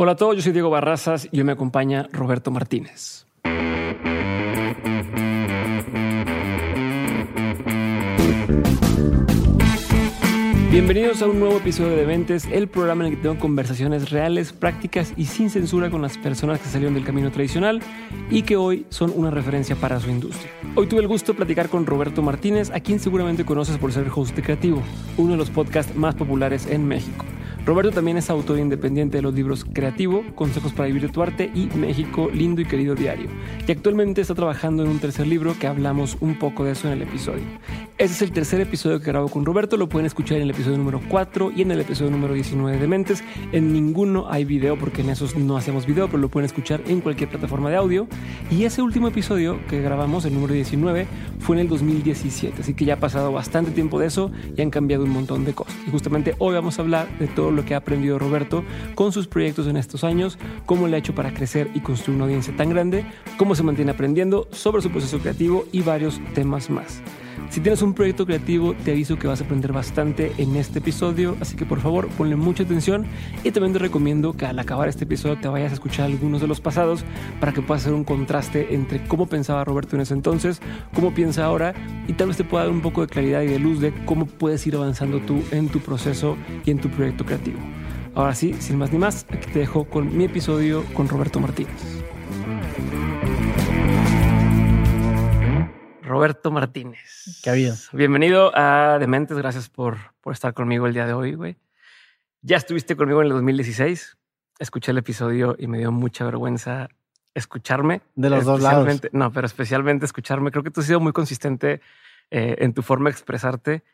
Hola a todos, yo soy Diego Barrazas y hoy me acompaña Roberto Martínez. Bienvenidos a un nuevo episodio de Dementes, el programa en el que tengo conversaciones reales, prácticas y sin censura con las personas que salieron del camino tradicional y que hoy son una referencia para su industria. Hoy tuve el gusto de platicar con Roberto Martínez, a quien seguramente conoces por ser host de Creativo, uno de los podcasts más populares en México. Roberto también es autor independiente de los libros Creativo, Consejos para Vivir tu Arte y México, Lindo y Querido Diario. Y actualmente está trabajando en un tercer libro que hablamos un poco de eso en el episodio. Este es el tercer episodio que grabo con Roberto, lo pueden escuchar en el episodio número 4 y en el episodio número 19 de Mentes. En ninguno hay video porque en esos no hacemos video, pero lo pueden escuchar en cualquier plataforma de audio. Y ese último episodio que grabamos, el número 19, fue en el 2017, así que ya ha pasado bastante tiempo de eso y han cambiado un montón de cosas. Y justamente hoy vamos a hablar de todo lo que ha aprendido Roberto con sus proyectos en estos años, cómo le ha hecho para crecer y construir una audiencia tan grande, cómo se mantiene aprendiendo sobre su proceso creativo y varios temas más. Si tienes un proyecto creativo, te aviso que vas a aprender bastante en este episodio, así que por favor ponle mucha atención y también te recomiendo que al acabar este episodio te vayas a escuchar algunos de los pasados para que puedas hacer un contraste entre cómo pensaba Roberto en ese entonces, cómo piensa ahora y tal vez te pueda dar un poco de claridad y de luz de cómo puedes ir avanzando tú en tu proceso y en tu proyecto creativo. Ahora sí, sin más ni más, aquí te dejo con mi episodio con Roberto Martínez. Roberto Martínez. ¿Qué ha habido? Bienvenido a Dementes, gracias por, por estar conmigo el día de hoy, güey. Ya estuviste conmigo en el 2016, escuché el episodio y me dio mucha vergüenza escucharme. De los dos lados. No, pero especialmente escucharme. Creo que tú has sido muy consistente eh, en tu forma de expresarte.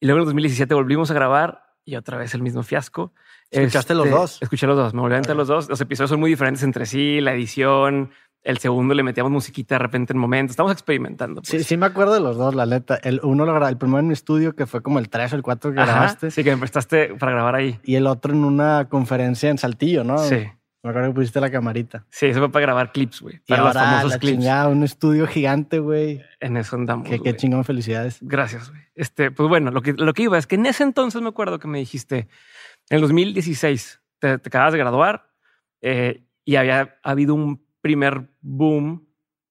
Y luego en el 2017 volvimos a grabar y otra vez el mismo fiasco. ¿Escuchaste los este, dos? Escuché los dos, me volví a los dos. Los episodios son muy diferentes entre sí, la edición, el segundo le metíamos musiquita de repente en momentos. Estamos experimentando. Sí, pues. sí me acuerdo de los dos, la neta. El uno lo grabé, el primero en mi estudio, que fue como el 3 o el 4 que grabaste. Sí, que me prestaste para grabar ahí. Y el otro en una conferencia en Saltillo, ¿no? Sí. Me acuerdo que pusiste la camarita. Sí, eso fue para grabar clips, güey. Para los famosos clips. Chingada, un estudio gigante, güey. En eso andamos. Qué, qué chingón, felicidades. Gracias, güey. Este, pues bueno, lo que, lo que iba es que en ese entonces me acuerdo que me dijiste, en el 2016, te, te acabas de graduar eh, y había habido un primer boom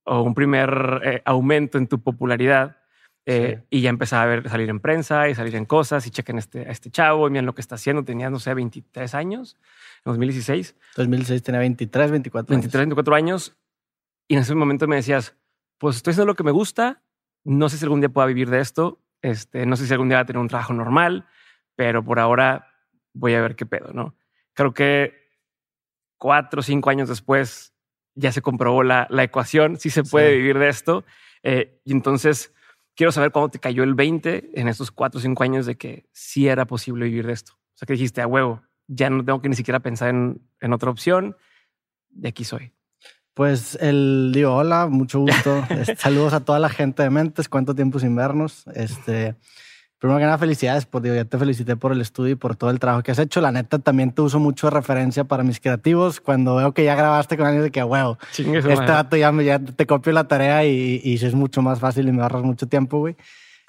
o un primer eh, aumento en tu popularidad. Eh, y ya empezaba a ver salir en prensa y salir en cosas y chequen este, a este chavo y miren lo que está haciendo. Tenía, no sé, 23 años en 2016. 2016 tenía 23, 24 23, 24 años. Y en ese momento me decías, pues estoy haciendo lo que me gusta. No sé si algún día pueda vivir de esto. Este, no sé si algún día va a tener un trabajo normal, pero por ahora voy a ver qué pedo, ¿no? Creo que cuatro o cinco años después ya se comprobó la, la ecuación, si se puede vivir de esto. Eh, y entonces quiero saber cuándo te cayó el 20 en estos cuatro o cinco años de que sí era posible vivir de esto. O sea, que dijiste a huevo, ya no tengo que ni siquiera pensar en, en otra opción. De aquí soy. Pues el digo, hola, mucho gusto. Saludos a toda la gente de Mentes. Cuánto tiempo sin vernos. Este, Primero que nada, felicidades, por, digo, ya te felicité por el estudio y por todo el trabajo que has hecho. La neta, también te uso mucho de referencia para mis creativos. Cuando veo que ya grabaste con alguien de que, huevo, este dato ya, ya, te copio la tarea y, y, es mucho más fácil y me ahorras mucho tiempo, güey.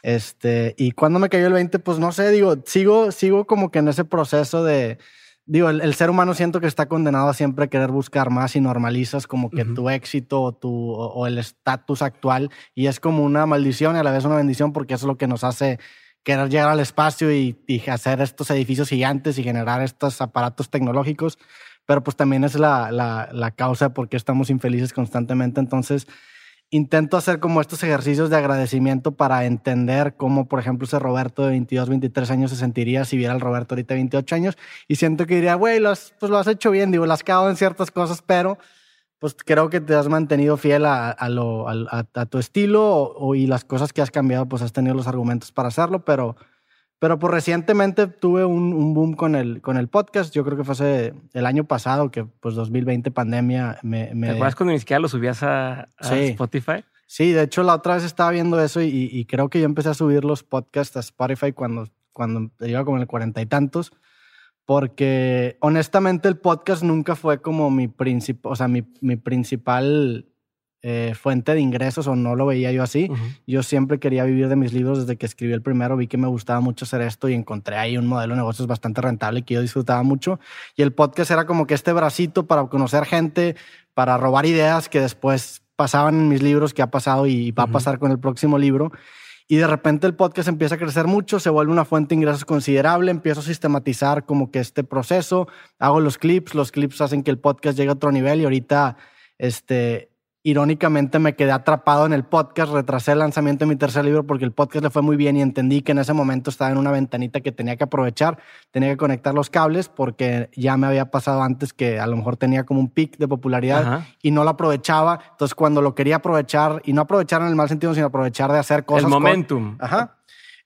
Este, y cuando me cayó el 20, pues no sé, digo, sigo, sigo como que en ese proceso de, digo, el, ser humano siento que está condenado a siempre querer buscar más y normalizas como que tu éxito o, tu, o el estatus actual y es como una maldición y a la vez una bendición porque eso es lo que nos hace querer llegar al espacio y, hacer estos edificios gigantes y generar estos aparatos tecnológicos, pero pues también es la, la, la causa por qué estamos infelices constantemente. Entonces, intento hacer como estos ejercicios de agradecimiento para entender cómo, por ejemplo, ese Roberto de 22, 23 años se sentiría si viera al Roberto ahorita de 28 años y siento que diría, güey, pues lo has hecho bien, digo, lo has cagado en ciertas cosas, pero pues creo que te has mantenido fiel a, a, lo, a, a tu estilo o, y las cosas que has cambiado, pues has tenido los argumentos para hacerlo, pero, pero pues recientemente tuve un, un, boom con el, con el podcast, yo creo que fue hace el año pasado, que pues 2020 pandemia me... me... ¿Te acuerdas cuando ni siquiera lo subías a, Spotify? Sí, de hecho la otra vez estaba viendo eso y, y, creo que yo empecé a subir los podcasts a Spotify cuando, cuando iba como en el cuarenta y tantos porque honestamente el podcast nunca fue como mi principal, o sea, mi, mi principal eh, fuente de ingresos o no lo veía yo así. Yo siempre quería vivir de mis libros desde que escribí el primero. Vi que me gustaba mucho hacer esto y encontré ahí un modelo de negocios bastante rentable que yo disfrutaba mucho. Y el podcast era como que este bracito para conocer gente, para robar ideas que después pasaban en mis libros, que ha pasado y va a pasar con el próximo libro. Y de repente el podcast empieza a crecer mucho, se vuelve una fuente de ingresos considerable, empiezo a sistematizar como que este proceso, hago los clips, los clips hacen que el podcast llegue a otro nivel y ahorita este, irónicamente me quedé atrapado en el podcast, retrasé el lanzamiento de mi tercer libro porque el podcast le fue muy bien y entendí que en ese momento estaba en una ventanita que tenía que aprovechar, tenía que conectar los cables porque ya me había pasado antes que a lo mejor tenía como un pic de popularidad y no lo aprovechaba. Entonces cuando lo quería aprovechar, y no aprovechar en el mal sentido, sino aprovechar de hacer cosas. El momentum. ajá.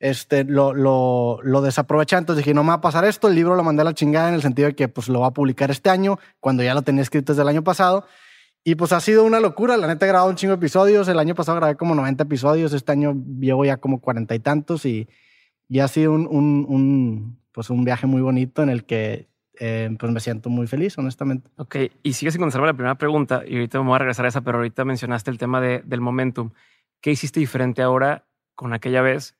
Este, lo, lo. Entonces dije, no me va a pasar esto. El libro lo mandé a la chingada en el sentido de que pues lo va a publicar este año, cuando ya lo tenía escrito desde el año pasado. Y pues ha sido una locura. La neta he grabado un chingo de episodios. El año pasado grabé como 90 episodios. Este año llevo ya como cuarenta y tantos y, y, ha sido un, un, un, pues un viaje muy bonito en el que eh, pues me siento muy feliz, honestamente. Ok, y sigue sin contestarme la primera pregunta y ahorita me voy a regresar a esa, pero ahorita mencionaste el tema de, del momentum. ¿Qué hiciste diferente ahora con aquella vez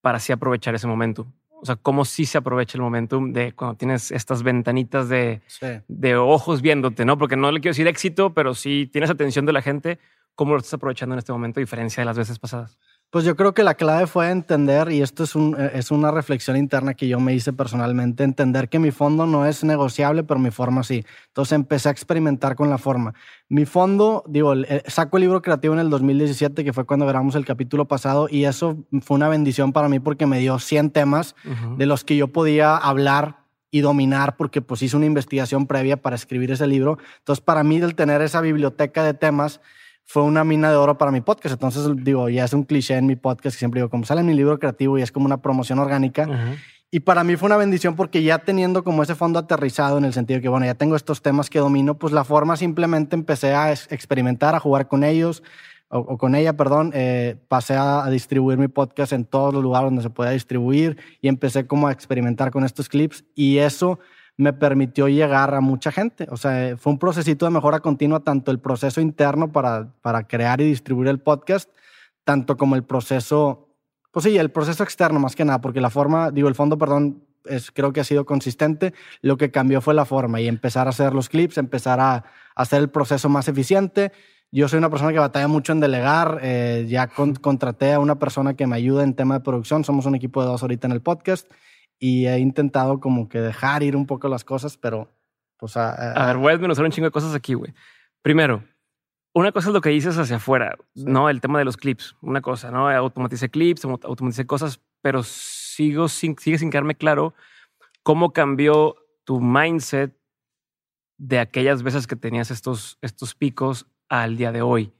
para así aprovechar ese momentum? O sea, cómo sí se aprovecha el momentum de cuando tienes estas ventanitas de, de ojos viéndote, ¿no? Porque no le quiero decir éxito, pero sí tienes atención de la gente, ¿cómo lo estás aprovechando en este momento a diferencia de las veces pasadas? Pues yo creo que la clave fue entender, y esto es, un, es una reflexión interna que yo me hice personalmente, entender que mi fondo no es negociable, pero mi forma sí. Entonces empecé a experimentar con la forma. Mi fondo, digo, saco el libro creativo en el 2017, que fue cuando grabamos el capítulo pasado, y eso fue una bendición para mí porque me dio 100 temas de los que yo podía hablar y dominar porque pues hice una investigación previa para escribir ese libro. Entonces para mí el tener esa biblioteca de temas fue una mina de oro para mi podcast. Entonces, digo, ya es un cliché en mi podcast que siempre digo, como sale en mi libro creativo y es como una promoción orgánica. Y para mí fue una bendición porque ya teniendo como ese fondo aterrizado en el sentido que, bueno, ya tengo estos temas que domino, pues la forma simplemente empecé a experimentar, a jugar con ellos, o, con ella, perdón, eh, pasé a, a, distribuir mi podcast en todos los lugares donde se pueda distribuir y empecé como a experimentar con estos clips y eso me permitió llegar a mucha gente. O sea, fue un procesito de mejora continua, tanto el proceso interno para, para crear y distribuir el podcast, tanto como el proceso, pues sí, el proceso externo más que nada, porque la forma, digo, el fondo, perdón, es, creo que ha sido consistente. Lo que cambió fue la forma y empezar a hacer los clips, empezar a, hacer el proceso más eficiente. Yo soy una persona que batalla mucho en delegar. Eh, ya contraté a una persona que me ayuda en tema de producción. Somos un equipo de dos ahorita en el podcast y he intentado como que dejar ir un poco las cosas, pero pues a, a, ver, voy a desmenuzar un chingo de cosas aquí, güey. Primero, una cosa es lo que dices hacia afuera, ¿no? El tema de los clips, una cosa, ¿no? Automaticé clips, automaticé cosas, pero sigo sin, sigue sin quedarme claro cómo cambió tu mindset de aquellas veces que tenías estos, estos picos al día de hoy.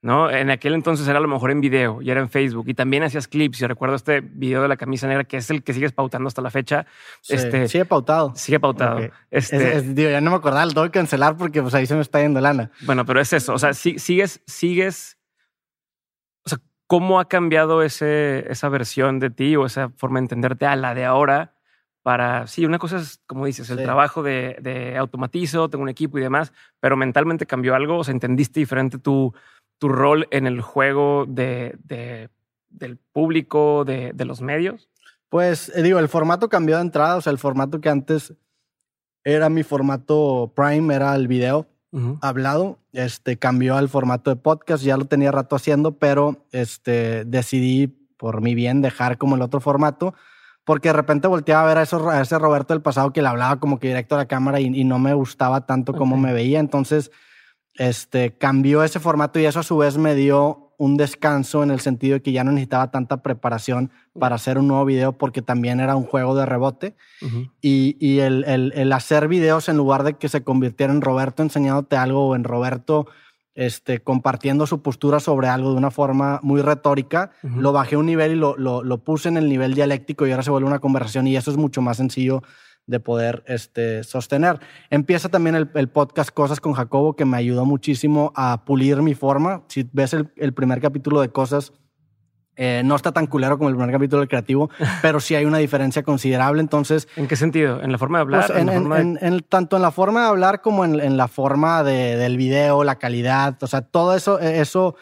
¿No? En aquel entonces era a lo mejor en video y era en Facebook y también hacías clips. Yo recuerdo este video de la camisa negra que es el que sigues pautando hasta la fecha. este, sigue pautado. Sigue pautado. Este, digo, ya no me acordaba, lo tengo que cancelar porque pues ahí se me está yendo lana. Bueno, pero es eso. O sea, sigues, sigues. O sea, ¿cómo ha cambiado ese, esa versión de ti o esa forma de entenderte a la de ahora? Para, sí, una cosa es, como dices, el trabajo de, de automatizo, tengo un equipo y demás, pero mentalmente cambió algo, o sea, entendiste diferente tu, tu rol en el juego de, del público, de, los medios? Pues eh, digo, el formato cambió de entrada, o sea, el formato que antes era mi formato Prime, era el video hablado, este cambió al formato de podcast, ya lo tenía rato haciendo, pero este decidí por mi bien dejar como el otro formato, porque de repente volteaba a ver a, a ese Roberto del pasado que le hablaba como que directo a la cámara y, no me gustaba tanto como me veía, entonces este, cambió ese formato y eso a su vez me dio un descanso en el sentido de que ya no necesitaba tanta preparación para hacer un nuevo video porque también era un juego de rebote. Y, y el, el, el, hacer videos en lugar de que se convirtiera en Roberto enseñándote algo o en Roberto este, compartiendo su postura sobre algo de una forma muy retórica, lo bajé un nivel y lo, lo, lo, puse en el nivel dialéctico y ahora se vuelve una conversación y eso es mucho más sencillo de poder este, sostener. Empieza también el, podcast Cosas con Jacobo, que me ayudó muchísimo a pulir mi forma. Si ves el, primer capítulo de Cosas, Eh, no está tan culero como el primer capítulo del creativo, pero sí hay una diferencia considerable. Entonces. ¿En qué sentido? ¿En la forma de hablar? Pues, en, tanto en la forma de hablar como en, la forma del video, la calidad. O sea, todo eso, e, eso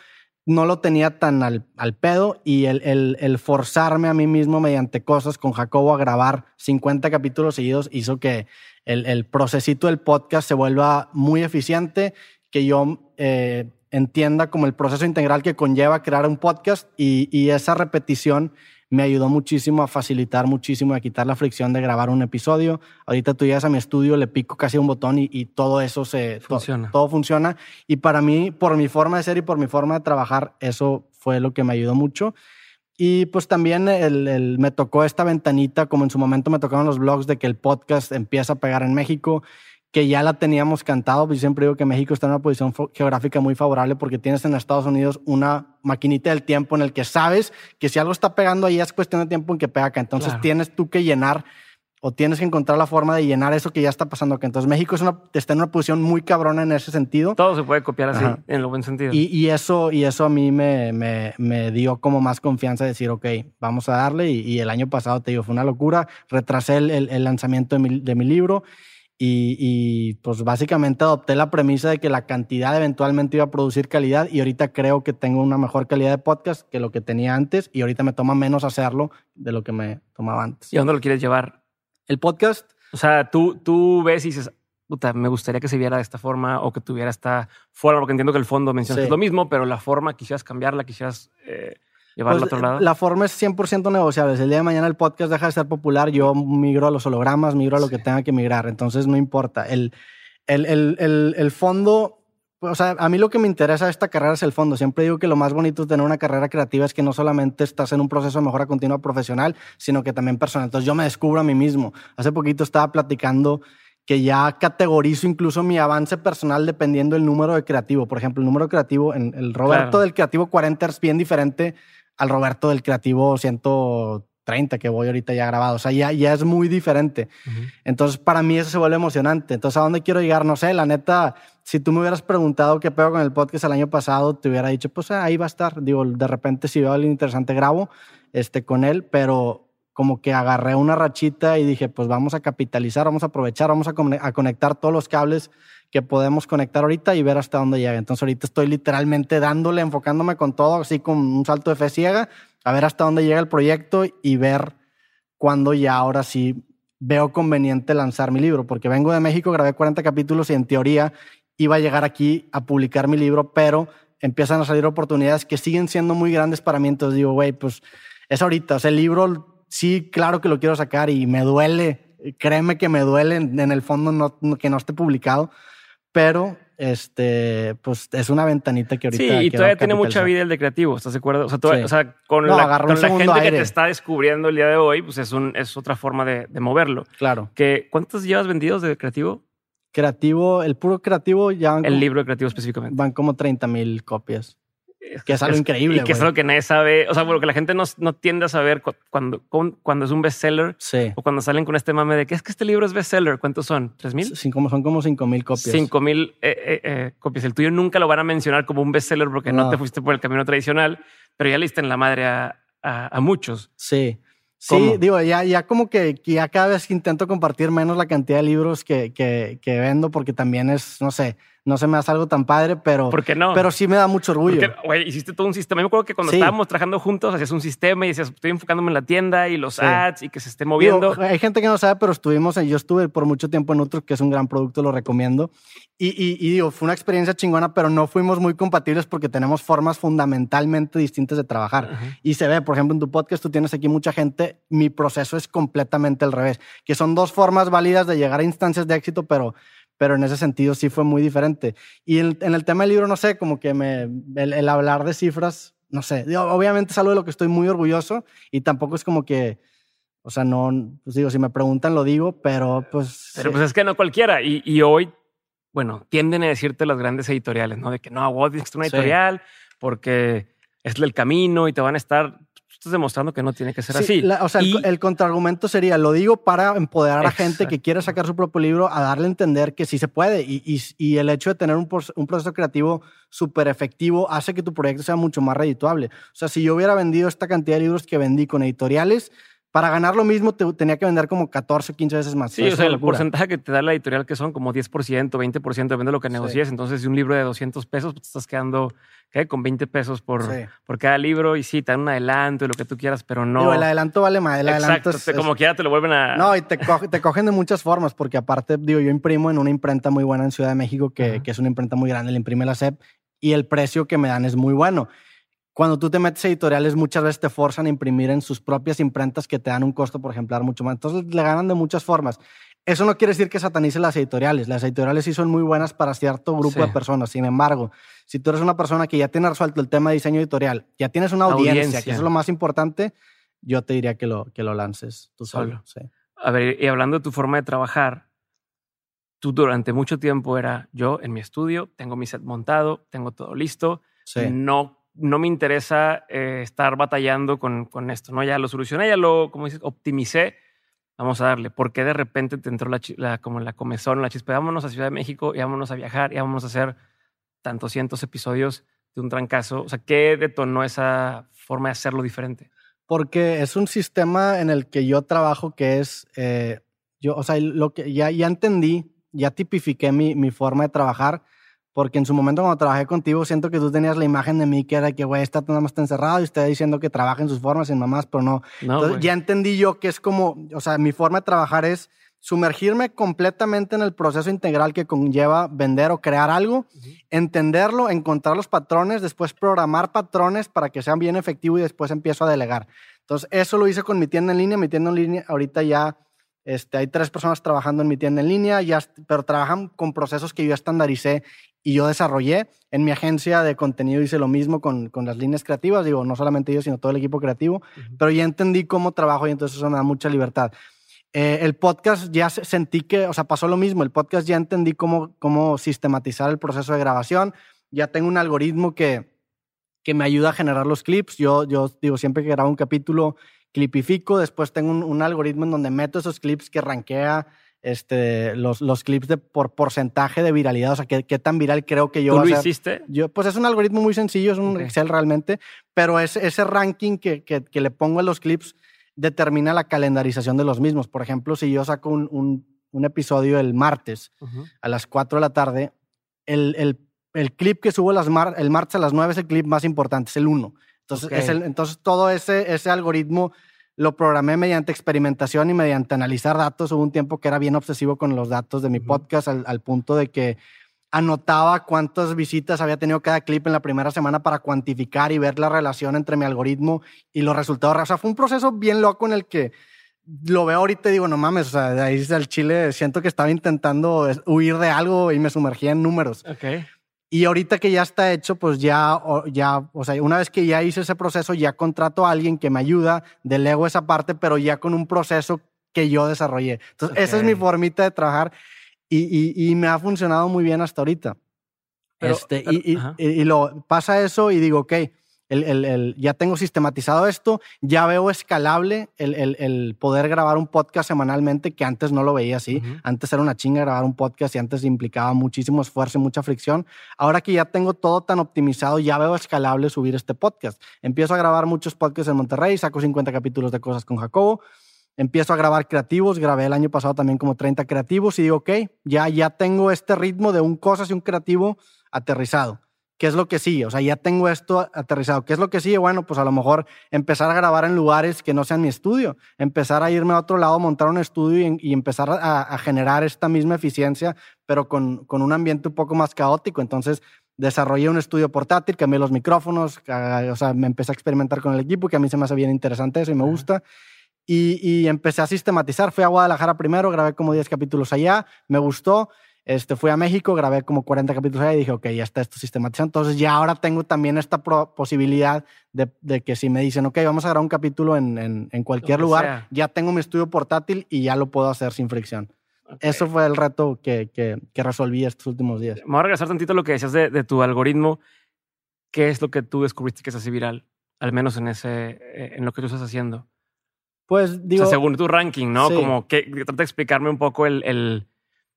no lo tenía tan al, pedo y el, el, forzarme a mí mismo mediante cosas con Jacobo a grabar 50 capítulos seguidos hizo que el, el procesito del podcast se vuelva muy eficiente, que yo eh, entienda como el proceso integral que conlleva crear un podcast y, esa repetición me ayudó muchísimo a facilitar muchísimo, a quitar la fricción de grabar un episodio. Ahorita tú llegas a mi estudio, le pico casi un botón y, todo eso se funciona. todo funciona. Y para mí, por mi forma de ser y por mi forma de trabajar, eso fue lo que me ayudó mucho. Y pues también el, me tocó esta ventanita, como en su momento me tocaron los blogs de que el podcast empieza a pegar en México que ya la teníamos cantado, pues siempre digo que México está en una posición geográfica muy favorable porque tienes en Estados Unidos una maquinita del tiempo en el que sabes que si algo está pegando ahí es cuestión de tiempo en que pega acá. Entonces tienes tú que llenar o tienes que encontrar la forma de llenar eso que ya está pasando acá. Entonces México es una, está en una posición muy cabrona en ese sentido. Todo se puede copiar así, en lo buen sentido. Y, eso, y eso a mí me, me, dio como más confianza de decir, ok, vamos a darle. Y, el año pasado, te digo, fue una locura. Retrasé el, el, lanzamiento de mi, de mi libro y, pues básicamente adopté la premisa de que la cantidad eventualmente iba a producir calidad y ahorita creo que tengo una mejor calidad de podcast que lo que tenía antes y ahorita me toma menos hacerlo de lo que me tomaba antes. ¿Y a dónde lo quieres llevar? El podcast. O sea, tú, tú ves y dices, puta, me gustaría que se viera de esta forma o que tuviera esta forma, porque entiendo que el fondo mencionas lo mismo, pero la forma quisieras cambiarla, quisieras... Eh, llevarlo pues, otro lado? La forma es 100% negociable. Si el día de mañana el podcast deja de ser popular, yo migro a los hologramas, migro a lo que tenga que migrar. Entonces no importa. El, el, el, el, fondo, o sea, a mí lo que me interesa de esta carrera es el fondo. Siempre digo que lo más bonito de tener una carrera creativa es que no solamente estás en un proceso de mejora continua profesional, sino que también personal. Entonces yo me descubro a mí mismo. Hace poquito estaba platicando que ya categorizo incluso mi avance personal dependiendo del número de creativo. Por ejemplo, el número creativo, en el Roberto del creativo 40 es bien diferente al Roberto del Creativo 130 que voy ahorita ya grabado. O sea, ya, ya es muy diferente. Entonces, para mí eso se vuelve emocionante. Entonces, ¿a dónde quiero llegar? No sé, la neta, si tú me hubieras preguntado qué pego con el podcast el año pasado, te hubiera dicho, pues ah, ahí va a estar. Digo, de repente si veo algo interesante, grabo este, con él, pero como que agarré una rachita y dije, pues vamos a capitalizar, vamos a aprovechar, vamos a, a conectar todos los cables que podemos conectar ahorita y ver hasta dónde llega. Entonces ahorita estoy literalmente dándole, enfocándome con todo, así con un salto de fe ciega, a ver hasta dónde llega el proyecto y ver cuándo ya ahora sí veo conveniente lanzar mi libro, porque vengo de México, grabé 40 capítulos y en teoría iba a llegar aquí a publicar mi libro, pero empiezan a salir oportunidades que siguen siendo muy grandes para mí. Entonces digo, güey, pues es ahorita. O sea, el libro sí, claro que lo quiero sacar y me duele, créeme que me duele en, el fondo no, que no esté publicado, pero este, pues es una ventanita que ahorita. Sí, y todavía tiene mucha vida el de creativo, ¿estás de acuerdo? O sea, o sea con, la, con la, gente que te está descubriendo el día de hoy, pues es, un, es otra forma de, de moverlo. Claro. Que, ¿Cuántos llevas vendidos de creativo? Creativo, el puro creativo ya. el libro de creativo específicamente. Van como 30 mil copias que es algo increíble. Y que es algo que nadie sabe. O sea, bueno, que la gente no, no tiende a saber cuando, cuando es un bestseller. Sí. O cuando salen con este mame de que es que este libro es bestseller. ¿Cuántos son? ¿Tres mil? Son como cinco mil copias. Cinco mil eh, eh, eh, copias. El tuyo nunca lo van a mencionar como un bestseller porque no. te fuiste por el camino tradicional, pero ya leíste en la madre a, a, muchos. Sí. Sí, digo, ya, ya como que ya cada vez intento compartir menos la cantidad de libros que, que, que vendo porque también es, no sé, no se me hace algo tan padre, pero. ¿Por qué no? Pero sí me da mucho orgullo. Porque, hiciste todo un sistema. Yo me acuerdo que cuando estábamos trabajando juntos, hacías un sistema y decías, estoy enfocándome en la tienda y los ads y que se esté moviendo. hay gente que no sabe, pero estuvimos, yo estuve por mucho tiempo en otro, que es un gran producto, lo recomiendo. Y, y, y, digo, fue una experiencia chingona, pero no fuimos muy compatibles porque tenemos formas fundamentalmente distintas de trabajar. Y se ve, por ejemplo, en tu podcast tú tienes aquí mucha gente, mi proceso es completamente al revés, que son dos formas válidas de llegar a instancias de éxito, pero pero en ese sentido sí fue muy diferente. Y en, el tema del libro, no sé, como que me, el, hablar de cifras, no sé, obviamente es algo de lo que estoy muy orgulloso y tampoco es como que, o sea, no, pues digo, si me preguntan lo digo, pero pues... Pero pues es que no cualquiera. Y, y, hoy, bueno, tienden a decirte las grandes editoriales, ¿no? De que no, vos es una editorial porque es el camino y te van a estar estás demostrando que no tiene que ser así. o sea, el, contraargumento sería, lo digo para empoderar a gente que quiere sacar su propio libro, a darle a entender que sí se puede. Y, el hecho de tener un, un proceso creativo súper efectivo hace que tu proyecto sea mucho más redituable. O sea, si yo hubiera vendido esta cantidad de libros que vendí con editoriales, para ganar lo mismo te, tenía que vender como 14 o 15 veces más. Sí, o sea, el porcentaje que te da la editorial que son como 10%, 20%, depende de lo que negocies. Entonces, si un libro de 200 pesos, pues te estás quedando con 20 pesos por, por cada libro y sí, te dan un adelanto y lo que tú quieras, pero no. el adelanto vale más. El adelanto es, como quiera te lo vuelven a. No, y te, te, cogen de muchas formas, porque aparte, digo, yo imprimo en una imprenta muy buena en Ciudad de México, que, que es una imprenta muy grande, le imprime la SEP, y el precio que me dan es muy bueno cuando tú te metes editoriales, muchas veces te forzan a imprimir en sus propias imprentas que te dan un costo por ejemplar mucho más. Entonces le ganan de muchas formas. Eso no quiere decir que satanice las editoriales. Las editoriales sí son muy buenas para cierto grupo de personas. Sin embargo, si tú eres una persona que ya tiene resuelto el tema de diseño editorial, ya tienes una audiencia, que es lo más importante, yo te diría que lo, que lo lances tú solo. A ver, y hablando de tu forma de trabajar, tú durante mucho tiempo era yo en mi estudio, tengo mi set montado, tengo todo listo, no no me interesa eh, estar batallando con, con, esto, ¿no? Ya lo solucioné, ya lo, como dices, optimicé. Vamos a darle. ¿Por qué de repente te entró la, como la comezón, la chispa? Vámonos a Ciudad de México y vámonos a viajar y vámonos a hacer tantos cientos episodios de un trancazo. O sea, ¿qué detonó esa forma de hacerlo diferente? Porque es un sistema en el que yo trabajo que es, eh, yo, o sea, lo que ya, ya entendí, ya tipifiqué mi, mi forma de trabajar porque en su momento cuando trabajé contigo siento que tú tenías la imagen de mí que era que, güey, está nada más está encerrado y está diciendo que trabaja en sus formas, en mamás, pero no. Entonces, ya entendí yo que es como, o sea, mi forma de trabajar es sumergirme completamente en el proceso integral que conlleva vender o crear algo, entenderlo, encontrar los patrones, después programar patrones para que sean bien efectivos y después empiezo a delegar. Entonces, eso lo hice con mi tienda en línea. Mi tienda en línea ahorita ya este, hay tres personas trabajando en mi tienda en línea, ya, pero trabajan con procesos que yo estandaricé y yo desarrollé. En mi agencia de contenido hice lo mismo con, con las líneas creativas, digo, no solamente yo, sino todo el equipo creativo, pero ya entendí cómo trabajo y entonces eso me da mucha libertad. Eh, el podcast ya sentí que, o sea, pasó lo mismo, el podcast ya entendí cómo, cómo sistematizar el proceso de grabación, ya tengo un algoritmo que, que me ayuda a generar los clips. Yo, yo digo, siempre que grabo un capítulo, clipifico, después tengo un, un algoritmo en donde meto esos clips que rankea este, los, los clips de, por porcentaje de viralidad, o sea, qué, qué tan viral creo que yo ¿Tú lo hiciste? Yo, pues es un algoritmo muy sencillo, es un Excel realmente, pero es, ese ranking que, que, que, le pongo a los clips determina la calendarización de los mismos. Por ejemplo, si yo saco un, un, un episodio el martes a las 4 de la tarde, el, el, el clip que subo las mar, el martes a las 9 es el clip más importante, es el 1. Entonces, es el, entonces todo ese, ese algoritmo lo programé mediante experimentación y mediante analizar datos. Hubo un tiempo que era bien obsesivo con los datos de mi podcast al, punto de que anotaba cuántas visitas había tenido cada clip en la primera semana para cuantificar y ver la relación entre mi algoritmo y los resultados. O sea, fue un proceso bien loco en el que lo veo ahorita y digo, no mames, o sea, de ahí del Chile siento que estaba intentando huir de algo y me sumergía en números. Okay. Y ahorita que ya está hecho, pues ya, ya, o sea, una vez que ya hice ese proceso, ya contrato a alguien que me ayuda, delego esa parte, pero ya con un proceso que yo desarrollé. Entonces, esa es mi formita de trabajar y, y, me ha funcionado muy bien hasta ahorita. este, y, y, lo pasa eso y digo, ok, el, el, el, ya tengo sistematizado esto, ya veo escalable el, poder grabar un podcast semanalmente, que antes no lo veía así. Antes era una chinga grabar un podcast y antes implicaba muchísimo esfuerzo y mucha fricción. Ahora que ya tengo todo tan optimizado, ya veo escalable subir este podcast. Empiezo a grabar muchos podcasts en Monterrey, saco 50 capítulos de cosas con Jacobo. Empiezo a grabar creativos, grabé el año pasado también como 30 creativos y digo, ok, ya, ya tengo este ritmo de un cosas y un creativo aterrizado ¿qué es lo que sigue? O sea, ya tengo esto aterrizado. ¿Qué es lo que sigue? Bueno, pues a lo mejor empezar a grabar en lugares que no sean mi estudio, empezar a irme a otro lado, montar un estudio y, empezar a, generar esta misma eficiencia, pero con, con, un ambiente un poco más caótico. Entonces, desarrollé un estudio portátil, cambié los micrófonos, o sea, me empecé a experimentar con el equipo, que a mí se me hace bien interesante eso y me gusta. Y, y empecé a sistematizar. Fui a Guadalajara primero, grabé como 10 capítulos allá, me gustó este, fui a México, grabé como 40 capítulos ahí y dije, ok, ya está esto sistematizado. Entonces ya ahora tengo también esta posibilidad de, de, que si me dicen, ok, vamos a grabar un capítulo en, en, cualquier lugar, ya tengo mi estudio portátil y ya lo puedo hacer sin fricción. Eso fue el reto que, que, que, resolví estos últimos días. Vamos a regresar tantito a lo que decías de, de, tu algoritmo. ¿Qué es lo que tú descubriste que se hace viral? al menos en ese, eh, en lo que tú estás haciendo. Pues digo. o sea, según tu ranking, ¿no? Sí. Como que trata de explicarme un poco el, el,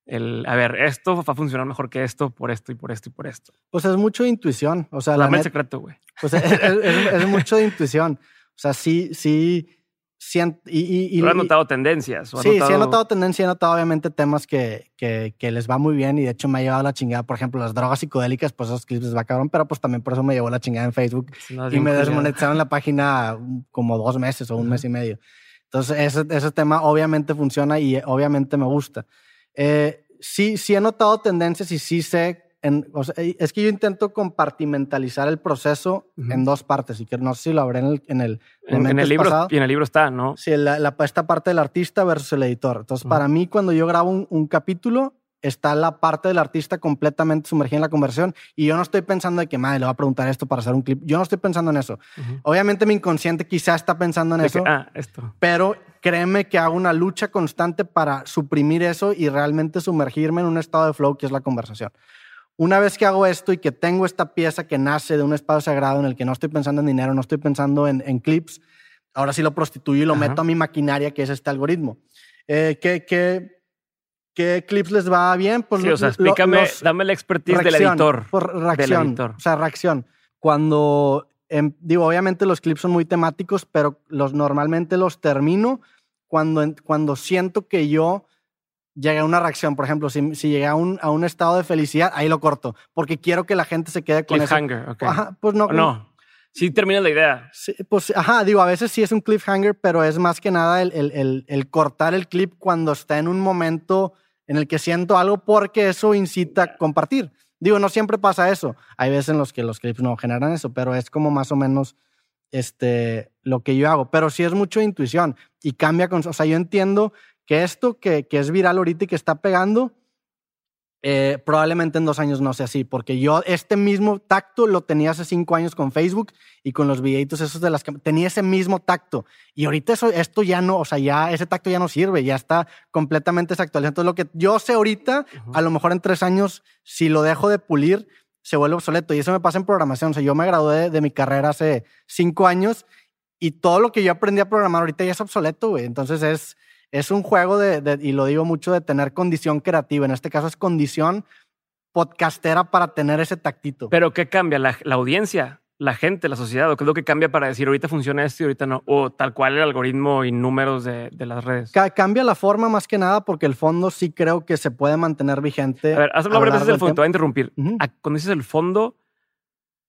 el, a ver, esto va a funcionar mejor que esto por esto y por esto y por esto. Pues es mucho de intuición. O sea, la el secreto, güey. pues es, es- es- es mucho de intuición. O sea, sí, sí. sien- y, y, y- ¿Tú has notado tendencias? ¿O has Sí, sí he notado- notado tendencia, he notado obviamente temas que, que, que les va muy bien y de hecho me ha llevado la chingada. Por ejemplo, las drogas psicodélicas, pues esos clips les va cabrón, pero pues también por eso me llevó la chingada en Facebook No, y me desmonetizaron la página como dos meses o un Ujú. mes y medio. Entonces, ese, ese tema obviamente funciona y obviamente me gusta. Eh, sí, sí he notado tendencias y sí sé. En, o sea, es que yo intento compartimentalizar el proceso en dos partes y que no sé si lo habré en el, en el, En, en Mentes el libro, pasado. y en el libro está, ¿no? Sí, la, la- esta parte del artista versus el editor. Entonces, para mí, cuando yo grabo un, un capítulo, está la parte del artista completamente sumergida en la conversación y yo no estoy pensando de que, madre, le voy a preguntar esto para hacer un clip. Yo no estoy pensando en eso. Obviamente mi inconsciente quizá está pensando en De eso, que, ah, esto. pero créeme que hago una lucha constante para suprimir eso y realmente sumergirme en un estado de flow que es la conversación. Una vez que hago esto y que tengo esta pieza que nace de un espacio sagrado en el que no estoy pensando en dinero, no estoy pensando en, en clips, ahora sí lo prostituyo y lo Ajá. meto a mi maquinaria que es este algoritmo. Eh, ¿qué, qué, qué clips les va bien? Pues Sí, o sea, explícame, los- dame la expertise del reacción, editor. Por reacción. editor. O sea, reacción. Cuando, em, digo, obviamente los clips son muy temáticos, pero los, normalmente los termino cuando, cuando siento que yo llegué a una reacción. Por ejemplo, si, si llegué a un, a un estado de felicidad, ahí lo corto, porque quiero que la gente se quede con eso. Cliffhanger, ok. Ajá, pues no. ¿O no? Sí terminas la idea. Sí, pues, ajá, digo, a veces sí es un cliffhanger, pero es más que nada el, el- el- el cortar el clip cuando está en un momento en el que siento algo porque eso incita a compartir. Digo, no siempre pasa eso. Hay veces en los que los clips no generan eso, pero es como más o menos este, lo que yo hago. Pero sí es mucho intuición y cambia con... O sea, yo entiendo que esto que, que es viral ahorita y que está pegando, eh, probablemente en dos años no sea así, porque yo este mismo tacto lo tenía hace cinco años con Facebook y con los videitos esos de las que tenía ese mismo tacto y ahorita eso, esto ya no, o sea, ya ese tacto ya no sirve, ya está completamente desactualizado. Entonces lo que yo sé ahorita, Ujú. a lo mejor en tres años, si lo dejo de pulir, se vuelve obsoleto y eso me pasa en programación. O sea, yo me gradué de, de mi carrera hace cinco años y todo lo que yo aprendí a programar ahorita ya es obsoleto, güey. Entonces es, es un juego de, de- y lo digo mucho, de tener condición creativa. En este caso es condición podcastera para tener ese tactito. Pero ¿qué cambia? ¿La, la audiencia? ¿La gente? ¿La sociedad? ¿O qué es lo que cambia para decir ahorita funciona esto y ahorita no? O tal cual el algoritmo y números de, de las redes. Ca- cambia la forma más que nada porque el fondo sí creo que se puede mantener vigente. A ver, haz a largo del fondo. Te voy a interrumpir. Ujú. Ah, Cuando dices el fondo,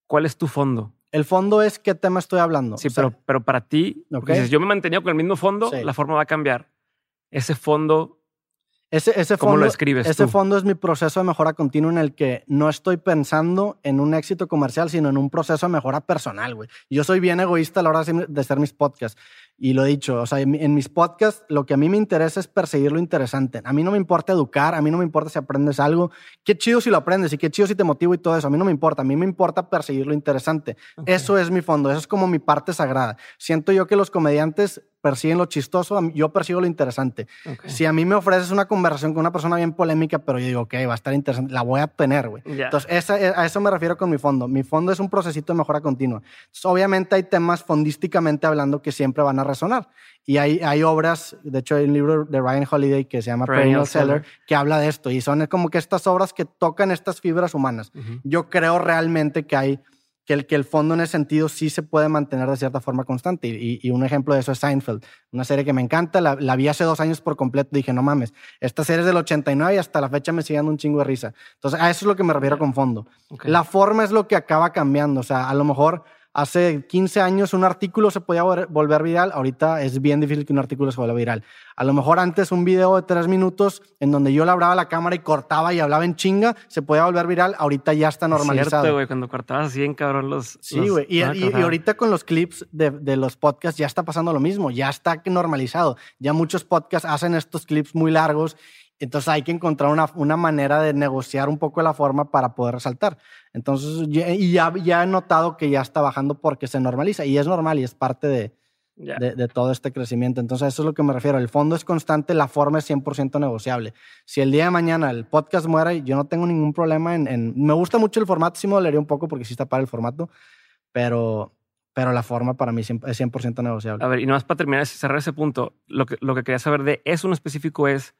¿cuál es tu fondo? El fondo es qué tema estoy hablando. Sí, O sea, pero, pero para ti, Ok. dices, yo me he mantenido con el mismo fondo, Sí. la forma va a cambiar. Ese fondo, ese, ese ¿cómo fondo, lo escribes Ese tú? fondo es mi proceso de mejora continua en el que no estoy pensando en un éxito comercial, sino en un proceso de mejora personal, güey. Yo soy bien egoísta a la hora de hacer- mis podcasts. Y lo he dicho, o sea, en, mi- en mis podcasts lo que a mí me interesa es perseguir lo interesante. A mí no me importa educar, a mí no me importa si aprendes algo. Qué chido si lo aprendes y qué chido si te motivo y todo eso. A mí no me importa, a mí me importa perseguir lo interesante. Ok. Eso es mi fondo, eso es como mi parte sagrada. Siento yo que los comediantes persiguen lo chistoso, yo persigo lo interesante. Ok. Si a mí me ofreces una conversación con una persona bien polémica, pero yo digo, ok, va a estar interesante, la voy a tener, güey. Ya. Entonces, esa- eh, a eso me refiero con mi fondo. Mi fondo es un procesito de mejora continua. Entonces, obviamente hay temas fondísticamente hablando que siempre van a resonar. Y hay, hay obras, de hecho hay un libro de Ryan Holiday que se llama Perennial Seller, Seller. que habla de esto. Y son como que estas obras que tocan estas fibras humanas. Ujú. Yo creo realmente que hay que el, que el fondo en ese sentido sí se puede mantener de cierta forma constante. Y, y un ejemplo de eso es Seinfeld, una serie que me encanta. La, la vi hace dos años por completo. Dije, no mames, esta serie es del 89 y hasta la fecha me sigue dando un chingo de risa. Entonces, a eso es lo que me refiero con fondo. La forma es lo que acaba cambiando. O sea, a lo mejor hace 15 años un artículo se podía vol- volver viral. Ahorita es bien difícil que un artículo se vuelva viral. A lo mejor antes un video de tres minutos en donde yo le hablaba a la cámara y cortaba y hablaba en chinga se podía volver viral. Ahorita ya está normalizado. Cierto, güey, cuando cortabas así en cabrón los. Sí, güey. Y, y- y ahorita con los clips de, de los podcasts ya está pasando lo mismo, ya está normalizado. Ya muchos podcasts hacen estos clips muy largos, entonces hay que encontrar una, una manera de negociar un poco la forma para poder resaltar. Entonces, ya- y ya, ya he notado que ya está bajando porque se normaliza y es normal y es parte de, de, de todo este crecimiento. Entonces, eso es lo que me refiero. El fondo es constante, la forma es 100% negociable. Si el día de mañana el podcast muere, yo no tengo ningún problema en... en- me gusta mucho el formato, sí me dolería un poco porque sí está para el formato, pero, pero la forma para mí es 100% negociable. A ver, y nomás para terminar, cerrar ese punto, lo que, lo que quería saber de eso en específico es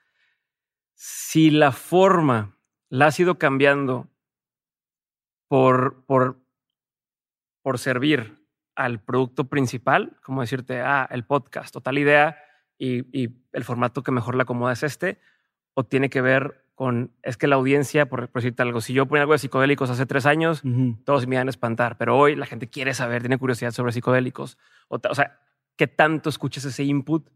si la forma la has ido cambiando por, por, por servir al producto principal, como decirte, ah, el podcast o tal idea y, y, el formato que mejor le acomoda es este, o tiene que ver con, es que la audiencia, por, decirte algo, si yo ponía algo de psicodélicos hace tres años, todos me iban a espantar, pero hoy la gente quiere saber, tiene curiosidad sobre psicodélicos. O, o sea, ¿qué tanto escuchas ese input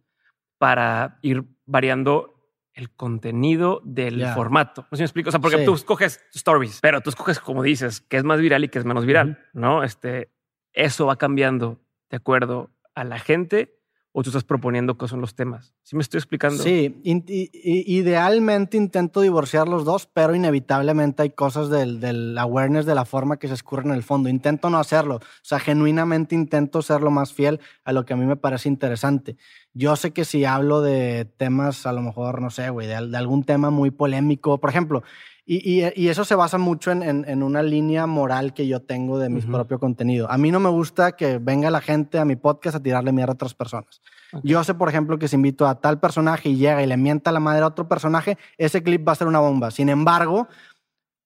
para ir variando el contenido del formato. No sé si me explico. O sea, porque tú escoges stories, pero tú escoges, como dices, que es más viral y que es menos viral, ¿no? Este, eso va cambiando de acuerdo a la gente o tú estás proponiendo qué son los temas. ¿Sí me estoy explicando? Sí, idealmente intento divorciar los dos, pero inevitablemente hay cosas del, del, awareness de la forma que se escurre en el fondo. Intento no hacerlo. O sea, genuinamente intento ser lo más fiel a lo que a mí me parece interesante. Yo sé que si hablo de temas, a lo mejor, no sé, güey, de, algún tema muy polémico, por ejemplo, y, y, eso se basa mucho en, en, una línea moral que yo tengo de mi propio contenido. A mí no me gusta que venga la gente a mi podcast a tirarle mierda a otras personas. Yo sé, por ejemplo, que si invito a tal personaje y llega y le mienta la madre a otro personaje, ese clip va a ser una bomba. Sin embargo,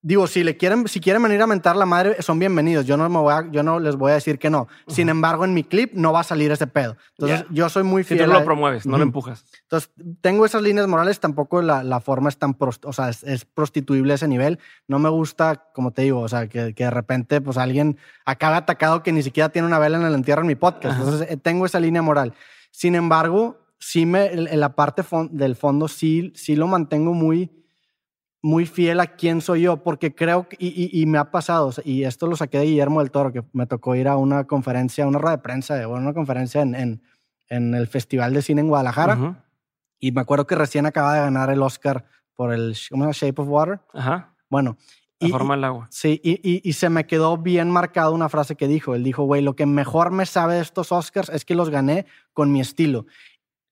digo, si le quieren, si quieren venir a mentar la madre, son bienvenidos. Yo no me voy a, yo no les voy a decir que no. Sin embargo, en mi clip no va a salir ese pedo. Entonces, yo soy muy fiel. Si tú lo promueves, no lo empujas. Entonces, tengo esas líneas morales. Tampoco la, la forma es tan, o sea, es, prostituible a ese nivel. No me gusta, como te digo, o sea, que, que, de repente, pues alguien acabe atacado que ni siquiera tiene una vela en el entierro en mi podcast. Entonces, eh, tengo esa línea moral. Sin embargo, sí me, en la parte del fondo sí, sí lo mantengo muy muy fiel a quién soy yo, porque creo que, y, me ha pasado, y esto lo saqué de Guillermo del Toro, que me tocó ir a una conferencia, una rueda de prensa, o una conferencia en, en, en, el Festival de Cine en Guadalajara, y me acuerdo que recién acaba de ganar el Oscar por el Shape of Water. Ajá. Bueno. La forma del agua. Sí, y, y, se me quedó bien marcado una frase que dijo. Él dijo, güey, lo que mejor me sabe de estos Oscars es que los gané con mi estilo.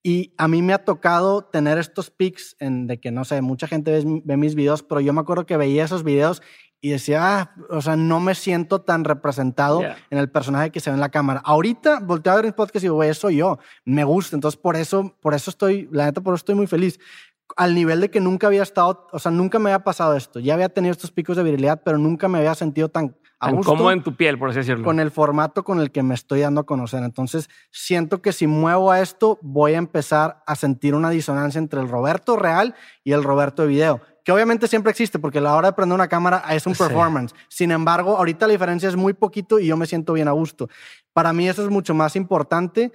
Y a mí me ha tocado tener estos pics en de que, no sé, mucha gente ve, mis videos, pero yo me acuerdo que veía esos videos y decía, ah, o sea, no me siento tan representado en el personaje que se ve en la cámara. Ahorita volteo a ver mis podcast y digo, güey, eso yo, me gusta. Entonces, por eso, por eso estoy, la neta, por eso estoy muy feliz. Al nivel de que nunca había estado, o sea, nunca me había pasado esto. Ya había tenido estos picos de virilidad, pero nunca me había sentido tan como en tu piel, por así decirlo. Con el formato con el que me estoy dando a conocer. Entonces, siento que si muevo a esto, voy a empezar a sentir una disonancia entre el Roberto real y el Roberto de video, que obviamente siempre existe, porque a la hora de prender una cámara es un performance. Sin embargo, ahorita la diferencia es muy poquito y yo me siento bien a gusto. Para mí eso es mucho más importante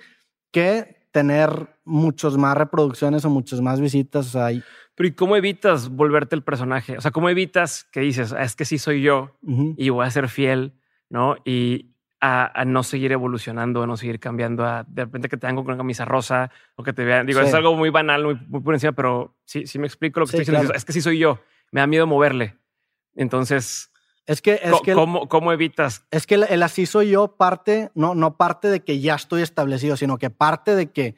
que tener muchos más reproducciones o muchas más visitas. O pero ¿y cómo evitas volverte el personaje? O sea, ¿cómo evitas que dices, ah, es que sí soy yo y voy a ser fiel, ¿no? Y a, no seguir evolucionando, a no seguir cambiando, a de repente que te hagan con una camisa rosa o que te vean. Digo, es algo muy banal, muy, muy, por encima, pero sí, sí me explico lo que estoy diciendo. Es que sí soy yo, me da miedo moverle. Entonces, es que, es que ¿cómo, ¿cómo, evitas? Es que el, así soy yo parte, no, no parte de que ya estoy establecido, sino que parte de que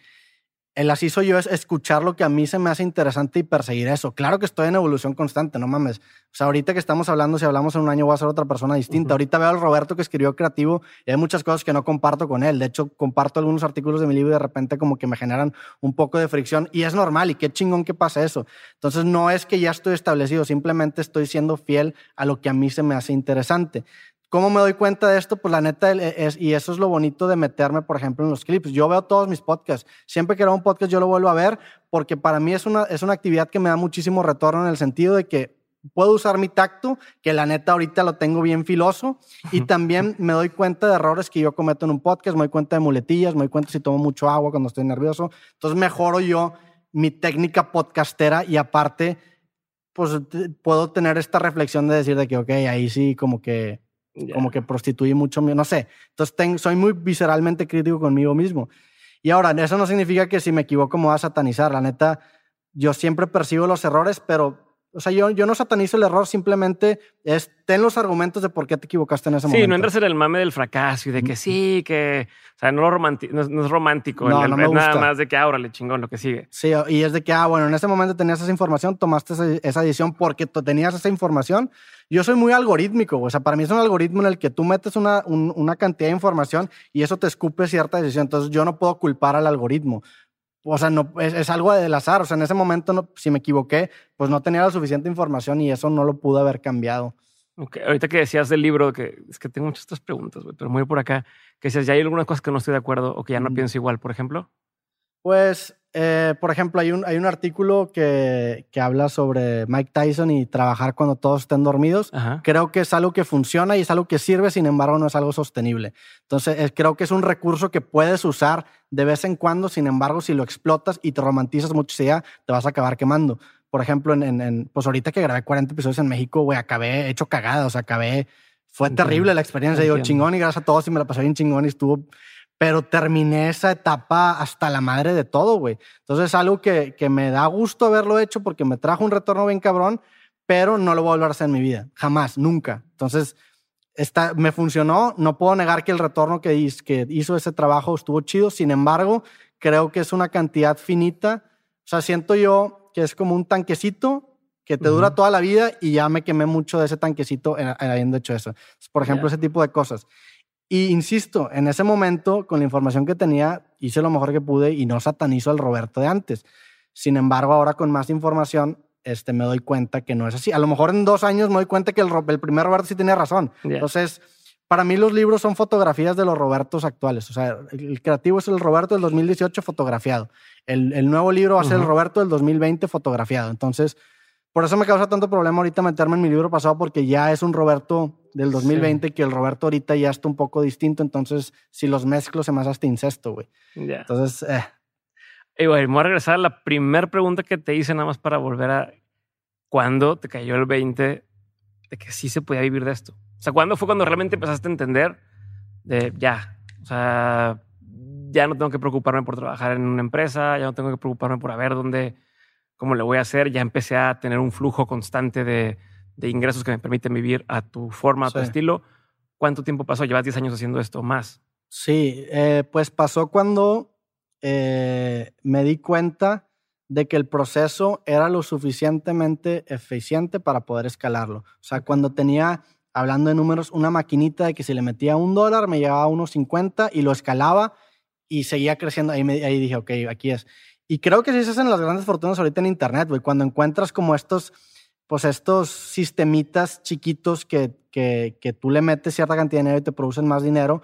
el así soy yo es escuchar lo que a mí se me hace interesante y perseguir eso. Claro que estoy en evolución constante, no mames. O sea, ahorita que estamos hablando, si hablamos en un año, voy a ser otra persona distinta. Ahorita veo al Roberto que escribió creativo y hay muchas cosas que no comparto con él. De hecho, comparto algunos artículos de mi libro y de repente como que me generan un poco de fricción y es normal y qué chingón que pasa eso. Entonces, no es que ya estoy establecido, simplemente estoy siendo fiel a lo que a mí se me hace interesante. ¿Cómo me doy cuenta de esto? Pues la neta, es, y eso es lo bonito de meterme, por ejemplo, en los clips. Yo veo todos mis podcasts. Siempre que hago un podcast, yo lo vuelvo a ver porque para mí es una, es una actividad que me da muchísimo retorno en el sentido de que puedo usar mi tacto, que la neta ahorita lo tengo bien filoso, y también me doy cuenta de errores que yo cometo en un podcast, me doy cuenta de muletillas, me doy cuenta si tomo mucho agua cuando estoy nervioso. Entonces mejoro yo mi técnica podcastera y aparte, pues puedo tener esta reflexión de decir de que, ok, ahí sí como que como que prostituí mucho, no sé. Entonces soy muy visceralmente crítico conmigo mismo. Y ahora, eso no significa que si me equivoco me voy a satanizar. La neta, yo siempre percibo los errores, pero O sea, yo, yo no satanizo el error, simplemente es ten los argumentos de por qué te equivocaste en ese momento. Sí, no entras en el mame del fracaso y de que sí, que. O sea, no, lo romanti- no, es- no es romántico. No, el- no me es nada gusta. más de que, le chingón lo que sigue. Sí, y es de que, ah, bueno, en ese momento tenías esa información, tomaste esa, esa decisión porque tú tenías esa información. Yo soy muy algorítmico, o sea, para mí es un algoritmo en el que tú metes una, un- una cantidad de información y eso te escupe cierta decisión. Entonces yo no puedo culpar al algoritmo. O sea, no, es, es algo del azar. O sea, en ese momento, no- si me equivoqué, pues no tenía la suficiente información y eso no lo pude haber cambiado. Ok, Ahorita que decías del libro, que es que tengo muchas otras preguntas, pero muy por acá, que decías, ya hay algunas cosas que no estoy de acuerdo o que ya no pienso igual, por ejemplo. Pues, eh, por ejemplo, hay un, hay un artículo que, que habla sobre Mike Tyson y trabajar cuando todos estén dormidos. Ajá. creo que es algo que funciona y es algo que sirve, sin embargo, no es algo sostenible. Entonces, es- creo que es un recurso que puedes usar de vez en cuando, sin embargo, si lo explotas y te romantizas mucho idea, te vas a acabar quemando. Por ejemplo, en, en- en- pues ahorita que grabé 40 episodios en México, güey, acabé hecho cagada, o sea, acabé, fue terrible la experiencia, digo, chingón y gracias a todos y me la pasé bien chingón y estuvo, pero terminé esa etapa hasta la madre de todo, güey. Entonces es algo que, que me da gusto haberlo hecho porque me trajo un retorno bien cabrón, pero no lo voy a volver a hacer en mi vida. Jamás, nunca. Entonces, está, me funcionó. No puedo negar que el retorno que, hiz- que hizo ese trabajo estuvo chido. Sin embargo, creo que es una cantidad finita. O sea, siento yo que es como un tanquecito que te dura Ujú. toda la vida y ya me quemé mucho de ese tanquecito en- en habiendo hecho eso. Por ejemplo, Ya. ese tipo de cosas. Y insisto, en ese momento, con la información que tenía, hice lo mejor que pude y no satanizo al Roberto de antes. Sin embargo, ahora con más información, este, me doy cuenta que no es así. A lo mejor en dos años me doy cuenta que el, el primer Roberto sí tenía razón. Ya. Entonces, para mí los libros son fotografías de los Robertos actuales. O sea, el, creativo es el Roberto del 2018 fotografiado. El, el nuevo libro va a ser el. Roberto del 2020 fotografiado. Entonces, por eso me causa tanto problema ahorita meterme en mi libro pasado porque ya es un Roberto del 2020 que el Roberto ahorita ya está un poco distinto. Entonces, si los mezclo, se me hace hasta incesto, güey. Ya. Entonces, eh, Y güey, me voy a regresar a la primera pregunta que te hice, nada más para volver a. ¿Cuándo te cayó el 20 de que sí se podía vivir de esto? O sea, ¿cuándo fue cuando realmente empezaste a entender de ya? O sea, ya no tengo que preocuparme por trabajar en una empresa, ya no tengo que preocuparme por a ver dónde, cómo le voy a hacer. Ya empecé a tener un flujo constante de, de ingresos que me permiten vivir a tu forma, a tu Sí. estilo. ¿Cuánto tiempo pasó? Llevas 10 años haciendo esto más. Sí, eh, pues pasó cuando eh, me di cuenta de que el proceso era lo suficientemente eficiente para poder escalarlo. O sea, cuando tenía, hablando de números, una maquinita de que si le metía un dólar me llevaba a unos 50 y lo escalaba y seguía creciendo. Ahí, me- ahí dije, ok, aquí es. Y creo que sí se hacen las grandes fortunas ahorita en Internet, güey. Cuando encuentras como estos, pues estos sistemitas chiquitos que, que, que tú le metes cierta cantidad de dinero y te producen más dinero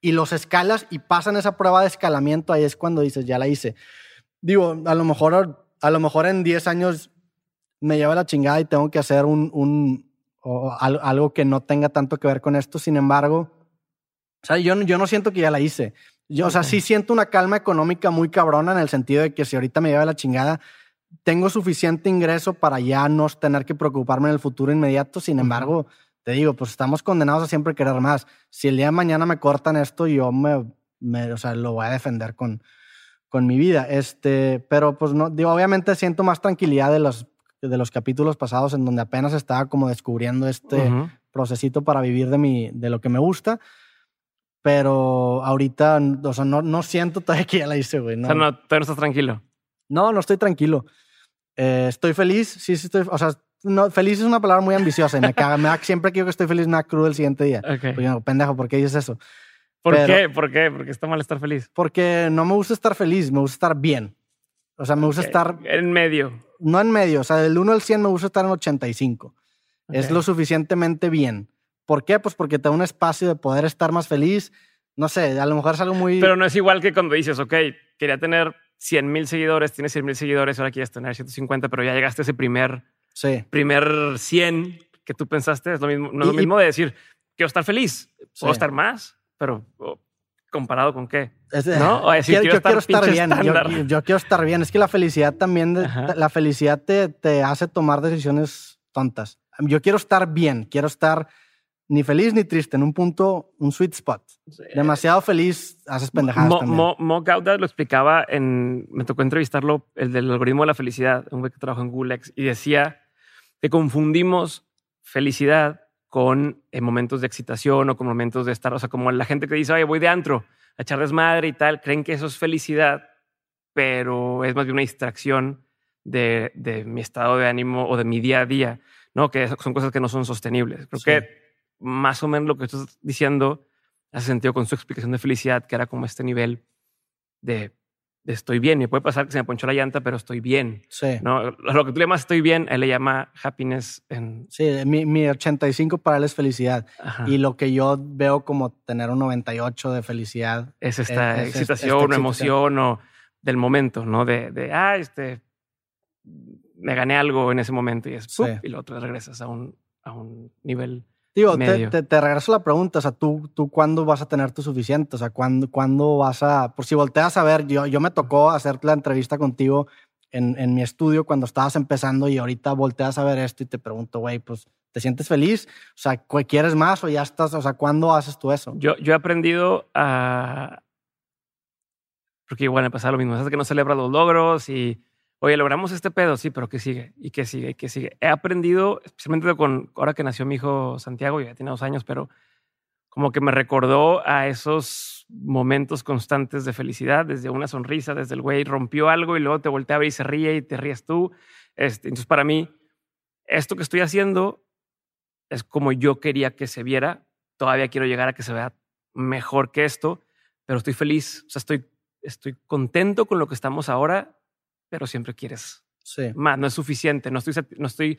y los escalas y pasan esa prueba de escalamiento, ahí es cuando dices, ya la hice. Digo, a lo mejor, a lo mejor en 10 años me lleva la chingada y tengo que hacer un, un o al- algo que no tenga tanto que ver con esto. Sin embargo, o sea, yo, no- yo no siento que ya la hice. Yo, o sea, sí siento una calma económica muy cabrona en el sentido de que si ahorita me lleva la chingada, tengo suficiente ingreso para ya no tener que preocuparme en el futuro inmediato. Sin embargo, te digo, pues estamos condenados a siempre querer más. Si el día de mañana me cortan esto, yo me, me o sea, lo voy a defender con, con mi vida. Este, pero pues no, digo, obviamente siento más tranquilidad de los, de los capítulos pasados en donde apenas estaba como descubriendo este Ujú. procesito para vivir de, mi, de lo que me gusta. Pero ahorita, o sea, no, no siento todavía que ya la hice, güey. O No, sea, no, todavía no estás tranquilo. No, no estoy tranquilo. Eh, estoy feliz, sí, sí estoy, o sea, no, feliz es una palabra muy ambiciosa y me caga, me da, siempre que digo que estoy feliz me da crudo el siguiente día. Ok. Pues yo, pendejo, ¿por qué dices eso? ¿Por pero- qué? ¿Por qué? Porque está mal estar feliz. Porque no me gusta estar feliz, me gusta estar bien. O sea, me gusta Ok, estar, En medio. no en medio, o sea, del 1 al 100 me gusta estar en 85. Es Ok. lo suficientemente bien. ¿Por qué? Pues porque te da un espacio de poder estar más feliz. No sé, a lo mejor es algo muy... Pero no es igual que cuando dices, ok, quería tener 100 mil seguidores, tienes 100 mil seguidores, ahora quieres tener 150, pero ya llegaste a ese primer, Sí, primer 100 que tú pensaste. Es lo mismo, no es lo mismo de decir, quiero estar feliz, puedo Sí. estar más, pero comparado con qué. Es ¿No? O decir, quiero, quiero yo quiero estar bien. Yo, quiero estar bien. Es que la felicidad también, Ajá. la felicidad te, te hace tomar decisiones tontas. Yo quiero estar bien, quiero estar ni feliz ni triste, en un punto, un sweet spot. Demasiado feliz, haces pendejadas Mo, también. Mo- Mo Gauda lo explicaba en. Me tocó entrevistarlo, el del algoritmo de la felicidad, un güey que trabaja en Gulex, y decía que confundimos felicidad con eh, momentos de excitación o con momentos de estar, o sea, como la gente que dice, oye, voy de antro a echar desmadre y tal, creen que eso es felicidad, pero es más bien una distracción de, de mi estado de ánimo o de mi día a día, ¿no? Que son cosas que no son sostenibles. Creo que más o menos lo que estás diciendo hace sentido con su explicación de felicidad, que era como este nivel de estoy bien. Me puede pasar que se me ponchó la llanta, pero estoy bien. Sí. ¿no? Lo que tú le llamas estoy bien, él le llama happiness en... Sí, mi, mi 85 para él es felicidad. Ajá. Y lo que yo veo como tener un 98 de felicidad. es esta es- es- excitación esta excitación. emoción o del momento, ¿no? De, de, ah, este, me gané algo en ese momento y es. Sí. y lo otro regresas a un, a un nivel. Digo, te, te, te regreso la pregunta, o sea, ¿tú, tú cuándo vas a tener tu suficiente? O sea, ¿cuándo, cuándo vas a...? Por si volteas a ver, yo, yo me tocó hacer la entrevista contigo en, en mi estudio cuando estabas empezando y ahorita volteas a ver esto y te pregunto, güey, pues, ¿te sientes feliz? O sea, ¿cu- ¿quieres más o ya estás? O sea, ¿cuándo haces tú eso? Yo, yo he aprendido a... Porque igual me pasa lo mismo, es que no celebra los logros y, oye, logramos este pedo, sí, pero ¿qué sigue? ¿Y qué sigue? ¿Y qué sigue? He aprendido, especialmente con, ahora que nació mi hijo Santiago, ya tiene dos años, pero como que me recordó a esos momentos constantes de felicidad, desde una sonrisa, desde el güey rompió algo y luego te voltea y se ríe y te ríes tú. Este, entonces, para mí, esto que estoy haciendo es como yo quería que se viera. Todavía quiero llegar a que se vea mejor que esto, pero estoy feliz. O sea, estoy, estoy contento con lo que estamos ahora, pero siempre quieres Sí. más. No es suficiente. No estoy, no estoy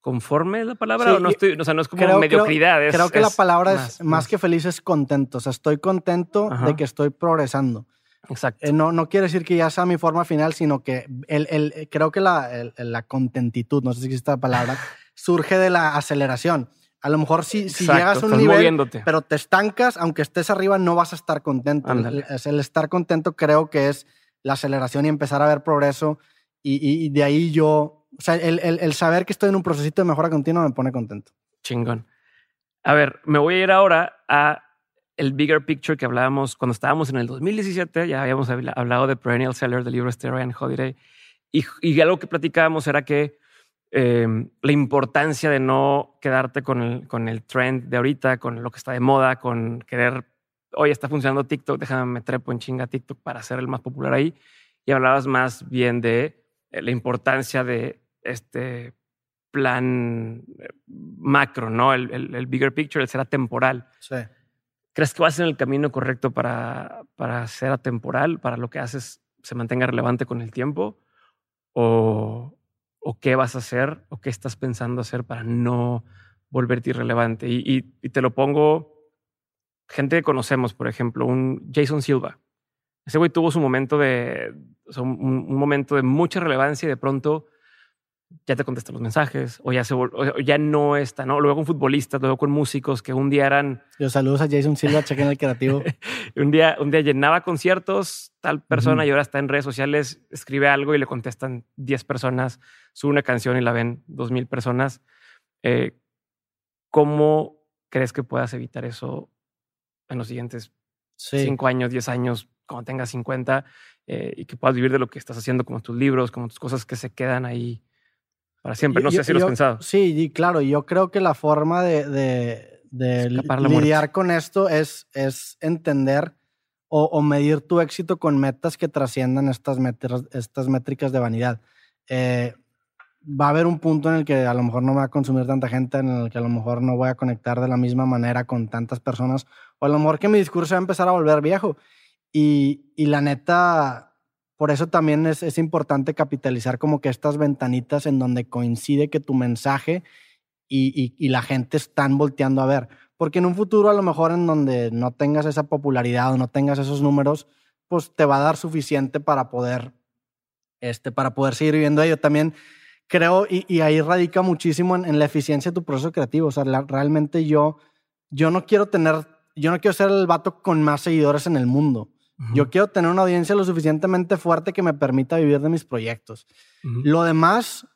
conforme la palabra. Sí, o no estoy, o sea, no es como creo- creo- mediocridad. es- Creo que la es palabra es más que feliz, es contento. O sea, estoy contento Ajá. de que estoy progresando. Exacto. Eh, no, no quiere decir que ya sea mi forma final, sino que el, el- creo que la, el- la contentitud, no sé si existe la palabra, surge de la aceleración. A lo mejor si, si Exacto, llegas a un nivel, moviéndote. pero te estancas, aunque estés arriba, no vas a estar contento. El, el estar contento creo que es la aceleración y empezar a ver progreso. Y, y- y de ahí yo, o sea, el, el- el saber que estoy en un procesito de mejora continua me pone contento. Chingón. A ver, me voy a ir ahora a el bigger picture que hablábamos cuando estábamos en el 2017. Ya habíamos habla- hablado de Perennial Seller del libro este Ryan Holiday. Y, y algo que platicábamos era que eh, la importancia de no quedarte con el, con el trend de ahorita, con lo que está de moda, con querer, oye, está funcionando TikTok, déjame me trepo en chinga TikTok para ser el más popular ahí. Y hablabas más bien de eh, la importancia de este plan eh, macro, ¿no? El, el- el bigger picture, el ser atemporal. Sí. ¿Crees que vas en el camino correcto para, para ser atemporal, para lo que haces se mantenga relevante con el tiempo? ¿O, o qué vas a hacer o qué estás pensando hacer para no volverte irrelevante? Y, y- y te lo pongo, gente que conocemos, por ejemplo, un Jason Silva. Ese güey tuvo su momento de, o sea, un, un momento de mucha relevancia y de pronto ya te contestan los mensajes o ya, se, o ya no está, ¿no? Luego con futbolistas, luego con músicos que un día eran Los saludos a Jason Silva, chequen el creativo. un día, un día llenaba conciertos, tal persona, y ahora está en redes sociales, escribe algo y le contestan 10 personas, sube una canción y la ven 2000 personas. Eh, ¿Cómo crees que puedas evitar eso en los siguientes Sí. 5 años, 10 años, cuando tengas 50, eh, y que puedas vivir de lo que estás haciendo, como tus libros, como tus cosas que se quedan ahí para siempre? No Yo- sé si lo has yo- pensado. Sí, y claro, yo creo que la forma de, de- de muerte. lidiar con esto es, es entender o, o medir tu éxito con metas que trasciendan estas, métricas- estas métricas de vanidad. Eh, va a haber un punto en el que a lo mejor no me va a consumir tanta gente, en el que a lo mejor no voy a conectar de la misma manera con tantas personas, o a lo mejor que mi discurso va a empezar a volver viejo. Y, y la neta, por eso también es, es importante capitalizar como que estas ventanitas en donde coincide que tu mensaje y, y- y la gente están volteando a ver. Porque en un futuro a lo mejor en donde no tengas esa popularidad o no tengas esos números, pues te va a dar suficiente para poder, este, para poder seguir viviendo ello. También creo, y, y ahí radica muchísimo en, en la eficiencia de tu proceso creativo. O sea, la- realmente yo, yo no quiero tener, yo no quiero ser el vato con más seguidores en el mundo. Yo quiero tener una audiencia lo suficientemente fuerte que me permita vivir de mis proyectos. Lo demás,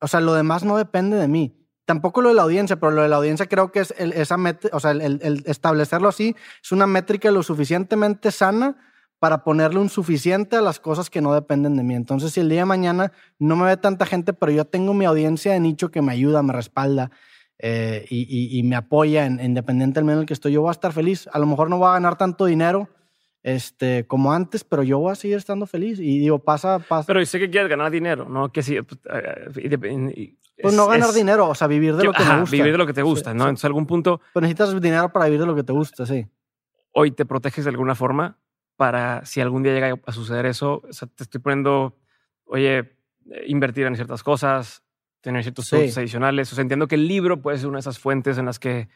o sea, lo demás no depende de mí. Tampoco lo de la audiencia, pero lo de la audiencia creo que es el- esa met- o sea, el, el- el establecerlo así es una métrica lo suficientemente sana para ponerle un suficiente a las cosas que no dependen de mí. Entonces, si el día de mañana no me ve tanta gente, pero yo tengo mi audiencia de nicho que me ayuda, me respalda eh, y, me apoya, en, independiente del medio en el que estoy, yo voy a estar feliz. A lo mejor no voy a ganar tanto dinero este, como antes, pero yo voy a seguir estando feliz. Y digo, pasa, pasa. Pero sé que quieres ganar dinero, ¿no? Que sí. Pues, eh, pues no ganar dinero, o sea, vivir de lo que te gusta. Vivir de lo que te gusta, ¿no? Entonces, algún punto. Pues necesitas dinero para vivir de lo que te gusta, sí. Hoy te proteges de alguna forma para si algún día llega a suceder eso. O sea, te estoy poniendo, oye, eh, invertir en ciertas cosas, tener ciertos sí. adicionales. O sea, entiendo que el libro puede ser una de esas fuentes en las que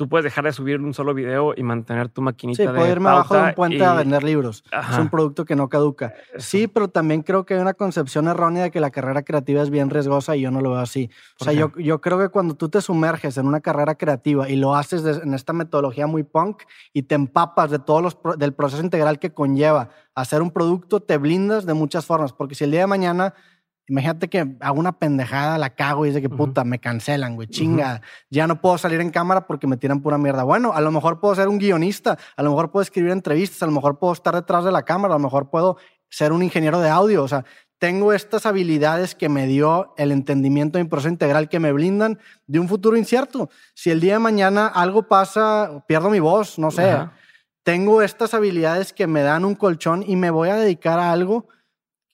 tú puedes dejar de subir un solo video y mantener tu maquinita sí, de puedo irme abajo de un puente a vender libros. Es un producto que no caduca. Sí, pero también creo que hay una concepción errónea de que la carrera creativa es bien riesgosa y yo no lo veo así. O sea, yo, yo, creo que cuando tú te sumerges en una carrera creativa y lo haces en esta metodología muy punk y te empapas de todos los del proceso integral que conlleva hacer un producto, te blindas de muchas formas. Porque si el día de mañana Imagínate que hago una pendejada, la cago y dice que puta, me cancelan, güey, chinga. Ya no puedo salir en cámara porque me tiran pura mierda. Bueno, a lo mejor puedo ser un guionista, a lo mejor puedo escribir entrevistas, a lo mejor puedo estar detrás de la cámara, a lo mejor puedo ser un ingeniero de audio. O sea, tengo estas habilidades que me dio el entendimiento de mi proceso integral que me blindan de un futuro incierto. Si el día de mañana algo pasa, pierdo mi voz, no sé. Tengo estas habilidades que me dan un colchón y me voy a dedicar a algo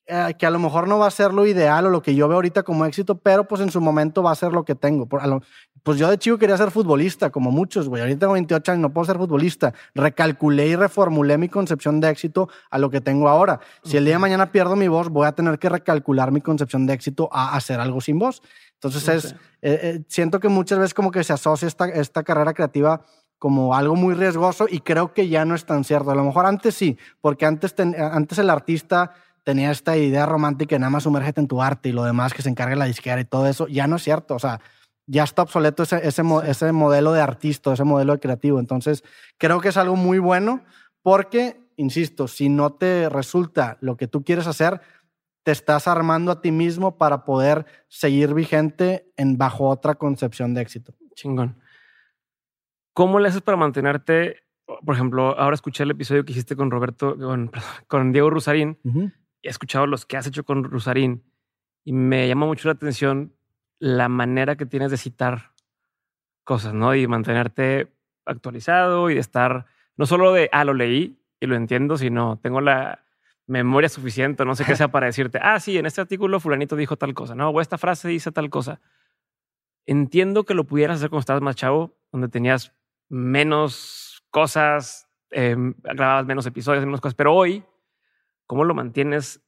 eh, que a lo mejor no va a ser lo ideal o lo que yo veo ahorita como éxito, pero pues en su momento va a ser lo que tengo. pues yo de chico quería ser futbolista, como muchos, güey. Ahorita tengo 28 años, no puedo ser futbolista. Recalculé y reformulé mi concepción de éxito a lo que tengo ahora. Si el día de mañana pierdo mi voz, voy a tener que recalcular mi concepción de éxito a hacer algo sin voz. Entonces es, eh, eh, siento que muchas veces como que se asocia esta, esta carrera creativa como algo muy riesgoso y creo que ya no es tan cierto. A lo mejor antes sí, porque antes, antes el artista tenía esta idea romántica de nada más sumérgete en tu arte y lo demás que se encargue la disquera y todo eso, ya no es cierto. O sea, ya está obsoleto ese, ese, ese modelo de artista, ese modelo de creativo. Entonces, creo que es algo muy bueno porque, insisto, si no te resulta lo que tú quieres hacer, te estás armando a ti mismo para poder seguir vigente en bajo otra concepción de éxito. Chingón. ¿Cómo le haces para mantenerte? Por ejemplo, ahora escuché el episodio que hiciste con Roberto, con, con Diego Rusarín, he escuchado los que has hecho con Rusarín y me llama mucho la atención la manera que tienes de citar cosas, ¿no? Y mantenerte actualizado y de estar, no solo de, ah, lo leí y lo entiendo, sino tengo la memoria suficiente, no sé qué sea para decirte, ah, sí, en este artículo fulanito dijo tal cosa, ¿no? O esta frase dice tal cosa. Entiendo que lo pudieras hacer cuando estabas más chavo, donde tenías menos cosas, em, grababas menos episodios, menos cosas, pero hoy ¿Cómo lo mantienes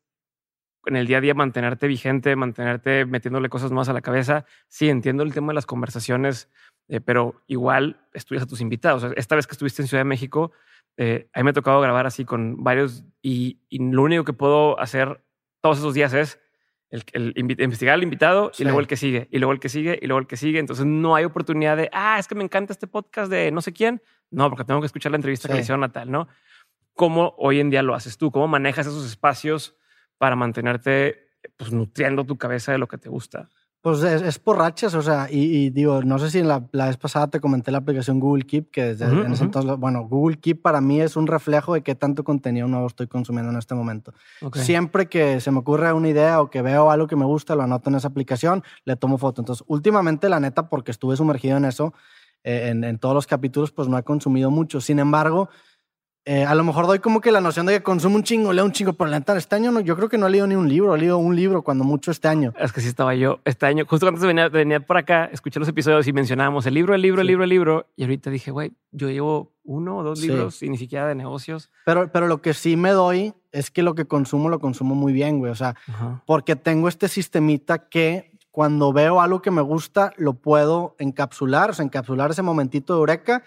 en el día a día, mantenerte vigente, mantenerte metiéndole cosas nuevas a la cabeza? Sí, entiendo el tema de las conversaciones, eh, pero igual estudias a tus invitados. Esta vez que estuviste en Ciudad de México, eh, a mí me ha tocado grabar así con varios y, lo único que puedo hacer todos esos días es el, investigar al invitado y luego el que sigue, y luego el que sigue, y luego el que sigue. Entonces no hay oportunidad de, ah, es que me encanta este podcast de no sé quién. No, porque tengo que escuchar la entrevista que le hicieron a tal, ¿no? ¿Cómo hoy en día lo haces tú? ¿Cómo manejas esos espacios para mantenerte pues, nutriendo tu cabeza de lo que te gusta? Pues es, por rachas, o sea, y, digo, no sé si la, vez pasada te comenté la aplicación Google Keep, que desde en ese entonces, bueno, Google Keep para mí es un reflejo de qué tanto contenido nuevo estoy consumiendo en este momento. Siempre que se me ocurre una idea o que veo algo que me gusta, lo anoto en esa aplicación, le tomo foto. Entonces, últimamente, la neta, porque estuve sumergido en eso, eh, en, en, todos los capítulos, pues no he consumido mucho. Sin embargo, eh, a lo mejor doy como que la noción de que consumo un chingo, leo un chingo, por la este año no, yo creo que no he leído ni un libro, he leído un libro cuando mucho este año. Es que sí estaba yo este año, justo antes de venir, por acá, escuché los episodios y mencionábamos el libro, el libro, el libro, el libro, y ahorita dije, güey, yo llevo uno o dos libros y ni siquiera de negocios. Pero, pero lo que sí me doy es que lo que consumo lo consumo muy bien, güey, o sea, porque tengo este sistemita que cuando veo algo que me gusta, lo puedo encapsular, o sea, encapsular ese momentito de eureka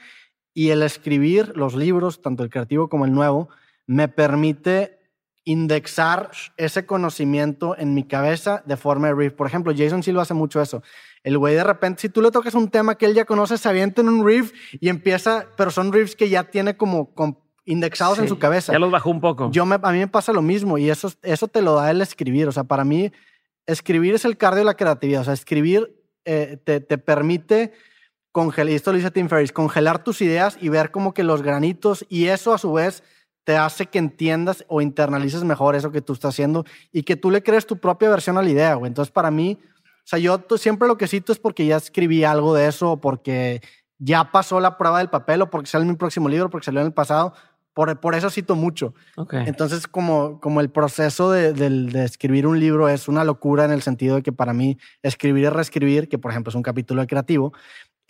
y el escribir los libros, tanto el creativo como el nuevo, me permite indexar ese conocimiento en mi cabeza de forma de riff. Por ejemplo, Jason Silva hace mucho eso. El güey de repente, si tú le tocas un tema que él ya conoce, se avienta en un riff y empieza, pero son riffs que ya tiene como, indexados en su cabeza. Ya los bajó un poco. Yo me, a mí me pasa lo mismo y eso, eso te lo da el escribir. O sea, para mí, escribir es el cardio de la creatividad. O sea, escribir eh, te, te permite congelar, esto lo dice Tim Ferriss, congelar tus ideas y ver como que los granitos y eso a su vez te hace que entiendas o internalices mejor eso que tú estás haciendo y que tú le crees tu propia versión a la idea, güey. Entonces, para mí, o sea, yo siempre lo que cito es porque ya escribí algo de eso, o porque ya pasó la prueba del papel, o porque sale mi próximo libro, porque salió en el pasado. Por, por eso cito mucho. Okay. Entonces, como, como el proceso de, de, de, escribir un libro es una locura en el sentido de que para mí escribir y reescribir, que por ejemplo es un capítulo de creativo,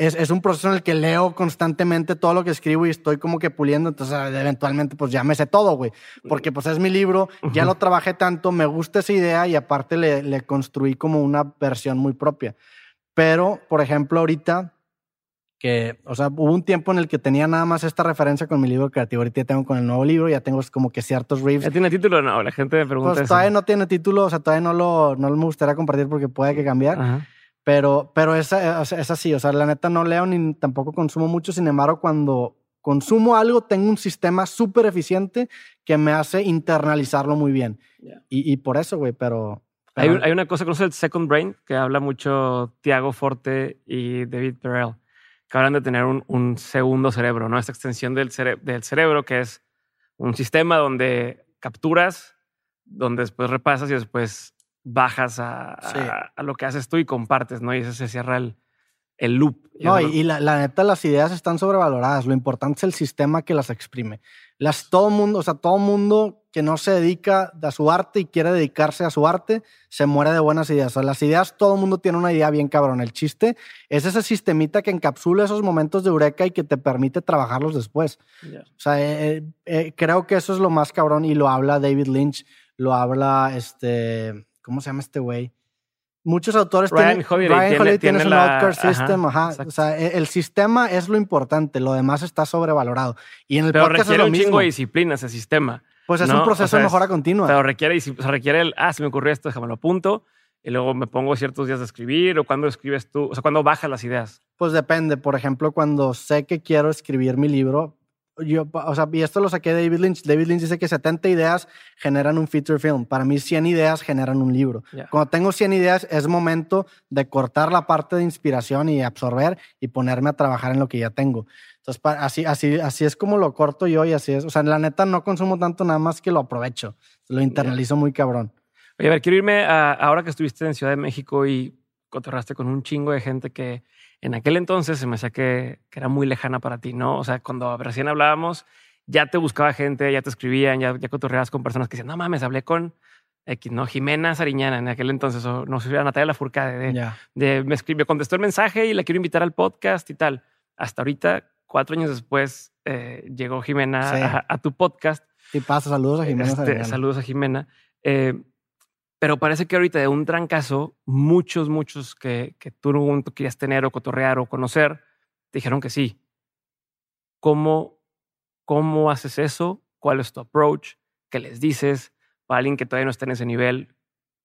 es, es, un proceso en el que leo constantemente todo lo que escribo y estoy como que puliendo, entonces eventualmente pues ya me sé todo, güey, porque pues es mi libro, ya lo trabajé tanto, me gusta esa idea y aparte le, le construí como una versión muy propia. Pero, por ejemplo, ahorita que, o sea, hubo un tiempo en el que tenía nada más esta referencia con mi libro creativo. Ahorita ya tengo con el nuevo libro, ya tengo como que ciertos riffs. ¿Ya tiene título no? La gente me pregunta. Pues eso. todavía no tiene título, o sea, todavía no lo, no me gustaría compartir porque puede que cambiar. Ajá. Pero, pero es, es así, o sea, la neta no leo ni tampoco consumo mucho. Sin embargo, cuando consumo algo, tengo un sistema súper eficiente que me hace internalizarlo muy bien. Yeah. Y, y, por eso, güey, pero. Hay, hay, una cosa que conoce el Second Brain, que habla mucho Tiago Forte y David Perel que hablan de tener un, un segundo cerebro, ¿no? Esta extensión del, cere del, cerebro, que es un sistema donde capturas, donde después repasas y después bajas a, sí. a, a lo que haces tú y compartes, ¿no? Y eso se cierra el, el loop. No, y, y la, la, neta, las ideas están sobrevaloradas. Lo importante es el sistema que las exprime. Las, todo mundo, o sea, todo mundo que no se dedica a su arte y quiere dedicarse a su arte, se muere de buenas ideas. O sea, las ideas, todo mundo tiene una idea bien cabrón. El chiste es ese sistemita que encapsula esos momentos de eureka y que te permite trabajarlos después. Yeah. O sea, eh, eh, creo que eso es lo más cabrón y lo habla David Lynch, lo habla este, ¿cómo se llama este güey? Muchos autores Ryan tienen, Holiday Ryan tiene, Holiday tiene tiene la- un ajá, system, ajá. O sea, e, el sistema es lo importante, lo demás está sobrevalorado. Y en el Pero podcast es requiere lo un mismo. chingo de disciplina ese sistema. Pues es ¿no? un proceso O sea, de es- mejora continua. Pero requiere, o sea, requiere el, ah, se me ocurrió esto, déjame lo apunto. Y luego me pongo ciertos días de escribir o cuando escribes tú, o sea, cuando bajas las ideas. Pues depende. Por ejemplo, cuando sé que quiero escribir mi libro, yo, o sea, y esto lo saqué de David Lynch. David Lynch dice que 70 ideas generan un feature film. Para mí, 100 ideas generan un libro. Ya. Cuando tengo 100 ideas, es momento de cortar la parte de inspiración y absorber y ponerme a trabajar en lo que ya tengo. Entonces, pa- así, así, así es como lo corto yo y así es. O sea, la neta no consumo tanto nada más que lo aprovecho. Lo internalizo muy cabrón. Oye, a ver, quiero irme a ahora que estuviste en Ciudad de México y cotorraste con un chingo de gente que en aquel entonces se me hacía que, que era muy lejana para ti, ¿no? O sea, cuando recién hablábamos, ya te buscaba gente, ya te escribían, ya, ya cotorreabas con personas que decían, no mames, hablé con X, ¿no? Jimena Sariñana en aquel entonces, o no sé, Natalia Lafourcade, de, Ya. de me, escribió, me contestó el mensaje y la quiero invitar al podcast y tal. Hasta ahorita, cuatro años después, eh, llegó Jimena Sí. a, a tu podcast. Y pasa, saludos a Jimena. Este, saludos a Jimena. Eh, pero parece que ahorita de un trancazo, muchos, muchos que, que tú momento querías tener o cotorrear o conocer, te dijeron que sí. ¿Cómo, ¿Cómo haces eso? ¿Cuál es tu approach? ¿Qué les dices? Para alguien que todavía no está en ese nivel,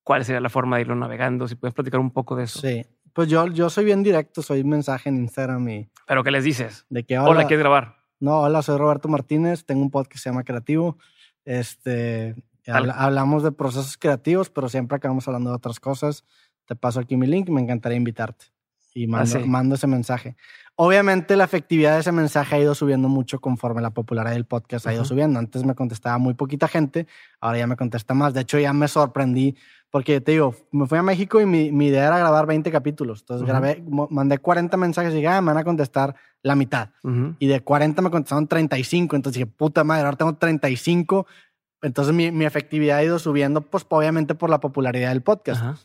¿cuál sería la forma de irlo navegando? Si puedes platicar un poco de eso. Sí. Pues yo, yo soy bien directo, soy mensaje en Instagram y Pero ¿qué les dices? de que Hola, hola, ¿quieres grabar? No, hola, soy Roberto Martínez, tengo un podcast que se llama Creativo. Este, habla- hablamos de procesos creativos, pero siempre acabamos hablando de otras cosas. Te paso aquí mi link, me encantaría invitarte. Y mando, Ah, sí. mando ese mensaje. Obviamente la efectividad de ese mensaje ha ido subiendo mucho conforme la popularidad del podcast ha ido subiendo. Antes me contestaba muy poquita gente, ahora ya me contesta más. De hecho, ya me sorprendí porque te digo, me fui a México y mi, mi idea era grabar 20 capítulos. Entonces Ujú. grabé, mo- mandé 40 mensajes y dije, ah, me van a contestar la mitad Ujú. y de 40 me contestaron 35. Entonces dije, puta madre, ahora tengo 35. Entonces mi, mi efectividad ha ido subiendo, pues obviamente por la popularidad del podcast. Ajá.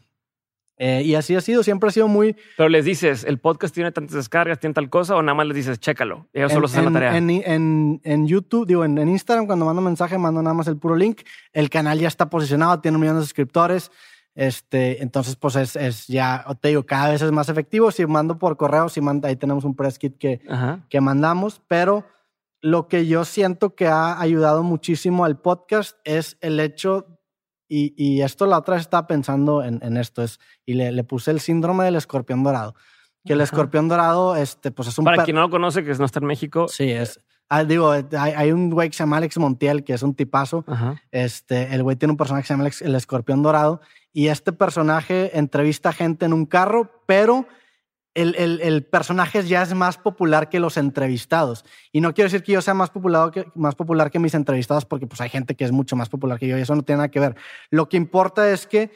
Eh, y así ha sido, siempre ha sido muy... Pero les dices, el podcast tiene tantas descargas, tiene tal cosa, o nada más les dices, chécalo. Ellos solo en, hacen la en- tarea. En, en- en YouTube, digo, en, en Instagram, cuando mando mensaje, mando nada más el puro link. El canal ya está posicionado, tiene un millón de suscriptores. Este, entonces, pues es, es ya, te digo, cada vez es más efectivo. Si mando por correo, si manda, ahí tenemos un press kit que, Ajá. que mandamos, pero lo que yo siento que ha ayudado muchísimo al podcast es el hecho, y, y esto la otra estaba pensando en, en esto, es, y le, le puse el síndrome del escorpión dorado. Que el Ajá. escorpión dorado, este, pues es un Para quien no lo conoce, que no está en México. Sí, es. ah, digo, hay, hay un güey que se llama Alex Montiel, que es un tipazo. Ajá. Este, el güey tiene un personaje que se llama Alex- el escorpión dorado. Y este personaje entrevista gente en un carro, pero el, el, personaje ya es más popular que los entrevistados. Y no quiero decir que yo sea más popular que, más popular que mis entrevistados, porque pues hay gente que es mucho más popular que yo y eso no tiene nada que ver. Lo que importa es que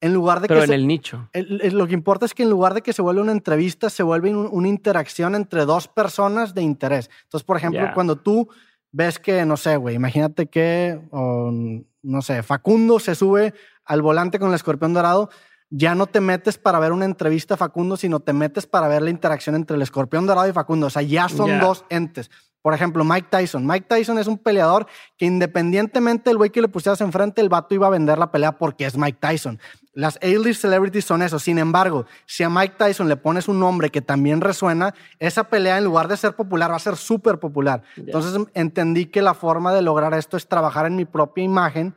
en lugar de Pero que... en el nicho. lo que importa es que en lugar de que se vuelva una entrevista, se vuelve una interacción entre dos personas de interés. Entonces, por ejemplo, cuando tú ves que, no sé, güey, imagínate que, no sé, Facundo se sube al volante con el escorpión dorado ya no te metes para ver una entrevista a Facundo, sino te metes para ver la interacción entre el escorpión dorado y Facundo. O sea, ya son dos entes. Por ejemplo, Mike Tyson. Mike Tyson es un peleador que independientemente del güey que le pusieras enfrente, el vato iba a vender la pelea porque es Mike Tyson. Las A-list celebrities son eso. Sin embargo, si a Mike Tyson le pones un nombre que también resuena, esa pelea en lugar de ser popular va a ser súper popular. Entonces entendí que la forma de lograr esto es trabajar en mi propia imagen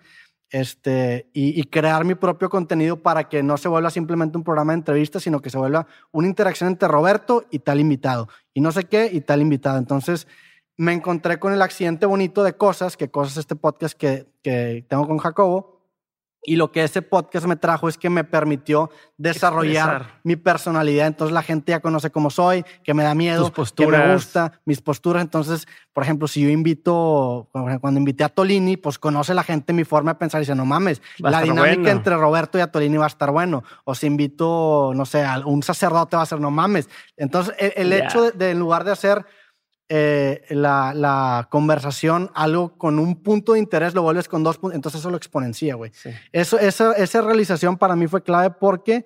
este, y, crear mi propio contenido para que no se vuelva simplemente un programa de entrevistas, sino que se vuelva una interacción entre Roberto y tal invitado, y no sé qué y tal invitado. Entonces me encontré con el accidente bonito de cosas, que cosas este podcast que, que tengo con Jacobo, y lo que ese podcast me trajo es que me permitió desarrollar mi personalidad. Entonces la gente ya conoce cómo soy, que me da miedo, que me gusta, mis posturas. Entonces, por ejemplo, si yo invito, cuando invité a Tolini, pues conoce la gente mi forma de pensar y dice, no mames, la dinámica entre Roberto y a Tolini va a estar bueno. O si invito, no sé, a un sacerdote va a ser, no mames. Entonces, el, hecho de, en lugar de hacer eh, la, conversación, algo con un punto de interés, lo vuelves con dos puntos, entonces eso lo exponencia, güey. Eso, esa, esa realización para mí fue clave porque,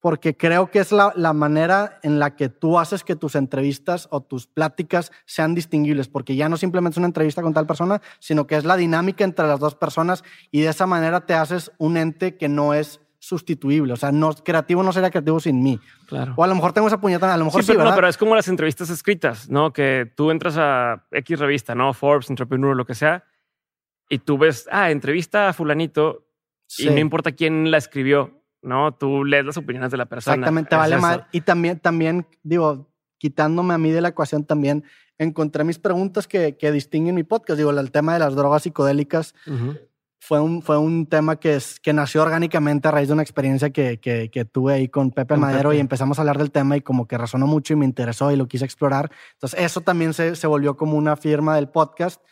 porque creo que es la, la, manera en la que tú haces que tus entrevistas o tus pláticas sean distinguibles, porque ya no simplemente es una entrevista con tal persona, sino que es la dinámica entre las dos personas y de esa manera te haces un ente que no es sustituible. O sea, no, creativo no sería creativo sin mí. Claro. O a lo mejor tengo esa puñeta, a lo mejor sí, pero, no, pero es como las entrevistas escritas, ¿no? Que tú entras a X revista, ¿no? Forbes, Entrepreneur, lo que sea, y tú ves, ah, entrevista a fulanito, y no importa quién la escribió, ¿no? Tú lees las opiniones de la persona. Exactamente, vale mal. Y también, también, digo, quitándome a mí de la ecuación también, encontré mis preguntas que, que distinguen mi podcast. Digo, el tema de las drogas psicodélicas fue un, fue un tema que, es, que nació orgánicamente a raíz de una experiencia que, que, tuve ahí con Pepe Madero y empezamos a hablar del tema y como que resonó mucho y me interesó y lo quise explorar. Entonces eso también se, se volvió como una firma del podcast.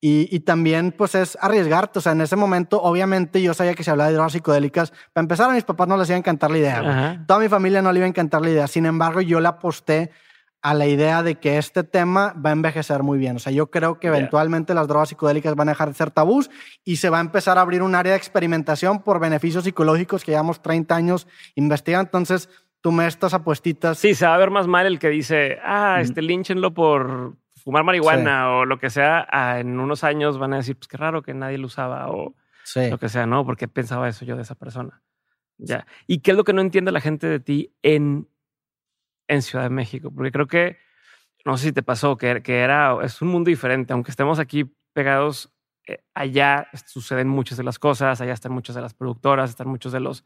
Y, y, también, pues, es arriesgarte. O sea, en ese momento, obviamente, yo sabía que se hablaba de drogas psicodélicas. Para empezar, a mis papás no les iba a encantar la idea. Toda mi familia no le iba a encantar la idea. Sin embargo, yo la aposté a la idea de que este tema va a envejecer muy bien. O sea, yo creo que eventualmente las drogas psicodélicas van a dejar de ser tabús y se va a empezar a abrir un área de experimentación por beneficios psicológicos que llevamos 30 años investigando. Entonces, tú me estas apuestitas. Sí, se va a ver más mal el que dice, ah, este línchenlo por fumar marihuana o lo que sea. Ah, en unos años van a decir, pues qué raro que nadie lo usaba o lo que sea, ¿no? Porque pensaba eso yo de esa persona. Ya. ¿Y qué es lo que no entiende la gente de ti en en Ciudad de México, porque creo que, no sé si te pasó, que, que era, es un mundo diferente, aunque estemos aquí pegados, eh, allá suceden muchas de las cosas, allá están muchas de las productoras, están muchos de los,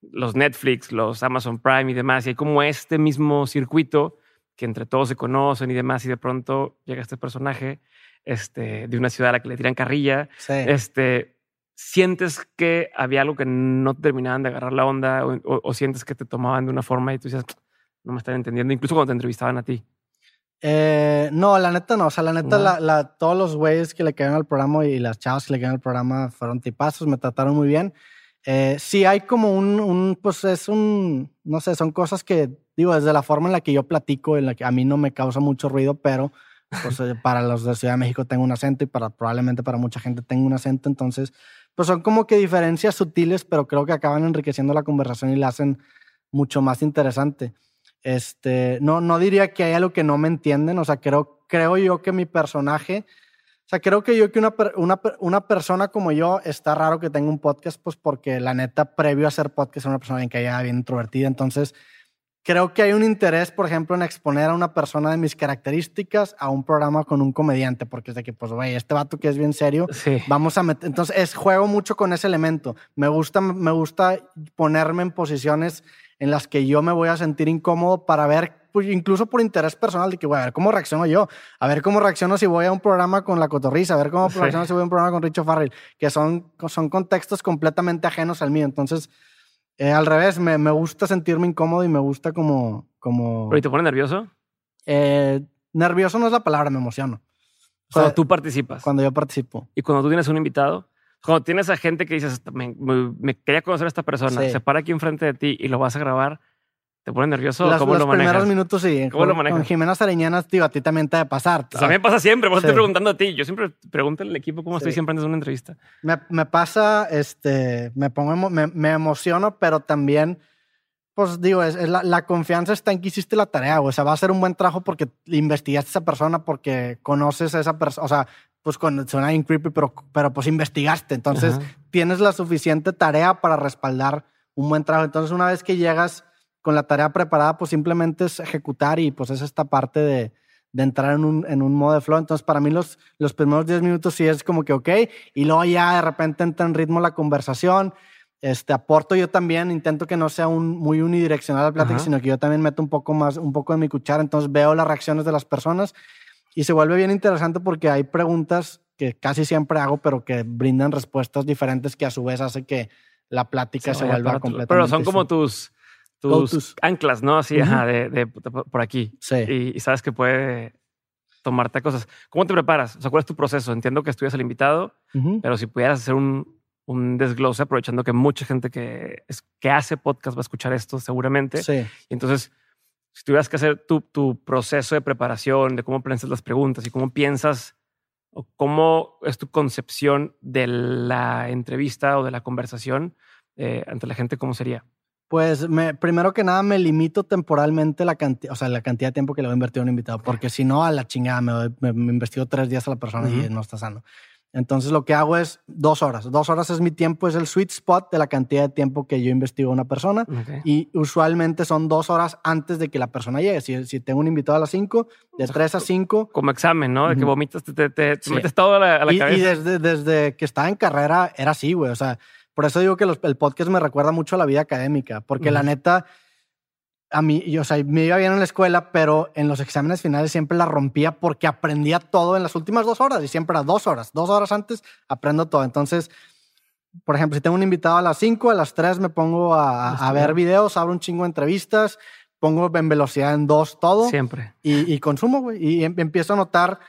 los Netflix, los Amazon Prime y demás, y hay como este mismo circuito que entre todos se conocen y demás, y de pronto llega este personaje este, de una ciudad a la que le tiran carrilla, este, sientes que había algo que no terminaban de agarrar la onda o, o, sientes que te tomaban de una forma y tú dices, no me están entendiendo, incluso cuando te entrevistaban a ti. Eh, no, la neta no. O sea, la neta, la, todos los güeyes que le quedaron al programa y las chavas que le quedaron al programa fueron tipazos, me trataron muy bien. Eh, sí hay como un, un, pues es un, no sé, son cosas que, digo, desde la forma en la que yo platico, en la que a mí no me causa mucho ruido, pero pues eh, para los de Ciudad de México tengo un acento y para probablemente para mucha gente tengo un acento, entonces, pues son como que diferencias sutiles, pero creo que acaban enriqueciendo la conversación y la hacen mucho más interesante. Este, no, no diría que hay algo que no me entienden, o sea, creo, creo yo que mi personaje, o sea, creo que yo que una, una, una persona como yo, está raro que tenga un podcast, pues porque la neta, previo a hacer podcast, era una persona bien callada, bien introvertida, entonces creo que hay un interés, por ejemplo, en exponer a una persona de mis características a un programa con un comediante, porque es de que, pues, güey, este vato que es bien serio, vamos a meter. Entonces, es, juego mucho con ese elemento. Me gusta, me gusta ponerme en posiciones en las que yo me voy a sentir incómodo para ver, pues, incluso por interés personal, de que voy a ver cómo reacciono yo, a ver cómo reacciono si voy a un programa con La Cotorrisa, a ver cómo reacciono si voy a un programa con Richo Farrell, que son, son contextos completamente ajenos al mío. Entonces, Eh, al revés, me, me gusta sentirme incómodo y me gusta como... como ¿Pero y te pone nervioso? eh, nervioso no es la palabra, me emociono. O Cuando sea, tú participas. cuando yo participo. Y cuando tú tienes un invitado, cuando tienes a gente que dices, me, me- me quería conocer a esta persona, Sí. se para aquí enfrente de ti y lo vas a grabar, ¿te pone nervioso? Las- ¿Cómo los lo manejas? primeros minutos sí. ¿Cómo lo Con- manejas? Con Jimena Sariñanas, tío, a ti también te debe pasar. O sea, a mí me pasa siempre, eso Sí. estoy preguntando a ti. Yo siempre pregunto al equipo cómo estoy Sí. siempre antes de una entrevista. Me, me pasa, este, me pongo, me, me emociono, pero también, pues digo, es, es la, la confianza está en que hiciste la tarea, güey. O sea, va a ser un buen trabajo porque investigaste a esa persona, porque conoces a esa persona, o sea, pues con, suena bien creepy, pero, pero pues investigaste. Entonces, Ajá. tienes la suficiente tarea para respaldar un buen trabajo. Entonces, una vez que llegas con la tarea preparada, pues simplemente es ejecutar y pues es esta parte de, de entrar en un, en un modo de flow. Entonces, para mí los, los primeros 10 minutos sí es como que ok, y luego ya de repente entra en ritmo la conversación. Este, aporto yo también, intento que no sea un, muy unidireccional la plática, Ajá. sino que yo también meto un poco más, un poco de mi cuchara, entonces veo las reacciones de las personas y se vuelve bien interesante porque hay preguntas que casi siempre hago, pero que brindan respuestas diferentes que a su vez hace que la plática se, vuelva completamente. Pero son como tus, tus anclas, ¿no? Así, ajá, de, de- de por aquí. Sí. Y, y sabes que puede tomarte cosas. ¿Cómo te preparas? O sea, ¿cuál es tu proceso? Entiendo que estudias al invitado, pero si pudieras hacer un, un desglose, aprovechando que mucha gente que, es, que hace podcast va a escuchar esto seguramente. Sí. Y entonces, si tuvieras que hacer tu, tu proceso de preparación, de cómo piensas las preguntas y cómo piensas o cómo es tu concepción de la entrevista o de la conversación eh, ante la gente, ¿cómo sería? Pues me, primero que nada me limito temporalmente la cantidad, o sea, la cantidad de tiempo que le voy a invertir a un invitado, porque si no, a la chingada me, doy- me, me investigo tres días a la persona y no está sano. Entonces lo que hago es dos horas. Dos horas es mi tiempo, es el sweet spot de la cantidad de tiempo que yo investigo a una persona. Y usualmente son dos horas antes de que la persona llegue. Si, si tengo un invitado a las cinco, de tres a cinco. Como examen, ¿no? De que vomitas, te, te- te- te Sí. metes todo a la, a la Y, desde, desde que estaba en carrera era así, güey. O sea, por eso digo que los- el podcast me recuerda mucho a la vida académica, porque la neta, a mí, yo, o sea, me iba bien en la escuela, pero en los exámenes finales siempre la rompía porque aprendía todo en las últimas dos horas y siempre a dos horas. Dos horas antes aprendo todo. Entonces, por ejemplo, si tengo un invitado a las cinco, a las tres me pongo a, a ver videos, abro un chingo de entrevistas, pongo en velocidad en dos todo Siempre. y, y consumo, güey. Y em- empiezo a notar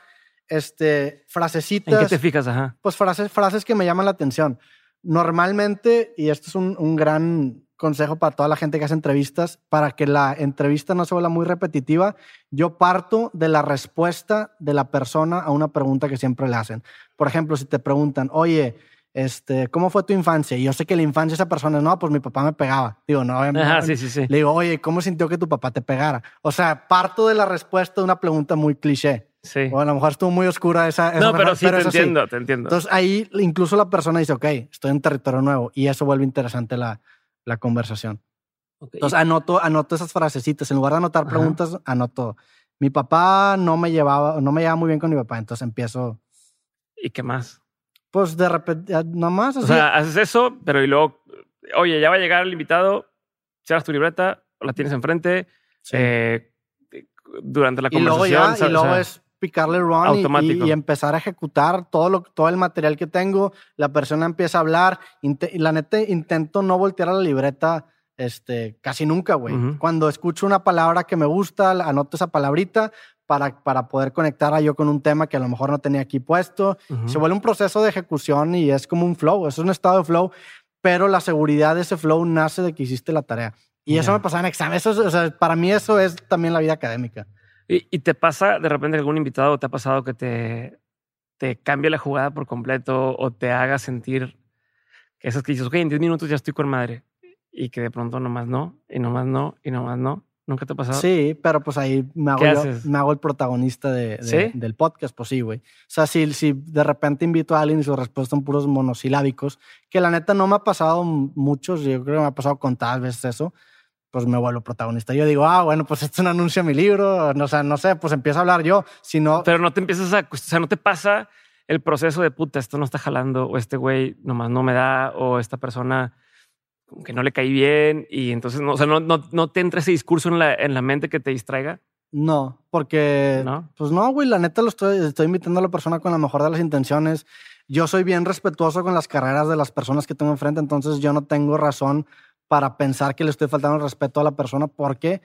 este, frasecitas ¿En qué te fijas? Ajá. pues frases, frases que me llaman la atención. Normalmente, y esto es un, un gran consejo para toda la gente que hace entrevistas, para que la entrevista no se vuelva muy repetitiva, yo parto de la respuesta de la persona a una pregunta que siempre le hacen. Por ejemplo, si te preguntan, oye, este, ¿cómo fue tu infancia? Y yo sé que la infancia de esa persona, no, pues mi papá me pegaba. Digo, no, Ajá, sí, sí, sí. le digo, oye, ¿cómo sintió que tu papá te pegara? O sea, parto de la respuesta de una pregunta muy cliché. Sí. O a lo mejor estuvo muy oscura esa. esa No, pero sí te es así. entiendo, te entiendo. Entonces ahí incluso la persona dice, ok, estoy en territorio nuevo y eso vuelve interesante la, la conversación. Entonces anoto, anoto esas frasecitas. En lugar de anotar Ajá. preguntas, anoto. Mi papá no me llevaba, no me llevaba muy bien con mi papá, entonces empiezo, ¿Y qué más? pues de repente, ya nomás así. O sea, haces eso, pero y luego, oye, ya va a llegar el invitado, cierras tu libreta, la tienes enfrente, Sí. eh, durante la y luego conversación. ya, y luego es picarle run y- empezar a ejecutar todo, lo, todo el material que tengo. La persona empieza a hablar. y la neta, intento no voltear a la libreta este, casi nunca, güey. Cuando escucho una palabra que me gusta, anoto esa palabrita para, para poder conectarla yo con un tema que a lo mejor no tenía aquí puesto. Se vuelve un proceso de ejecución y es como un flow, es un estado de flow, pero la seguridad de ese flow nace de que hiciste la tarea. Y eso me pasaba en examen. Eso es- o sea, para mí eso es también la vida académica. ¿Y, y te pasa de repente algún invitado, te ha pasado que te, te cambie la jugada por completo o te haga sentir que esas que dices, ok, en 10 minutos ya estoy con madre y que de pronto nomás no, y nomás no, y nomás no? ¿Nunca te ha pasado? Sí, pero pues ahí me hago, ¿Qué yo- me hago el protagonista de, de- ¿Sí? del podcast, pues sí, güey. O sea, si, si de repente invito a alguien y sus respuestas son puros monosilábicos, que la neta no me ha pasado muchos, yo creo que me ha pasado contadas veces eso, pues me vuelvo protagonista. Yo digo, ah, bueno, pues esto es un anuncio a mi libro, no, o sea, no sé, pues empiezo a hablar yo. Si no, Pero no te empiezas a, o sea, no te pasa el proceso de puta, esto no está jalando, o este güey nomás no me da, o esta persona como que no le caí bien, y entonces no, o sea, no, no, no te entra ese discurso en la, en la mente que te distraiga. No, porque, ¿No? pues no, güey, la neta lo estoy, estoy invitando a la persona con la mejor de las intenciones. Yo soy bien respetuoso con las carreras de las personas que tengo enfrente, entonces yo no tengo razón para pensar que le estoy faltando el respeto a la persona porque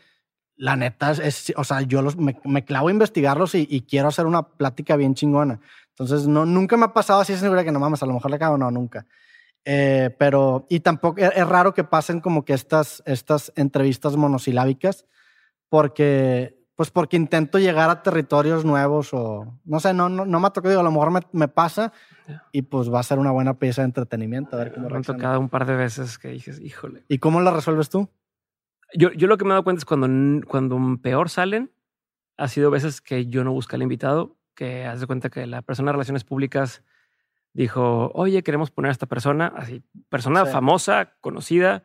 la neta es, o sea, yo los, me, clavo a investigarlos y, quiero hacer una plática bien chingona. Entonces, no, nunca me ha pasado así, segura que no mames, a lo mejor le cago, no, nunca. Eh, pero, y tampoco, es, es, raro que pasen como que estas, estas entrevistas monosilábicas, porque pues porque intento llegar a territorios nuevos o no sé, no, no, no me ha tocado, digo, a lo mejor me, me pasa y pues va a ser una buena pieza de entretenimiento. A ver cómo me tocado un par de veces que dices, híjole. ¿Y cómo la resuelves tú? Yo, yo lo que me he dado cuenta es cuando, cuando peor salen, ha sido veces que yo no busqué al invitado, que haz de cuenta que la persona de relaciones públicas dijo, oye, queremos poner a esta persona, así, persona famosa, conocida,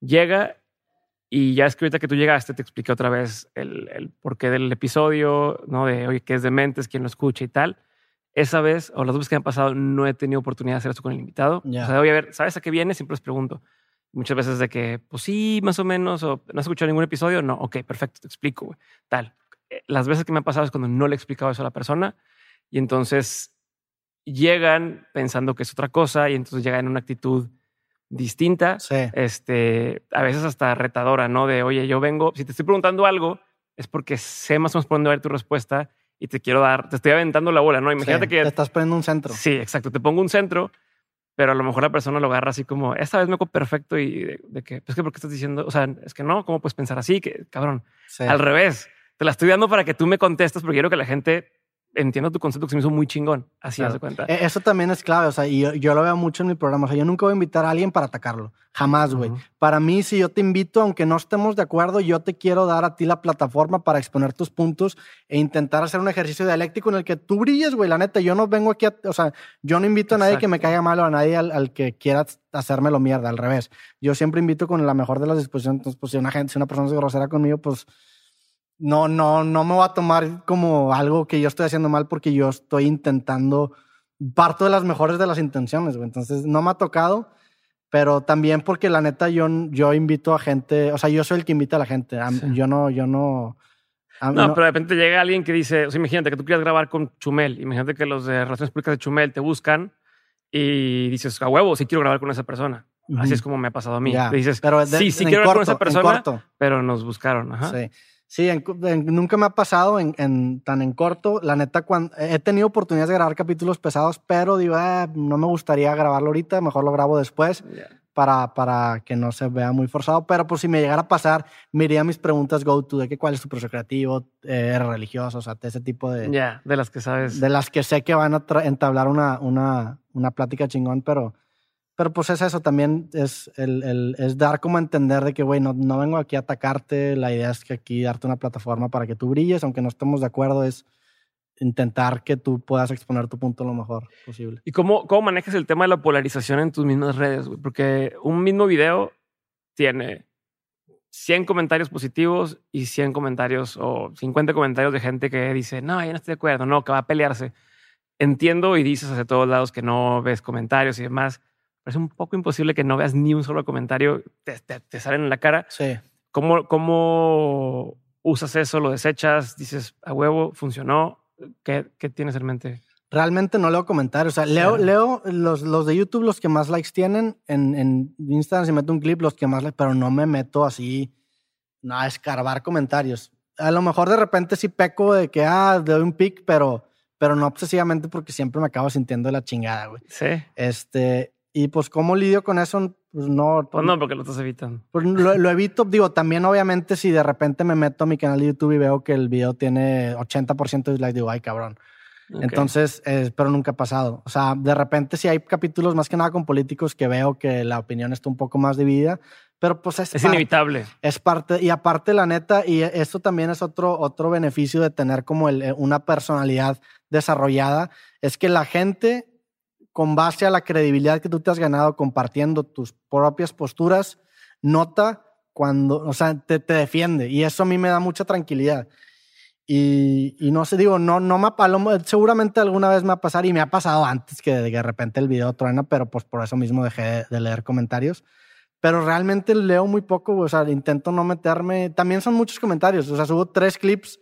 llega y ya es que ahorita que tú llegaste, te expliqué otra vez el, el porqué del episodio, ¿no? De, oye, ¿qué es Dementes? ¿Quién lo escucha y tal? Esa vez, o las dos veces que han pasado, no he tenido oportunidad de hacer esto con el invitado. O sea, oye, a ver, ¿sabes a qué viene? Siempre les pregunto. Muchas veces de que, pues sí, más o menos, o no has escuchado ningún episodio. No, ok, perfecto, te explico. Tal. Eh, las veces que me han pasado es cuando no le he explicado eso a la persona y entonces llegan pensando que es otra cosa y entonces llegan en una actitud distinta, este, a veces hasta retadora, ¿no? De, oye, yo vengo, si te estoy preguntando algo, es porque sé más o menos por dónde va tu respuesta y te quiero dar, te estoy aventando la bola, ¿no? Imagínate que... Te estás poniendo un centro. Sí, exacto, te pongo un centro, pero a lo mejor la persona lo agarra así como, esta vez me hago perfecto y de, que, pues que, ¿por qué estás diciendo? O sea, es que no, ¿cómo puedes pensar así? Que, cabrón, al revés, te la estoy dando para que tú me contestes porque quiero que la gente entiendo tu concepto que se me hizo muy chingón. Así claro. cuenta. E, eso también es clave. O sea, y yo, lo veo mucho en mi programa. O sea, yo nunca voy a invitar a alguien para atacarlo. Jamás, güey. Para mí, si yo te invito, aunque no estemos de acuerdo, yo te quiero dar a ti la plataforma para exponer tus puntos e intentar hacer un ejercicio dialéctico en el que tú brilles, güey. La neta, yo no vengo aquí a. O sea, yo no invito a nadie que me caiga mal o a nadie al, que quiera hacérmelo mierda. Al revés. Yo siempre invito con la mejor de las disposiciones. Entonces, pues si una gente, si una persona es grosera conmigo, pues no, no, no me voy a tomar como algo que yo estoy haciendo mal porque yo estoy intentando, parto de las mejores de las intenciones, güey. Entonces, no me ha tocado, pero también porque la neta yo, yo invito a gente, o sea, yo soy el que invita a la gente. Yo no, yo no... No, pero de repente llega alguien que dice, o sea, imagínate que tú quieras grabar con Chumel, imagínate que los de Relaciones Públicas de Chumel te buscan y dices, a huevo, sí quiero grabar con esa persona. Así es como me ha pasado a mí. dices, pero sí, sí quiero grabar con esa persona, pero nos buscaron. Ajá. Sí. Sí, nunca me ha pasado en, tan en corto. La neta, cuando, he tenido oportunidades de grabar capítulos pesados, pero digo, ah, no me gustaría grabarlo ahorita, mejor lo grabo después para, para que no se vea muy forzado. Pero por si me llegara a pasar, me iría mis preguntas go-to de que cuál es tu proceso creativo, eh, religioso, o sea, ese tipo de... Ya, de las que sabes. De las que sé que van a entablar una, una, una plática chingón, pero pero pues es eso, también es, el, es dar como a entender de que, güey, no, no, vengo aquí a atacarte, la idea es que aquí darte una plataforma para que tú brilles, aunque no estemos de acuerdo, es intentar que tú puedas exponer tu punto lo mejor posible. ¿Y cómo, cómo manejas el tema de la polarización en tus mismas redes? Porque un mismo video tiene 100 comentarios positivos y 100 comentarios o 50 comentarios de gente que dice, no, yo no estoy de acuerdo, no, que va a pelearse. Entiendo y dices hacia todos lados que no ves comentarios y demás es un poco imposible que no veas ni un solo comentario, te, te, salen en la cara. Sí. ¿Cómo, ¿Cómo usas eso? ¿Lo desechas? ¿Dices a huevo? ¿Funcionó? ¿Qué, qué tienes en mente? Realmente no leo comentarios. O sea, leo, leo los, los de YouTube, los que más likes tienen. En, en Instagram, si meto un clip, los que más likes, pero no me meto así no, a escarbar comentarios. A lo mejor de repente sí peco de que, ah, doy un pic, pero, pero no obsesivamente porque siempre me acabo sintiendo la chingada, güey. Sí. Este, y pues, ¿cómo lidio con eso? Pues no. Pues no, porque lo estás evitando. Pues lo, evito. Digo, también, obviamente, si de repente me meto a mi canal de YouTube y veo que el video tiene 80% de dislikes, digo, ay, cabrón. Entonces, eh, pero nunca ha pasado. O sea, de repente, si hay capítulos más que nada con políticos que veo que la opinión está un poco más dividida, pero pues es, es inevitable. Es parte, y aparte, la neta, y esto también es otro, otro beneficio de tener como el, una personalidad desarrollada, es que la gente con base a la credibilidad que tú te has ganado compartiendo tus propias posturas, nota cuando, o sea, te, te defiende. Y eso a mí me da mucha tranquilidad. Y, y, no sé, digo, no, no me seguramente alguna vez me va a pasar y me ha pasado antes que de, repente el video truena, pero pues por eso mismo dejé de, leer comentarios. Pero realmente leo muy poco, o sea, intento no meterme. También son muchos comentarios, o sea, subo tres clips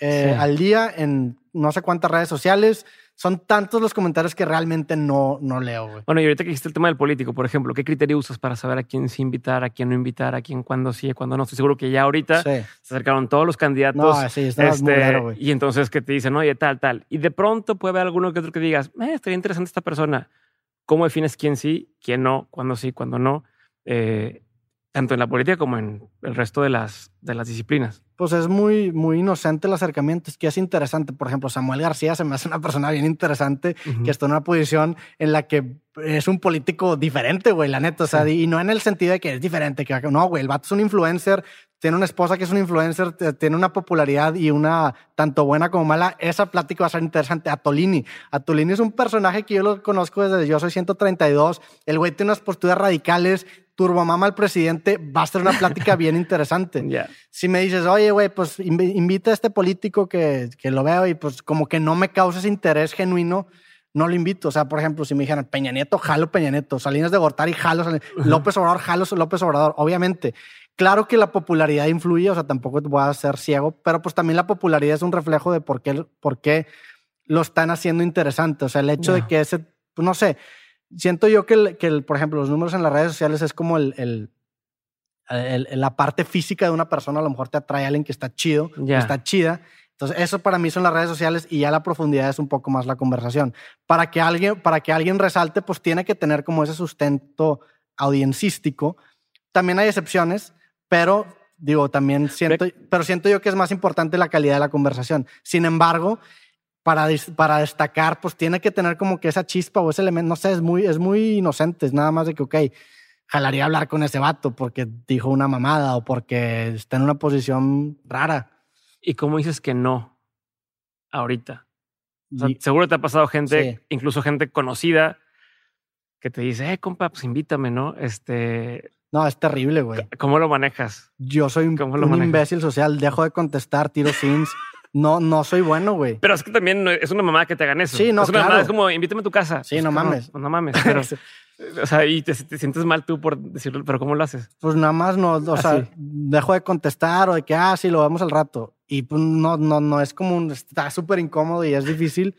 eh, al día en no sé cuántas redes sociales son tantos los comentarios que realmente no, no leo, güey. Bueno, y ahorita que dijiste el tema del político, por ejemplo, ¿qué criterio usas para saber a quién sí invitar, a quién no invitar, a quién cuándo sí, cuándo no? Estoy seguro que ya ahorita se acercaron todos los candidatos. No, sí, este, güey. Y entonces que te dicen, oye, tal, tal. Y de pronto puede haber alguno que otro que digas, eh, estaría interesante esta persona. ¿Cómo defines quién sí, quién no, cuándo sí, cuándo no? Eh, tanto en la política como en el resto de las, de las disciplinas pues es muy, muy inocente el acercamiento. Es que es interesante. Por ejemplo, Samuel García se me hace una persona bien interesante que está en una posición en la que es un político diferente, güey, la neta. O sea, y no en el sentido de que es diferente, que no, güey, el vato es un influencer, tiene una esposa que es un influencer, tiene una popularidad y una tanto buena como mala. Esa plática va a ser interesante. Atolini. Atolini es un personaje que yo lo conozco desde yo soy 132. El güey tiene unas posturas radicales, turbomama al presidente, va a ser una plática bien interesante. Si me dices, oye, güey, pues invita a este político que, que, lo veo y pues como que no me causa ese interés genuino, no lo invito. O sea, por ejemplo, si me dijeran Peña Nieto, jalo Peña Nieto, Salinas de Gortari, jalo López Obrador, jalo López Obrador. Obviamente, claro que la popularidad influye, o sea, tampoco voy a ser ciego, pero pues también la popularidad es un reflejo de por qué, por qué lo están haciendo interesante. O sea, el hecho de que ese, pues, no sé, siento yo que, el, que el, por ejemplo, los números en las redes sociales es como el, el, la parte física de una persona. A lo mejor te atrae a alguien que está chido, que está chida. Entonces, eso para mí son las redes sociales y ya la profundidad es un poco más la conversación. Para que alguien, para que alguien resalte, pues tiene que tener como ese sustento audiencístico. También hay excepciones, pero digo, también siento, pero siento yo que es más importante la calidad de la conversación. Sin embargo, para, para destacar, pues tiene que tener como que esa chispa o ese elemento, no sé, es muy, es muy inocente, es nada más de que, ok, jalaría hablar con ese vato porque dijo una mamada o porque está en una posición rara. ¿Y cómo dices que no ahorita? seguro te ha pasado gente, incluso gente conocida, que te dice, eh, compa, pues invítame, ¿no? Este. No, es terrible, güey. ¿Cómo lo manejas? Yo soy un, un imbécil social, dejo de contestar, tiro sims. No, no soy bueno, güey. Pero es que también es una mamá que te hagan eso. Sí, no, es una Mamá, es como, invítame a tu casa. Sí, no mames. No, mames. Pero, o sea, y te, sientes mal tú por decirlo, pero ¿cómo lo haces? Pues nada más no, o ah, sea, dejo de contestar o de que, ah, sí, lo vemos al rato. Y pues no, no, no es como un, está súper incómodo y es difícil.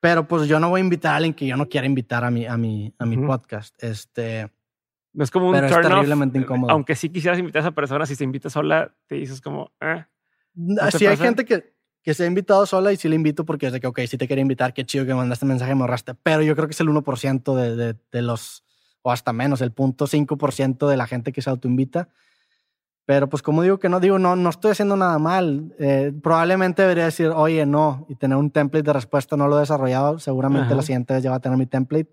Pero pues yo no voy a invitar a alguien que yo no quiera invitar a mi, a mi, a mi podcast. Este. No es como un pero es terriblemente incómodo. Aunque sí quisieras invitar a esa persona, si se invita sola, te dices como, eh. Sí, hay gente que, que se ha invitado sola y sí le invito porque es de que, ok, si te quería invitar, qué chido que mandaste mensaje y me ahorraste. Pero yo creo que es el 1% de, de, de los, o hasta menos, el 0.5% de la gente que se autoinvita. Pero pues como digo que no, digo, no, no estoy haciendo nada mal. Eh, probablemente debería decir, oye, no, y tener un template de respuesta, no lo he desarrollado. Seguramente la siguiente vez ya va a tener mi template.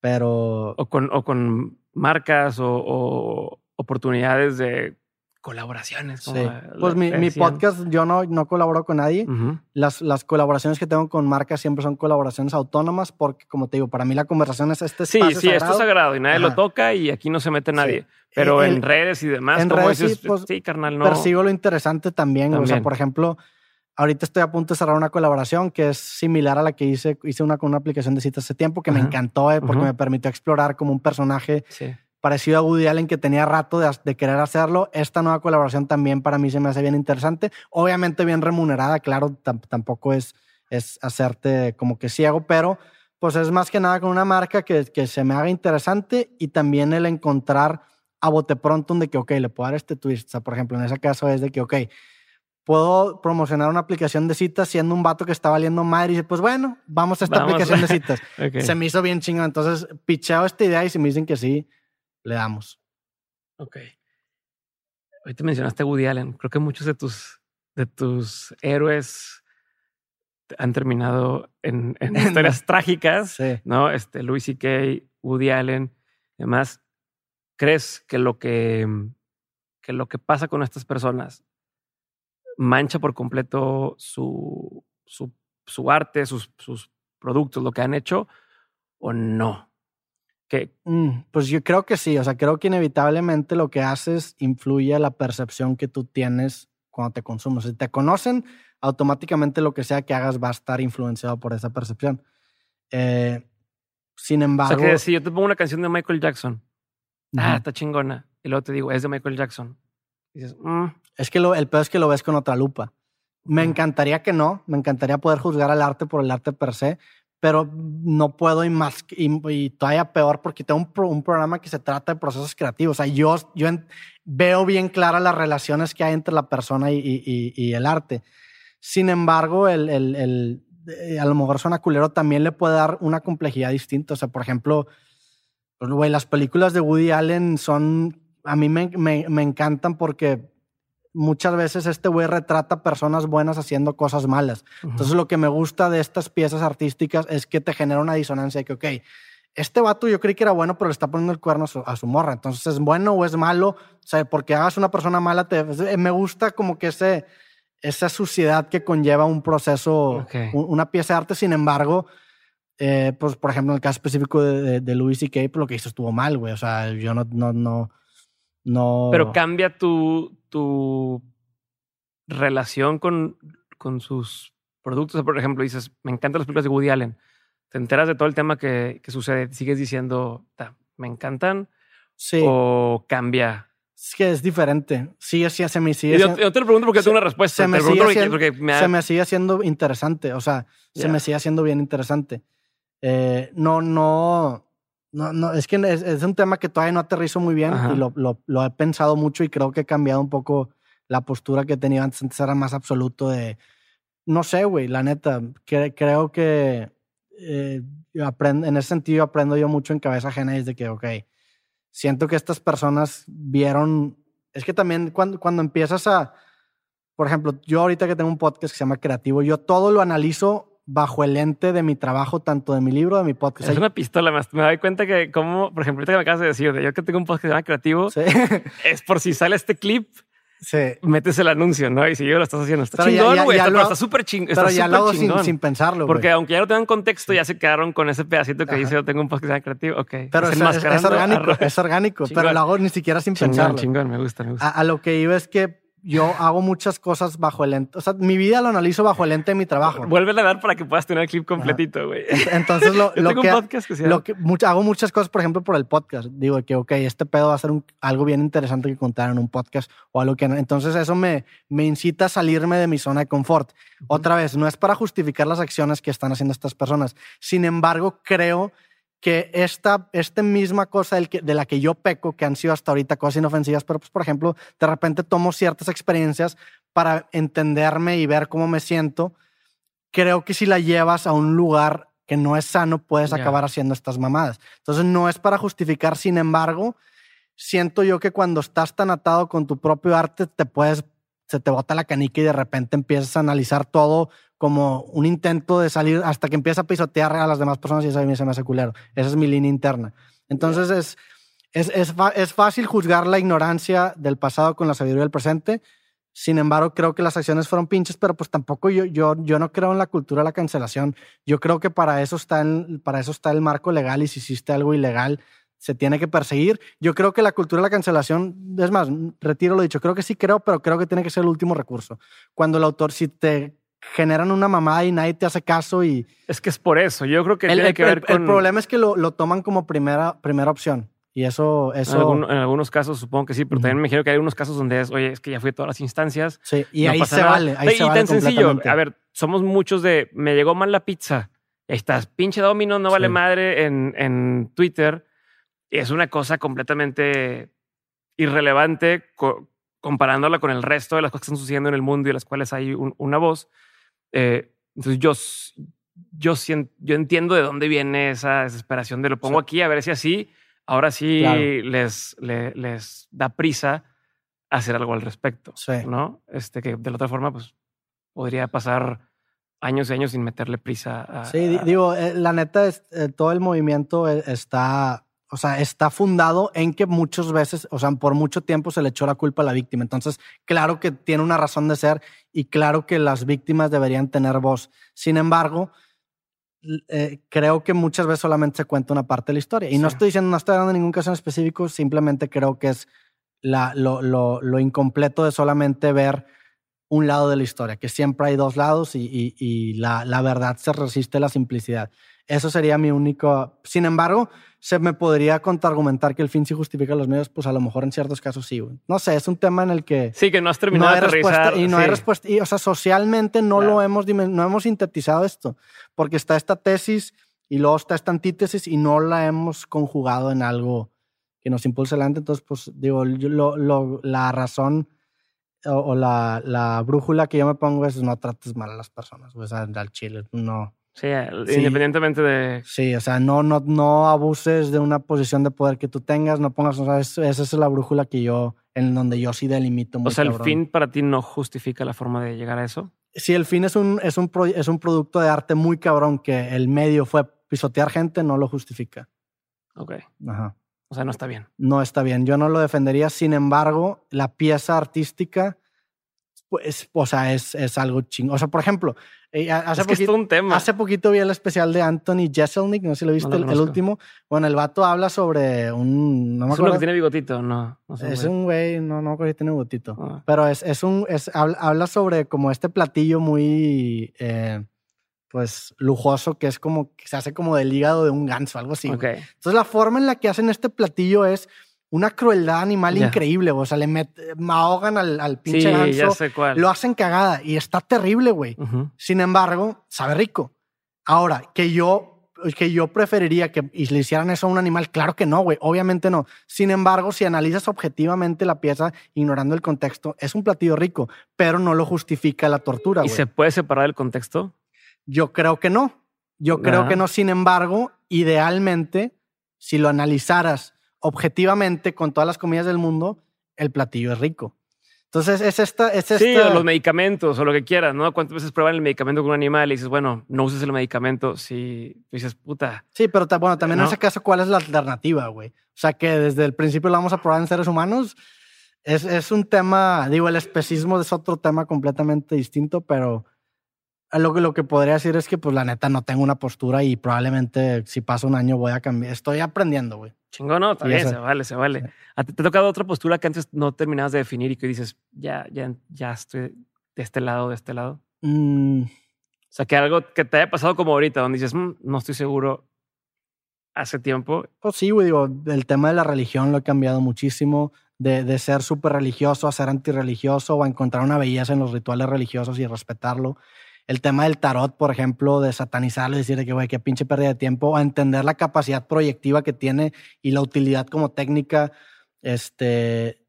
Pero... O con, o con marcas o, o oportunidades de colaboraciones. sí. Pues mi, mi, podcast, yo no, no colaboro con nadie. las, las colaboraciones que tengo con marcas siempre son colaboraciones autónomas porque, como te digo, para mí la conversación es este espacio Sí, sí, esto es sagrado y nadie lo toca y aquí no se mete nadie. Pero en redes y demás, en redes sí, pues, sí, carnal, no. Persigo lo interesante también. O sea, por ejemplo, ahorita estoy a punto de cerrar una colaboración que es similar a la que hice, hice una con una aplicación de citas hace tiempo que me encantó eh, porque me permitió explorar como un personaje sí parecido a Woody Allen que tenía rato de, querer hacerlo. Esta nueva colaboración también para mí se me hace bien interesante. Obviamente bien remunerada, claro, tampoco es, es hacerte como que ciego, pero pues es más que nada con una marca que, que se me haga interesante y también el encontrar a bote pronto donde que, ok, le puedo dar este twist. O sea, por ejemplo, en ese caso es de que, ok, puedo promocionar una aplicación de citas siendo un vato que está valiendo madre y dice, pues bueno, vamos a esta aplicación de citas. Se me hizo bien chingón. Entonces, picheo esta idea y si me dicen que sí, le damos. Ok. Hoy te mencionaste Woody Allen. Creo que muchos de tus, de tus héroes han terminado en, en historias trágicas, ¿no? Este, Louis C.K., Woody Allen, además. ¿Crees que lo que, que lo que pasa con estas personas mancha por completo su, su, su arte, sus, sus productos, lo que han hecho, o no? Mm, pues yo creo que sí, o sea, creo que inevitablemente lo que haces influye a la percepción que tú tienes cuando te consumes. Si te conocen, automáticamente lo que sea que hagas va a estar influenciado por esa percepción. Eh, sin embargo... O sea, que si yo te pongo una canción de Michael Jackson, ah, está chingona, y luego te digo, es de Michael Jackson. dices, mm". Es que lo, el peor es que lo ves con otra lupa. Me encantaría que no, me encantaría poder juzgar al arte por el arte per se, pero no puedo y más y, todavía peor porque tengo un, programa que se trata de procesos creativos. O sea, yo, yo veo bien claras las relaciones que hay entre la persona y, y el arte. Sin embargo, el, el, el, eh, a lo mejor suena culero, también le puede dar una complejidad distinta. O sea, por ejemplo, pues, güey, las películas de Woody Allen son, a mí me, me, me encantan porque muchas veces este güey retrata personas buenas haciendo cosas malas. Entonces lo que me gusta de estas piezas artísticas es que te genera una disonancia de que, ok, este vato yo creí que era bueno, pero le está poniendo el cuerno a su, morra. Entonces, ¿es bueno o es malo? O sea, porque hagas una persona mala, te, me gusta como que ese, esa suciedad que conlleva un proceso, una pieza de arte. Sin embargo, eh, pues, por ejemplo, en el caso específico de, de, Louis C.K., pues lo que hizo estuvo mal, güey. O sea, yo no, no, no, no. Pero cambia tu, tu relación con, con sus productos. Por ejemplo, dices, me encantan las películas de Woody Allen. Te enteras de todo el tema que, que sucede. Sigues diciendo, me encantan. Sí. O cambia. Es que es diferente. Sí, sí, se me sigue. Yo, yo, te lo pregunto porque tengo una respuesta. Se me, sigue, haciendo, me se me sigue haciendo interesante. O sea, se me sigue haciendo bien interesante. Eh, no, no. No, no, es que es, un tema que todavía no aterrizo muy bien y lo, lo, lo, he pensado mucho y creo que he cambiado un poco la postura que tenía antes. Antes era más absoluto de, no sé, güey, la neta, que, creo que eh, aprendo, en ese sentido aprendo yo mucho en cabeza ajena es de que, ok, siento que estas personas vieron, es que también cuando, cuando empiezas a, por ejemplo, yo ahorita que tengo un podcast que se llama Creativo, yo todo lo analizo bajo el lente de mi trabajo, tanto de mi libro, de mi podcast. Es una pistola más. Me doy cuenta que, como, por ejemplo, ahorita que me acabas de decir, yo que tengo un podcast que se llama Creativo, es por si sale este clip. Sí. Metes el anuncio, ¿no? Y si yo lo estás haciendo, está chingón, güey. Está súper chingón. Pero ya lo hago sin, pensarlo. Porque aunque ya no tengan contexto, ya se quedaron con ese pedacito que dice yo tengo un podcast que se llama creativo. Ok. Pero es, es, orgánico, es orgánico. Pero lo hago ni siquiera sin pensarlo. Chingón, me gusta, me gusta. a, lo que iba es que yo hago muas cosas bajo el lente. O sea, mi vida lo analizo bajo el lente de mi trabajo. Vuelve a dar para que puedas tener el clip completito, güey. Entonces, lo, lo que, lo que hago muchas cosas, por ejemplo, por el podcast. Digo que, ok, este pedo va a ser algo bien interesante que contar en un podcast o algo que. Entonces, eso me, me incita a salirme de mi zona de confort. Otra vez, no es para justificar las acciones que están haciendo estas personas. Sin embargo, creo que esta, esta misma cosa de la que yo peco, que han sido hasta ahorita cosas inofensivas, pero pues, por ejemplo, de repente tomo ciertas experiencias para entenderme y ver cómo me siento, creo que si la llevas a un lugar que no es sano, puedes acabar haciendo estas mamadas. Entonces, no es para justificar, sin embargo, siento yo que cuando estás tan atado con tu propio arte, te puedes, se te bota la canica y de repente empiezas a analizar todo como un intento de salir hasta que empieza a pisotear a las demás personas y eso a mí se me hace culero. Esa es mi línea interna. Entonces es, es, es, es, fácil juzgar la ignorancia del pasado con la sabiduría del presente. Sin embargo, creo que las acciones fueron pinches, pero pues tampoco yo, yo, yo no creo en la cultura de la cancelación. Yo creo que para eso, está para eso está el marco legal y si hiciste algo ilegal, se tiene que perseguir. Yo creo que la cultura de la cancelación, es más, retiro lo dicho, creo que sí creo, pero creo que tiene que ser el último recurso. Cuando el autor, si te generan una mamada y nadie te hace caso y... Es que es por eso, yo creo que el, tiene que ver con... El problema es que lo, lo, toman como primera, primera opción. Y eso... eso... En, algunos casos supongo que sí, pero también me imagino que hay unos casos donde es, oye, es que ya fui a todas las instancias. Sí, y ahí se vale. Ahí y tan sencillo. A ver, somos muchos de, me llegó mal la pizza. Estás, pinche Domino, no vale madre en, en Twitter. Es una cosa completamente irrelevante comparándola con el resto de las cosas que están sucediendo en el mundo y las cuales hay una voz. Eh, entonces yo, yo, yo entiendo de dónde viene esa desesperación de lo pongo aquí a ver si así, ahora sí les, les, da prisa hacer algo al respecto. ¿no? Este que de la otra forma, pues podría pasar años y años sin meterle prisa. A, sí, digo, eh, la neta es eh, todo el movimiento está o sea, está fundado en que muchas veces, o sea, por mucho tiempo se le echó la culpa a la víctima. Entonces, claro que tiene una razón de ser y claro que las víctimas deberían tener voz. Sin embargo, eh, creo que muchas veces solamente se cuenta una parte de la historia. Y no estoy diciendo, no estoy dando ningún caso en específico, simplemente creo que es la, lo, lo, lo, incompleto de solamente ver un lado de la historia, que siempre hay dos lados y, y, y la, la verdad se resiste a la simplicidad. Eso sería mi único. Sin embargo, se me podría contraargumentar que el fin sí justifica los medios, pues a lo mejor en ciertos casos sí, güey. No sé, es un tema en el que. Sí, que no has terminado no hay de respuesta y no sí. hay respuesta. Y, o sea, socialmente no Claro. lo hemos, no hemos sintetizado esto, porque está esta tesis y luego está esta antítesis y no la hemos conjugado en algo que nos impulse adelante. Entonces, pues digo, lo- lo- la razón o, o la, la brújula que yo me pongo es no trates mal a las personas, sea, al chile, no. Sí, Sí. independientemente de. Sí, o sea, no, no, no abuses de una posición de poder que tú tengas, no pongas, o sea, es- esa es la brújula que yo, en donde yo sí delimito muy O sea, el cabrón. fin para ti no justifica la forma de llegar a eso. Si el fin es un, es, un pro- es un producto de arte muy cabrón que el medio fue pisotear gente, no lo justifica. Ok. Ajá. O sea, no está bien. No está bien. Yo no lo defendería. Sin embargo, la pieza artística, pues, o sea, es, es algo chingo. O sea, por ejemplo, eh, hace, es que poquito, todo un tema. hace poquito vi el especial de Anthony Jeselnik, no sé si lo viste, lo el- último. Bueno, el vato habla sobre un. No me es uno que tiene bigotito, no. no sé, Es un güey, no, no me acuerdo si tiene botito. Ah. Pero es, es un, es, habla, habla sobre como este platillo muy, eh, pues, lujoso, que es como, que se hace como del hígado de un ganso, algo así. güey. Ok. Entonces la forma en la que hacen este platillo es una crueldad animal increíble, güey. o sea, le met- ahogan al, al Sí, pinche ya ganso, sé cuál. lo hacen cagada y está terrible, güey. Sin embargo, sabe rico. Ahora, que yo, que yo preferiría que le hicieran eso a un animal, claro que no, güey, obviamente no. Sin embargo, si analizas objetivamente la pieza, ignorando el contexto, es un platillo rico, pero no lo justifica la tortura, ¿Y güey. se puede separar el contexto? Yo creo que no. Yo creo que no. Sin embargo, idealmente, si lo analizaras objetivamente con todas las comidas del mundo, el platillo es rico. Entonces, es esta. Es Sí, esta- o los medicamentos o lo que quieras, ¿no? ¿Cuántas veces prueban el medicamento con un animal y dices, bueno, no uses el medicamento si dices, puta, Sí, pero bueno, también en ¿No? ese caso, ¿cuál es la alternativa, güey? O sea, que desde el principio lo vamos a probar en seres humanos. Es, es un tema, digo, el especismo es otro tema completamente distinto, pero lo que, lo que podría decir es que, pues, la neta, no tengo una postura y probablemente si pasa un año voy a cambiar. Estoy aprendiendo, güey. chingón, no, eso- se vale, se vale. sí. ¿A ti te ha tocado otra postura que antes no terminabas de definir y que dices, ya, ya, ya estoy de este lado, de este lado? Mm, O sea, que algo que te haya pasado como ahorita, donde dices, "Mm, no estoy seguro hace tiempo. Pues sí, güey, digo, el tema de la religión lo he cambiado muchísimo, de, de ser súper religioso a ser antirreligioso o a encontrar una belleza en los rituales religiosos y respetarlo. El tema del tarot, por ejemplo, de satanizarlo y decir de que, güey, qué pinche pérdida de tiempo, a entender la capacidad proyectiva que tiene y la utilidad como técnica, este,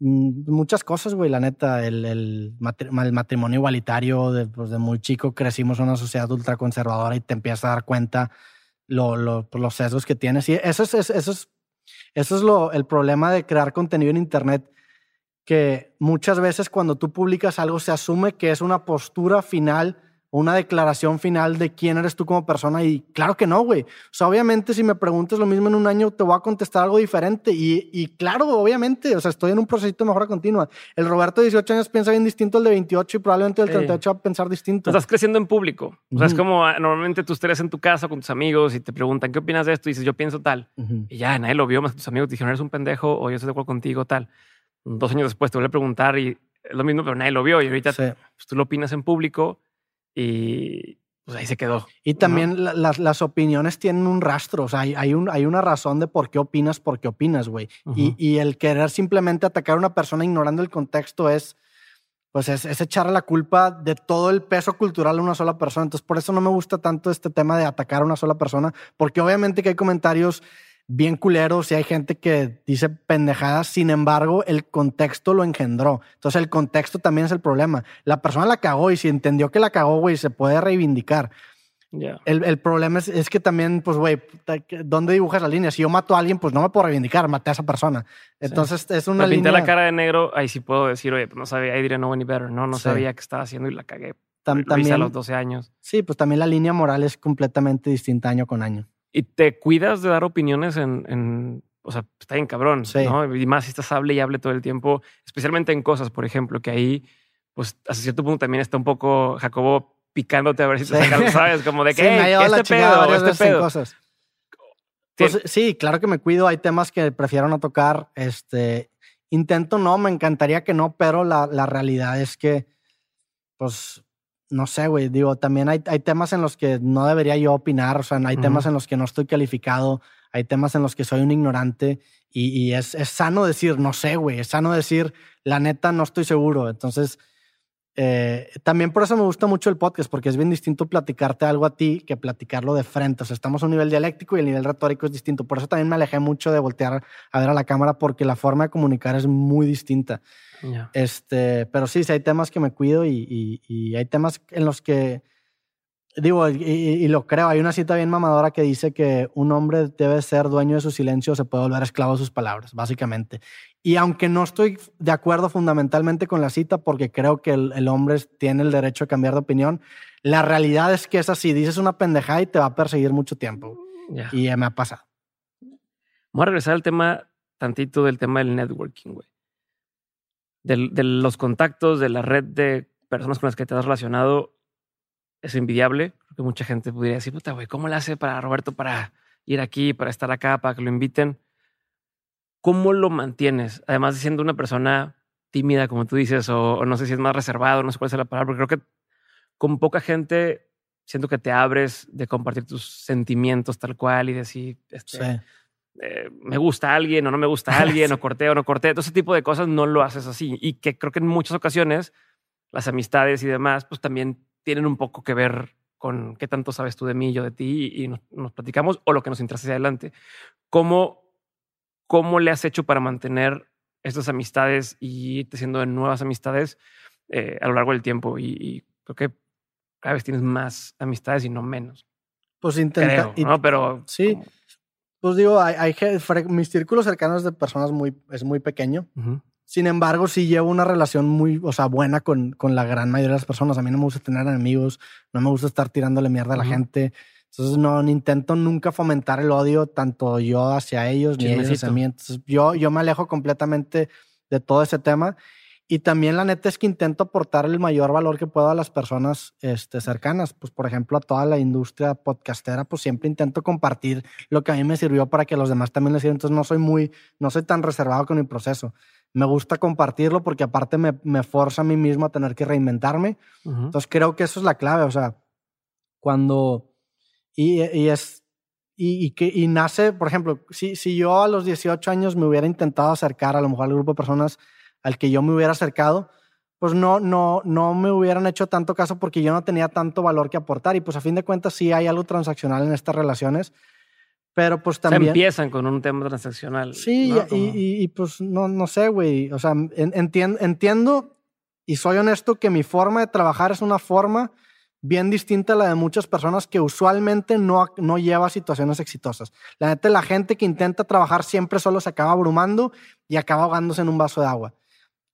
mm, muchas cosas, güey, la neta, el, el, matri- el matrimonio igualitario, de, pues, de muy chico crecimos en una sociedad ultraconservadora y te empiezas a dar cuenta pues, los sesgos que tienes. Y eso es, es- eso es, eso es lo, el problema de crear contenido en Internet, que muchas veces cuando tú publicas algo se asume que es una postura final, una declaración final de quién eres tú como persona. Y claro que no, güey. O sea, obviamente si me preguntas lo mismo en un año, te voy a contestar algo diferente. Y, y claro, obviamente, o sea, estoy en un proceso de mejora continua. El Roberto de 18 años piensa bien distinto al de 28 y probablemente el Sí. 38 va a pensar distinto. Estás creciendo en público. O sea, es como ah, normalmente tú estarías en tu casa con tus amigos y te preguntan, ¿qué opinas de esto? Y dices, yo pienso tal. Y ya, nadie lo vio, más que tus amigos te dijeron, eres un pendejo o yo estoy de acuerdo contigo, tal. Dos años después te vuelve a preguntar y es lo mismo, pero nadie lo vio. Y ahorita Sí. pues, tú lo opinas en público y pues ahí se quedó. Y también la- las, las opiniones tienen un rastro, o sea, hay, hay, un, hay una razón de por qué opinas, por qué opinas, güey. y, Ujú. y el querer simplemente atacar a una persona ignorando el contexto es, pues es, es echarle la culpa de todo el peso cultural a una sola persona. Entonces, por eso no me gusta tanto este tema de atacar a una sola persona, porque obviamente que hay comentarios bien culeros y hay gente que dice pendejadas, sin embargo, el contexto lo engendró. Entonces, el contexto también es el problema. La persona la cagó y si entendió que la cagó, güey, se puede reivindicar. El, el problema es, es que también, pues, güey, ¿dónde dibujas la línea? Si yo mato a alguien, pues no me puedo reivindicar, maté a esa persona. Entonces, es una pinté línea... la cara de negro, ahí sí puedo decir, oye, pues no sabía, I didn't know any better. No, no Sí. sabía qué estaba haciendo y la cagué. tam- lo hice a también, los 12 años. sí, pues también la línea moral es completamente distinta año con año. Y te cuidas de dar opiniones en, en- o sea, está bien cabrón, Sí. ¿no? Y más si estás hable y hable todo el tiempo, especialmente en cosas, por ejemplo, que ahí, pues hasta cierto punto también está un poco Jacobo picándote a ver si te Sí. sacan, ¿sabes? Como de Sí, que, me ha "Hey, llevado la este chingada pedo, este pedo. cosas. Pues, sí, claro que me cuido. Hay temas que prefiero no tocar. Este, intento no, me encantaría que no, pero la, la realidad es que, pues, no sé, güey, digo, también hay, hay temas en los que no debería yo opinar, o sea, hay temas en los que no estoy calificado, hay temas en los que soy un ignorante y, es, es, sano decir, no sé, güey, es sano decir, la neta, no estoy seguro. Entonces, eh, también por eso me gusta mucho el podcast, porque es bien distinto platicarte algo a ti que platicarlo de frente. O sea, estamos a un nivel dialéctico y el nivel retórico es distinto. Por eso también me alejé mucho de voltear a ver a la cámara, porque la forma de comunicar es muy distinta. Este, pero sí, sí, hay temas que me cuido y, y hay temas en los que Digo, y, lo creo, hay una cita bien mamadora que dice que un hombre debe ser dueño de su silencio o se puede volver esclavo de sus palabras, básicamente. Y aunque no estoy de acuerdo fundamentalmente con la cita, porque creo que el, hombre tiene el derecho a cambiar de opinión, la realidad es que es así, dices una pendejada y te va a perseguir mucho tiempo. Y me ha pasado. Voy a regresar al tema tantito del tema del networking, güey. De los contactos, de la red de personas con las que te has relacionado es envidiable. Creo que mucha gente podría decir, puta, güey, ¿cómo le hace para Roberto para ir aquí, para estar acá, para que lo inviten? ¿Cómo lo mantienes? Además de siendo una persona tímida, como tú dices, o, no sé si es más reservado, no sé cuál es la palabra, porque creo que con poca gente siento que te abres de compartir tus sentimientos tal cual y decir, este, eh, me gusta alguien o no me gusta alguien, o corté o no corté. Todo ese tipo de cosas no lo haces así. Y que creo que en muchas ocasiones las amistades y demás, pues también tienen un poco que ver con qué tanto sabes tú de mí, yo de ti, y nos, platicamos, o lo que nos interesa hacia adelante. ¿Cómo, ¿Cómo le has hecho para mantener estas amistades y irte haciendo de nuevas amistades eh, a lo largo del tiempo? Y, creo que cada vez tienes más amistades y no menos. Pues intenta. ¿no? Pero. Sí. Pues digo, hay, hay, mis círculos cercanos de personas muy, es muy pequeño. Sin embargo, sí llevo una relación muy, o sea, buena con, con la gran mayoría de las personas. A mí no me gusta tener enemigos, no me gusta estar tirándole mierda a la gente. Entonces, no, intento nunca fomentar el odio, tanto yo hacia ellos ni ellos hacia mí. Entonces, yo, yo me alejo completamente de todo ese tema. Y también la neta es que intento aportar el mayor valor que puedo a las personas este, cercanas. Pues, por ejemplo, a toda la industria podcastera, pues siempre intento compartir lo que a mí me sirvió para que a los demás también les sirva. Entonces, no soy muy, no soy tan reservado con mi proceso me gusta compartirlo porque aparte me, me forza a mí mismo a tener que reinventarme. Entonces creo que eso es la clave, o sea, cuando... Y, y es... Y, y, que, y nace, por ejemplo, si, si yo a los 18 años me hubiera intentado acercar a lo mejor al grupo de personas al que yo me hubiera acercado, pues no, no, no me hubieran hecho tanto caso porque yo no tenía tanto valor que aportar. Y pues a fin de cuentas sí hay algo transaccional en estas relaciones pero pues también. empiezan con un tema transaccional. Sí, y, y, pues no, no sé, güey. O sea, entiendo, entiendo y soy honesto que mi forma de trabajar es una forma bien distinta a la de muchas personas que usualmente no, no lleva situaciones exitosas. La neta, la gente que intenta trabajar siempre solo se acaba abrumando y acaba ahogándose en un vaso de agua.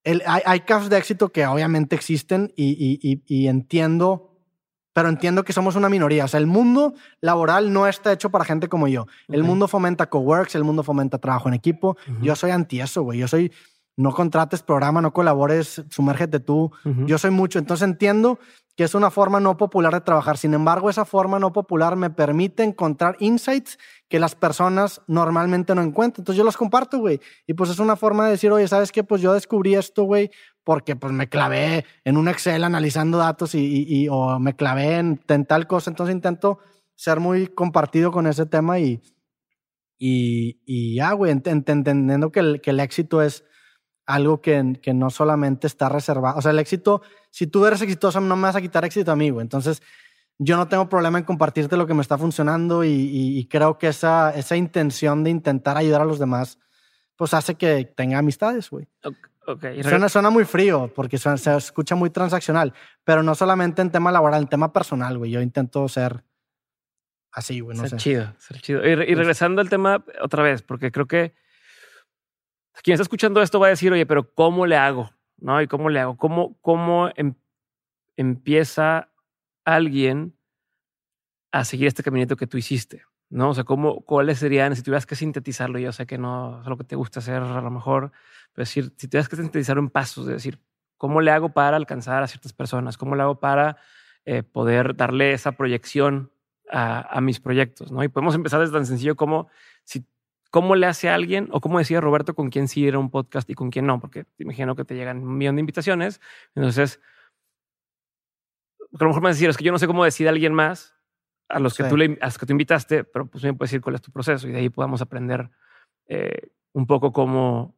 El, hay, hay, casos de éxito que obviamente existen y, y entiendo pero entiendo que somos una minoría. O sea, el mundo laboral no está hecho para gente como yo. El mundo fomenta coworks, el mundo fomenta trabajo en equipo. Yo soy anti eso, güey. Yo soy no contrates programa, no colabores, sumérgete tú. Yo soy mucho. Entonces entiendo que es una forma no popular de trabajar. Sin embargo, esa forma no popular me permite encontrar insights que las personas normalmente no encuentran. Entonces yo los comparto, güey. Y pues es una forma de decir, oye, ¿sabes qué? Pues yo descubrí esto, güey, porque pues me clavé en un Excel analizando datos y, o me clavé en, tal cosa. Entonces intento ser muy compartido con ese tema y, y, y ya, güey, entendiendo que el, que el éxito es algo que, que, no solamente está reservado. O sea, el éxito, si tú eres exitoso, no me vas a quitar éxito a mí, güey. Entonces, yo no tengo problema en compartirte lo que me está funcionando y, creo que esa, esa intención de intentar ayudar a los demás, pues hace que tenga amistades, güey. Okay. Suena, suena, muy frío porque se escucha muy transaccional, pero no solamente en tema laboral, en tema personal, güey. Yo intento ser así, güey. No ser chido, ser chido. Y, y regresando al tema otra vez, porque creo que quien está escuchando esto va a decir, oye, pero ¿cómo le hago? ¿No? ¿Y cómo le hago? ¿Cómo, cómo em, empieza alguien a seguir este caminito que tú hiciste? ¿No? O sea, ¿cómo, ¿cuáles serían, si tuvieras que sintetizarlo, yo sé que no es lo que te gusta hacer a lo mejor, pero decir, si tuvieras que sintetizarlo en pasos, de decir, ¿cómo le hago para alcanzar a ciertas personas? ¿Cómo le hago para eh, poder darle esa proyección a, a, mis proyectos? ¿no? Y podemos empezar desde tan sencillo como si ¿Cómo le hace a alguien, o cómo decía Roberto, con quién sí era un podcast y con quién no? Porque te imagino que te llegan un millón de invitaciones. Entonces, a lo mejor me vas a decir, es que yo no sé cómo decide alguien más a los que, Sí. tú, le, a los que tú invitaste, pero pues me puedes decir cuál es tu proceso y de ahí podamos aprender eh, un poco cómo,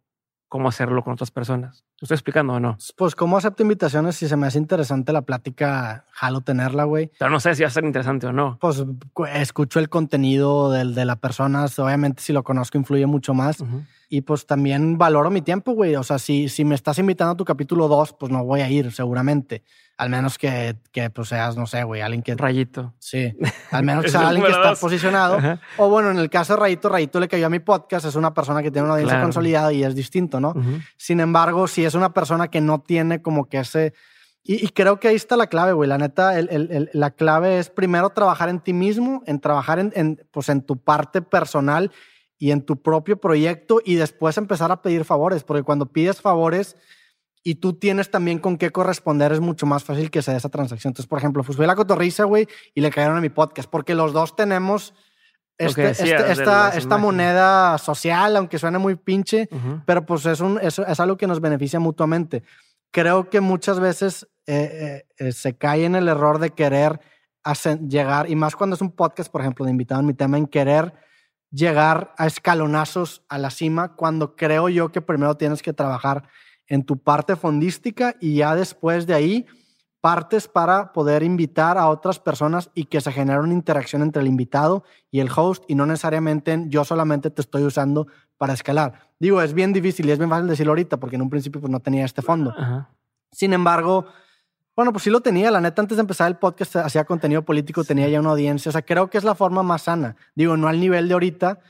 cómo hacerlo con otras personas. ¿Lo estoy explicando o no? Pues, ¿cómo acepto invitaciones? Si se me hace interesante la plática, jalo tenerla, güey. Pero no sé si va a ser interesante o no. Pues cu- escucho el contenido del, de la persona. Obviamente, si lo conozco, influye mucho más. Ujú. Y pues también valoro mi tiempo, güey. O sea, si, si me estás invitando a tu capítulo 2, pues no voy a ir, seguramente. Al menos que, que pues seas, no sé, güey, alguien que. Rayito. Sí. Al menos que sea alguien que está posicionado. Ajá. O bueno, en el caso de Rayito, Rayito le cayó a mi podcast. Es una persona que tiene una audiencia Claro. consolidada y es distinto, ¿no? Sin embargo, si es una persona que no tiene como que ese... Y, y creo que ahí está la clave, güey. La neta, el- el- el- la clave es primero trabajar en ti mismo, en trabajar en, en, pues en tu parte personal y en tu propio proyecto y después empezar a pedir favores, porque cuando pides favores y tú tienes también con qué corresponder, es mucho más fácil que se dé esa transacción. Entonces, por ejemplo, fui a la cotorriza, güey, y le cayeron a mi podcast, porque los dos tenemos este- este- esta, esta moneda social, aunque suene muy pinche, pero pues es, un, es, es algo que nos beneficia mutuamente. Creo que muchas veces eh, eh, eh, se cae en el error de querer hacer- llegar, y más cuando es un podcast, por ejemplo, de invitado en mi tema, en querer llegar a escalonazos a la cima, cuando creo yo que primero tienes que trabajar en tu parte fondística y ya después de ahí partes para poder invitar a otras personas y que se genere una interacción entre el invitado y el host y no necesariamente en yo solamente te estoy usando para escalar. Digo, es bien difícil y es bien fácil decirlo ahorita porque en un principio pues no tenía este fondo. Ajá. Sin embargo, bueno, pues sí lo tenía. La neta, antes de empezar el podcast hacía contenido político, tenía ya una audiencia. O sea, creo que es la forma más sana. Digo, no al nivel de ahorita,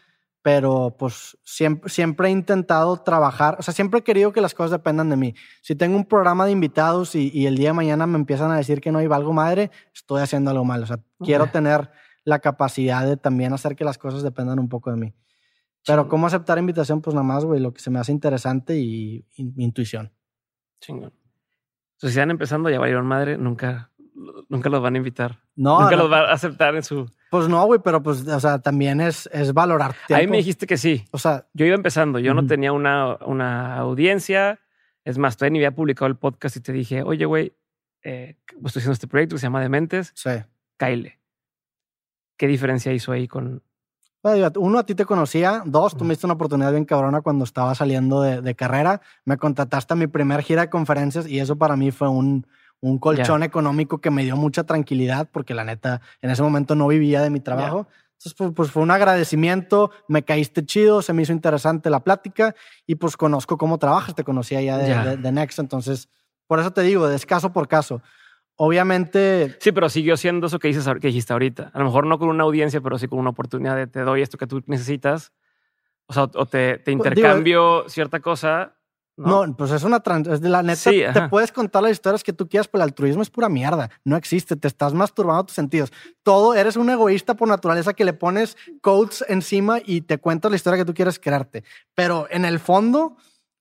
pero pues siempre, siempre he intentado trabajar. O sea, siempre he querido que las cosas dependan de mí. Si tengo un programa de invitados y, y el día de mañana me empiezan a decir que no hay algo madre, estoy haciendo algo mal. O sea, quiero tener la capacidad de también hacer que las cosas dependan un poco de mí. Pero Chingón. cómo aceptar invitación, pues nada más, güey, lo que se me hace interesante y, y mi intuición. Chingón. Entonces, si van empezando, ya valieron madre, nunca, nunca los van a invitar. No, nunca no. los va a aceptar en su. Pues no, güey, pero pues, o sea, también es, es valorar tiempo. Ahí me dijiste que sí. O sea, Yo iba empezando, yo no Ujú. tenía una, una audiencia. Es más, todavía ni había publicado el podcast y te dije, oye, güey, eh, pues estoy haciendo este proyecto que se llama Dementes, sí. Kyle. ¿Qué diferencia hizo ahí con. Uno, a ti te conocía. Dos, tú me diste una oportunidad bien cabrona cuando estaba saliendo de, de carrera. Me contrataste a mi primer gira de conferencias y eso para mí fue un, un colchón económico que me dio mucha tranquilidad porque la neta en ese momento no vivía de mi trabajo. Entonces, pues, pues fue un agradecimiento, me caíste chido, se me hizo interesante la plática y pues conozco cómo trabajas, te conocía ya de, Ya. de- de Next. Entonces, por eso te digo, es caso por caso. Obviamente, Sí, pero siguió siendo eso que, dices, que dijiste ahorita. A lo mejor no con una audiencia, pero sí con una oportunidad de te doy esto que tú necesitas. O sea, o te, te Pues, digo, intercambio cierta cosa. ¿No? No, pues es una trans, es de la neta. Sí, te puedes contar las historias que tú quieras, pero el altruismo es pura mierda. No existe. Te estás masturbando tus sentidos. Todo eres un egoísta por naturaleza que le pones codes encima y te cuentas la historia que tú quieres crearte. Pero en el fondo,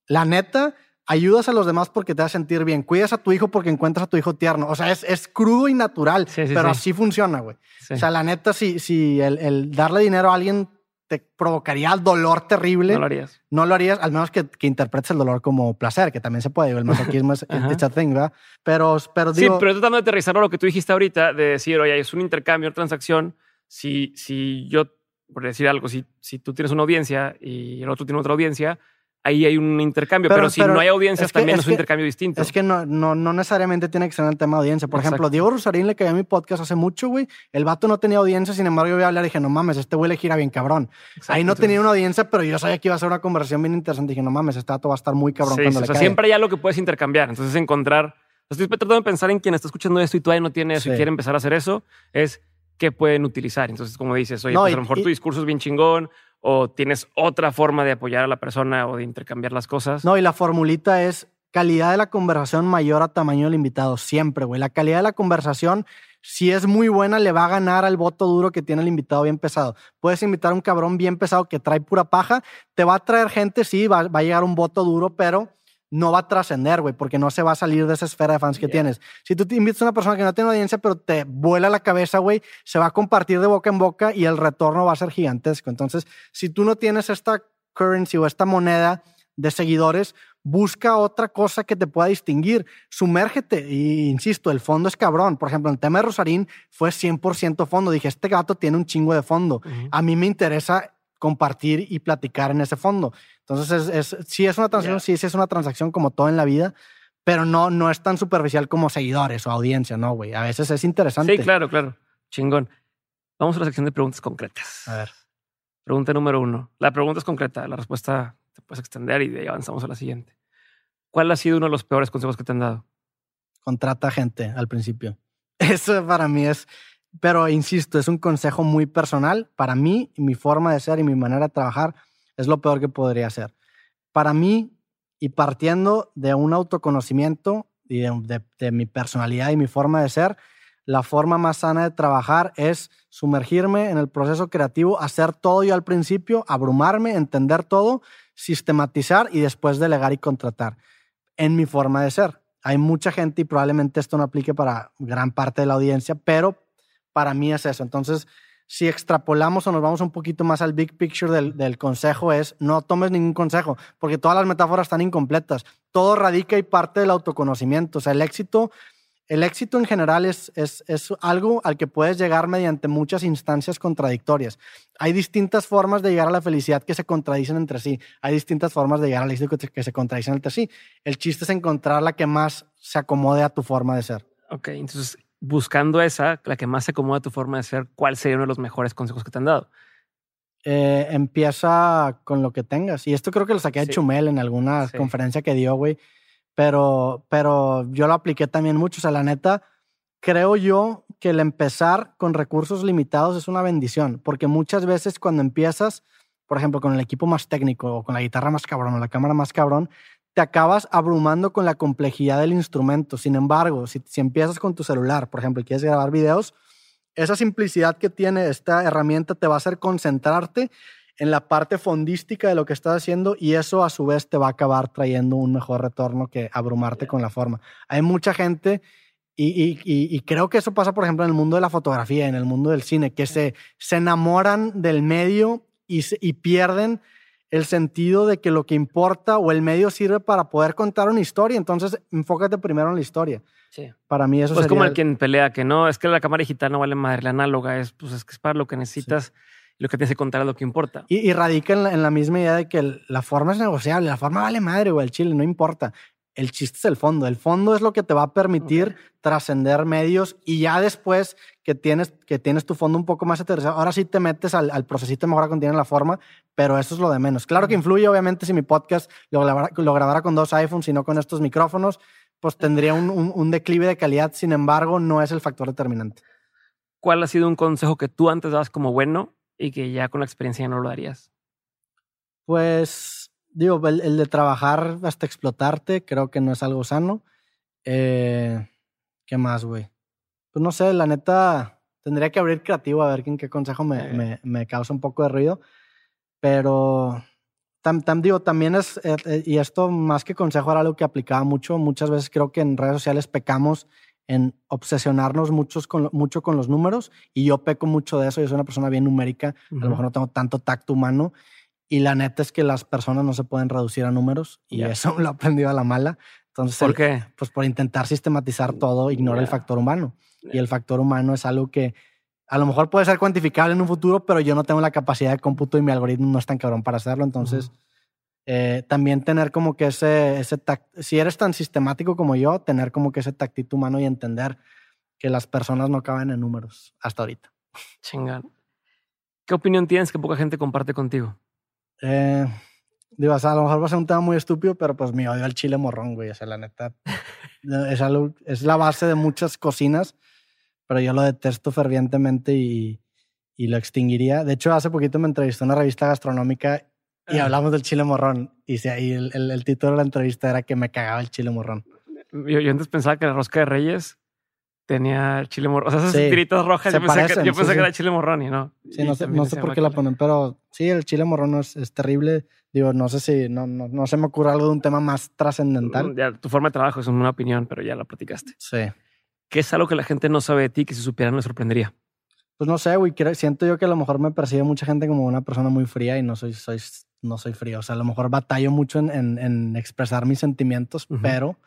la neta, ayudas a los demás porque te hace sentir bien. Cuidas a tu hijo porque encuentras a tu hijo tierno. O sea, es, es crudo y natural, Sí, sí, pero sí. así funciona, güey. O sea, la neta, si, si el, el darle dinero a alguien te provocaría dolor terrible no lo harías. no lo harías, al menos que, que interpretes el dolor como placer, que también se puede. El masoquismo es Ajá. it's a thing, ¿verdad? Pero, pero Sí, digo, pero tratando de aterrizarlo a lo que tú dijiste ahorita, de decir, oye, es un intercambio, una transacción. Si, si yo, por decir algo, si, si tú tienes una audiencia y el otro tiene otra audiencia, ahí hay un intercambio. Pero, Pero- si pero no hay audiencias, es que- también es es un que- intercambio distinto. es que no, no, no necesariamente tiene que ser en el tema de audiencia. Por ejemplo. Diego Rosarín le cayó a mi podcast hace mucho, güey. El vato no tenía audiencia, sin embargo, yo voy a hablar y dije, no mames, este güey le gira bien cabrón. Exacto, Ahí no tenía una audiencia, pero yo sabía que iba a ser una conversación bien interesante. Dije, no mames, este vato va a estar muy cabrón Sí, cuando sí, le o sea, siempre hay algo que puedes intercambiar. Entonces, encontrar. Estoy tratando de pensar en quien está escuchando esto y todavía no tiene eso y quiere empezar a hacer eso. Es qué pueden utilizar. Entonces, como dices, oye, No, pues y- a lo mejor y- tu discurso es bien chingón o tienes otra forma de apoyar a la persona o de intercambiar las cosas. No, y la formulita es calidad de la conversación mayor a tamaño del invitado. Siempre, güey. La calidad de la conversación, si es muy buena, le va a ganar al voto duro que tiene el invitado bien pesado. Puedes invitar a un cabrón bien pesado que trae pura paja. Te va a traer gente, sí, va, va a llegar un voto duro, pero no va a trascender, güey, porque no se va a salir de esa esfera de fans que tienes. Si tú te invitas a una persona que no tiene audiencia, pero te vuela la cabeza, güey, se va a compartir de boca en boca y el retorno va a ser gigantesco. Entonces, si tú no tienes esta currency o esta moneda de seguidores, busca otra cosa que te pueda distinguir, sumérgete. Y insisto, el fondo es cabrón. Por ejemplo, en el tema de Rosarín fue 100% fondo. Dije, este gato tiene un chingo de fondo. A mí me interesa compartir y platicar en ese fondo. Entonces, es, es, sí es una transacción, sí, sí es una transacción como todo en la vida, pero no, no es tan superficial como seguidores o audiencia, ¿no, güey? A veces es interesante. Sí, claro, claro. Chingón. Vamos a la sección de preguntas concretas. A ver. Pregunta número uno. La pregunta es concreta, la respuesta te puedes extender y de ahí avanzamos a la siguiente. ¿Cuál ha sido uno de los peores consejos que te han dado? Contrata gente al principio. Eso para mí es, pero insisto, es un consejo muy personal. Para mí, mi forma de ser y mi manera de trabajar es lo peor que podría ser. Para mí, y partiendo de un autoconocimiento y de, de mi personalidad y mi forma de ser, la forma más sana de trabajar es sumergirme en el proceso creativo, hacer todo yo al principio, abrumarme, entender todo, sistematizar y después delegar y contratar. En mi forma de ser. Hay mucha gente y probablemente esto no aplique para gran parte de la audiencia, pero para mí es eso. Entonces, si extrapolamos o nos vamos un poquito más al big picture del, consejo es no tomes ningún consejo, porque todas las metáforas están incompletas. Todo radica y parte del autoconocimiento. O sea, el éxito el éxito en general es, es, es, algo al que puedes llegar mediante muchas instancias contradictorias. Hay distintas formas de llegar a la felicidad que se contradicen entre sí. Hay distintas formas de llegar al éxito que, se contradicen entre sí. El chiste es encontrar la que más se acomode a tu forma de ser. Ok, entonces buscando esa, la que más se acomode a tu forma de ser, ¿cuál sería uno de los mejores consejos que te han dado? Eh, empieza con lo que tengas. Y esto creo que lo saqué de Chumel en alguna sí. conferencia que dio, güey pero, pero yo lo apliqué también mucho. O sea, la neta, creo yo que el empezar con recursos limitados es una bendición, porque muchas veces cuando empiezas, por ejemplo, con el equipo más técnico o con la guitarra más cabrón o la cámara más cabrón, te acabas abrumando con la complejidad del instrumento. Sin embargo, si, si empiezas con tu celular, por ejemplo, y quieres grabar videos, esa simplicidad que tiene esta herramienta te va a hacer concentrarte en la parte fondística de lo que estás haciendo y eso a su vez te va a acabar trayendo un mejor retorno que abrumarte con la forma. Hay mucha gente y, y, y, creo que eso pasa, por ejemplo, en el mundo de la fotografía, en el mundo del cine, que se, se enamoran del medio y, se, y pierden el sentido de que lo que importa o el medio sirve para poder contar una historia. Entonces, enfócate primero en la historia. Sí. Para mí eso pues sería... como el quien pelea que no, es que la cámara digital no vale madre, la análoga es, pues es que es para lo que necesitas. Sí lo que tienes que contar es lo que importa. Y, y radica en la, en la, misma idea de que el, la forma es negociable, la forma vale madre, o el chile, no importa. El chiste es el fondo. El fondo es lo que te va a permitir okay. trascender medios y ya después que tienes, que tienes tu fondo un poco más aterrizado, ahora sí te metes al, al procesito de mejora continua en la forma, pero eso es lo de menos. Claro que influye, obviamente, si mi podcast lo grabara, lo grabara con dos iPhones y no con estos micrófonos, pues tendría un, un, un declive de calidad. Sin embargo, no es el factor determinante. ¿Cuál ha sido un consejo que tú antes dabas como bueno y que ya con la experiencia ya no lo harías? Pues digo, el, el, de trabajar hasta explotarte creo que no es algo sano. Eh, ¿Qué más, güey? Pues no sé, la neta, tendría que abrir creativo a ver en qué consejo me, eh. me, me causa un poco de ruido. Pero tam, tam, digo, también es, eh, y esto más que consejo era algo que aplicaba mucho. Muchas veces creo que en redes sociales pecamos en obsesionarnos muchos con, mucho con los números y yo peco mucho de eso, yo soy una persona bien numérica, uh -huh. a lo mejor no tengo tanto tacto humano y la neta es que las personas no se pueden reducir a números y yeah. eso lo he aprendido a la mala. Entonces, ¿Por qué? Pues por intentar sistematizar todo, ignora yeah. el factor humano. Yeah. Y el factor humano es algo que a lo mejor puede ser cuantificable en un futuro, pero yo no tengo la capacidad de cómputo y mi algoritmo no es tan cabrón para hacerlo. Entonces, uh -huh. Eh, también tener como que ese, ese si eres tan sistemático como yo, tener como que ese tactito humano y entender que las personas no caben en números hasta ahorita. Chingan. ¿Qué opinión tienes que poca gente comparte contigo? Eh, digo, o sea, a lo mejor va a ser un tema muy estúpido, pero pues mi odio al chile morrón, güey. O sea, la neta, es, algo, es la base de muchas cocinas, pero yo lo detesto fervientemente y, y lo extinguiría. De hecho, hace poquito me entrevistó una revista gastronómica y hablamos del chile morrón. Y, y el, el, el, título de la entrevista era que me cagaba el chile morrón. Yo, yo antes pensaba que la rosca de Reyes tenía chile morrón. O sea, esas sí, tiritas rojas, yo pensé, parecen, que, yo pensé sí, que, era chile morrón y no. Sí, y no sé, no sé por qué la ponen, pero sí, el chile morrón es, es terrible. Digo, no sé si, no, no, no se me ocurre algo de un tema más trascendental. Ya, tu forma de trabajo es una opinión, pero ya la platicaste. Sí. ¿Qué es algo que la gente no sabe de ti que si supieran le sorprendería? Pues no sé, güey, siento yo que a lo mejor me percibe mucha gente como una persona muy fría y no soy, soy, no soy frío. O sea, a lo mejor batallo mucho en, en- en expresar mis sentimientos, Ujú. pero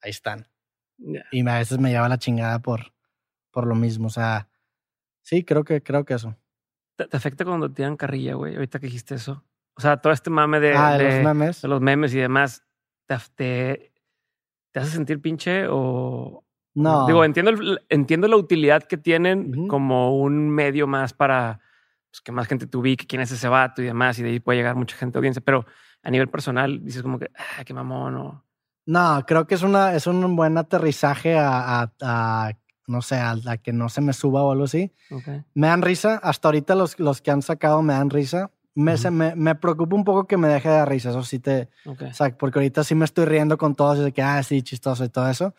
ahí están. Y a veces me lleva la chingada por, por lo mismo. O sea, sí, creo que, creo que eso. ¿Te, te afecta cuando te tiran carrilla, güey? Ahorita que dijiste eso. O sea, todo este mame de, ah, de, de- los memes. de los memes y demás, ¿te, te, te hace sentir pinche o...? No. Digo, entiendo, el- entiendo la utilidad que tienen como un medio más para pues, que más gente te ubique quién es ese vato y demás, y de ahí puede llegar mucha gente a audiencia, pero a nivel personal dices como que, ah, qué mamón, o... No, creo que es una, es un buen aterrizaje a, a- a, no sé, a, a que no se me suba o algo así. Me dan risa. Hasta ahorita los, los que han sacado me dan risa. Me, se- me, me preocupa un poco que me deje de dar risa. Eso sí te. Ok. O sea, porque ahorita sí me estoy riendo con todos y de que, ah, sí, chistoso y todo eso.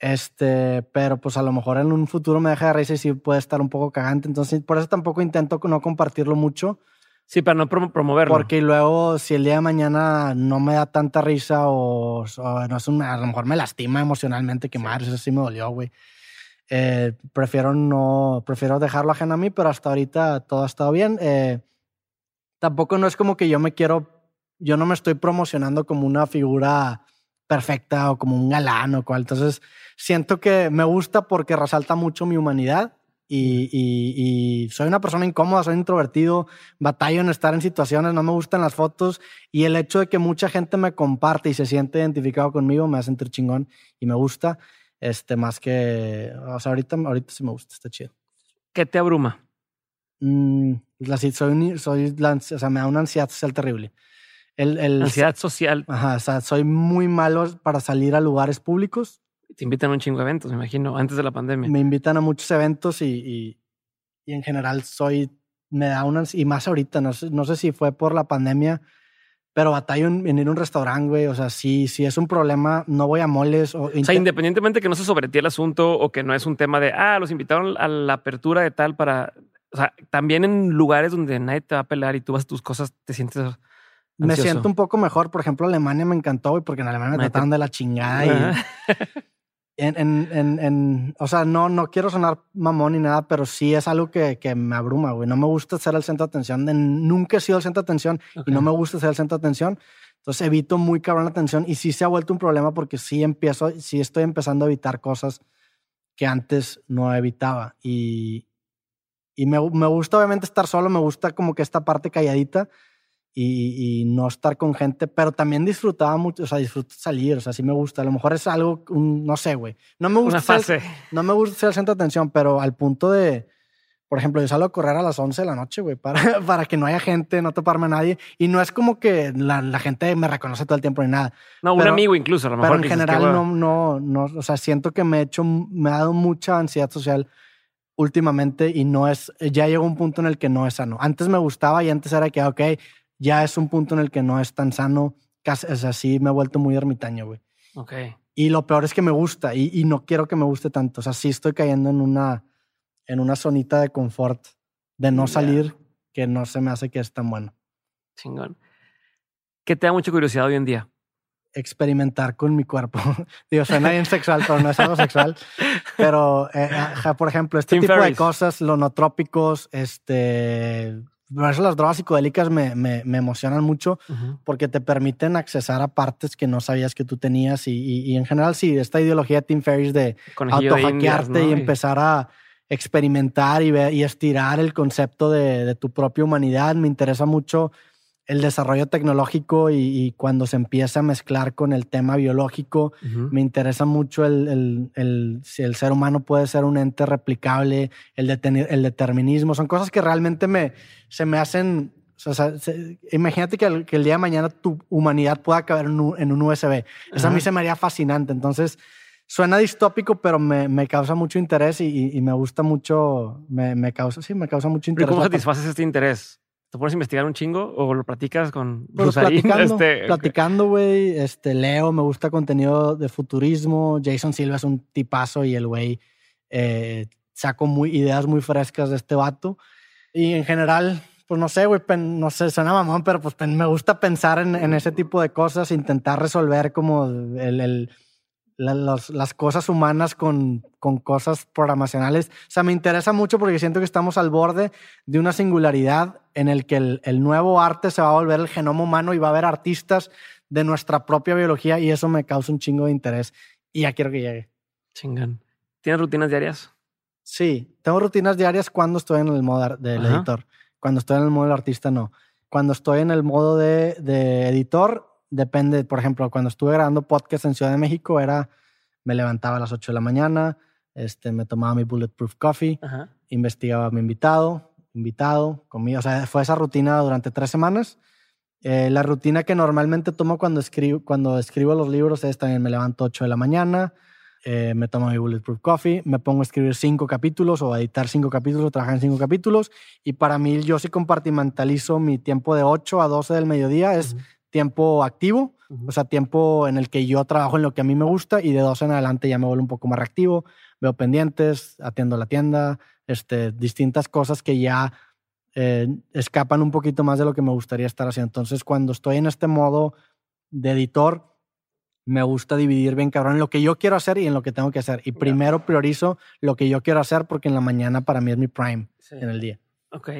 Este, pero pues a lo mejor en un futuro me deja de risa y sí puede estar un poco cagante. Entonces, por eso tampoco intento no compartirlo mucho. Sí, para no prom- promoverlo. Porque luego, si el día de mañana no me da tanta risa o, o no es un, a lo mejor me lastima emocionalmente, que Sí. madre, eso sí me dolió, güey. Eh, prefiero no, prefiero dejarlo ajeno a mí, pero hasta ahorita todo ha estado bien. Eh, tampoco no es como que yo me quiero, yo no me estoy promocionando como una figura perfecta o como un galán o cual. Entonces, siento que me gusta porque resalta mucho mi humanidad y, y- y soy una persona incómoda, soy introvertido, batallo en estar en situaciones, no me gustan las fotos y el hecho de que mucha gente me comparte y se siente identificado conmigo me hace sentir chingón y me gusta, este, más que, o sea, ahorita, ahorita sí me gusta, está chido. ¿Qué te abruma? Mm, la, soy, soy, la o sea, me da una ansiedad social terrible. El, el, Ansiedad social. Ajá, o sea, soy muy malo para salir a lugares públicos. Te invitan a un chingo de eventos, me imagino, antes de la pandemia. Me invitan a muchos eventos y, y, y en general soy, me da una, ansi- y más ahorita, no sé, no sé si fue por la pandemia, pero batallo en, en ir a un restaurante, güey. O sea, sí, sí es un problema, no voy a moles. O, O sea, independientemente que no se sobre ti el asunto o que no es un tema de, ah, los invitaron a la apertura de tal para... O sea, también en lugares donde nadie te va a pelar y tú vas a tus cosas, te sientes... me ansioso. siento un poco mejor. Por ejemplo, Alemania me encantó, güey, porque en Alemania me trataron de la chingada y. en, en, en, en- o sea, no, no quiero sonar mamón ni nada, pero sí es algo que, que me abruma, güey. No me gusta ser el centro de atención. nunca he sido el centro de atención Ok. y no me gusta ser el centro de atención. Entonces evito muy cabrón la atención y sí se ha vuelto un problema porque sí empiezo, sí estoy empezando a evitar cosas que antes no evitaba. Y, y me, me gusta obviamente estar solo, me gusta como que esta parte calladita y, y no estar con gente, pero también disfrutaba mucho, o sea, disfruto salir, o sea, sí me gusta. A lo mejor es algo, un- no sé, güey. No me gusta Una ser- fase. no me gusta ser el centro de atención, pero al punto de, por ejemplo, yo salgo a correr a las 11 de la noche, güey, para, para que no haya gente, no toparme a nadie. Y no es como que la, la gente me reconoce todo el tiempo ni nada. No, un Pero- amigo incluso, a lo mejor. Pero en que general "Qué hueva". no, no, no, o sea, siento que me he hecho, me ha dado mucha ansiedad social últimamente y no es, ya llegó un punto en el que no es sano. Antes me gustaba y antes era que, ok, ya es un punto en el que no es tan sano. Casi, o sea, sí me he vuelto muy ermitaño, güey. Ok. Y lo peor es que me gusta y, y no quiero que me guste tanto. O sea, sí estoy cayendo en una, en una zonita de confort de no salir que no se me hace que es tan bueno. Chingón. ¿Qué te da mucha curiosidad hoy en día? Experimentar con mi cuerpo. Digo, suena bien sexual, pero no es algo sexual. Pero, eh, por ejemplo, este Tim tipo de cosas, los no trópicos, este... Las drogas psicodélicas me, me, me emocionan mucho porque te permiten accesar a partes que no sabías que tú tenías y, y- y en general sí, esta ideología de Tim Ferriss de autohackearte ¿no? y empezar a experimentar y, ver, y estirar el concepto de, de tu propia humanidad. Me interesa mucho el desarrollo tecnológico y, y cuando se empieza a mezclar con el tema biológico. Ujú. Me interesa mucho el, el- el- si el ser humano puede ser un ente replicable, el, deteni- el determinismo. Son cosas que realmente me, se me hacen... o sea, se- imagínate que el, que el día de mañana tu humanidad pueda caber en un, en un USB. Eso a mí se me haría fascinante. Entonces, suena distópico, pero me, me causa mucho interés y, y- y me gusta mucho, me, me causa, sí, me causa mucho ¿Pero interés. cómo la parte- satisfaces este interés? ¿Te pones a investigar un chingo o lo platicas con Pues platicando, Este, platicando, güey. Este, leo, me gusta contenido de futurismo. Jason Silva es un tipazo y el güey eh, saco muy, ideas muy frescas de este vato. Y en general, pues no sé, güey, no sé, suena mamón, pero pues pen- me gusta pensar en, en ese tipo de cosas, intentar resolver como el, el- las cosas humanas con, con cosas programacionales. O sea, me interesa mucho porque siento que estamos al borde de una singularidad en el que el, el nuevo arte se va a volver el genoma humano y va a haber artistas de nuestra propia biología y eso me causa un chingo de interés y ya quiero que llegue. Chingan. ¿Tienes rutinas diarias? Sí, tengo rutinas diarias cuando estoy en el modo del editor. Cuando estoy en el modo del artista, no. Cuando estoy en el modo de, de editor, depende, por ejemplo, cuando estuve grabando podcast en Ciudad de México, era, me levantaba a las 8 de la mañana, este, me tomaba mi Bulletproof Coffee, investigaba a mi invitado, invitado, comía, o sea, fue esa rutina durante tres semanas. Eh, la rutina que normalmente tomo cuando escribo, cuando escribo los libros es también me levanto 8 de la mañana, eh, me tomo mi Bulletproof Coffee, me pongo a escribir cinco capítulos o a editar cinco capítulos o trabajar en cinco capítulos. Y para mí, yo sí compartimentalizo mi tiempo de 8 a 12 del mediodía, es tiempo activo, o sea, tiempo en el que yo trabajo en lo que a mí me gusta y de dos en adelante ya me vuelvo un poco más reactivo, veo pendientes, atiendo la tienda, este, distintas cosas que ya eh, escapan un poquito más de lo que me gustaría estar haciendo. Entonces, cuando estoy en este modo de editor, me gusta dividir bien cabrón en lo que yo quiero hacer y en lo que tengo que hacer. Y primero priorizo lo que yo quiero hacer porque en la mañana para mí es mi prime en el día. Ok.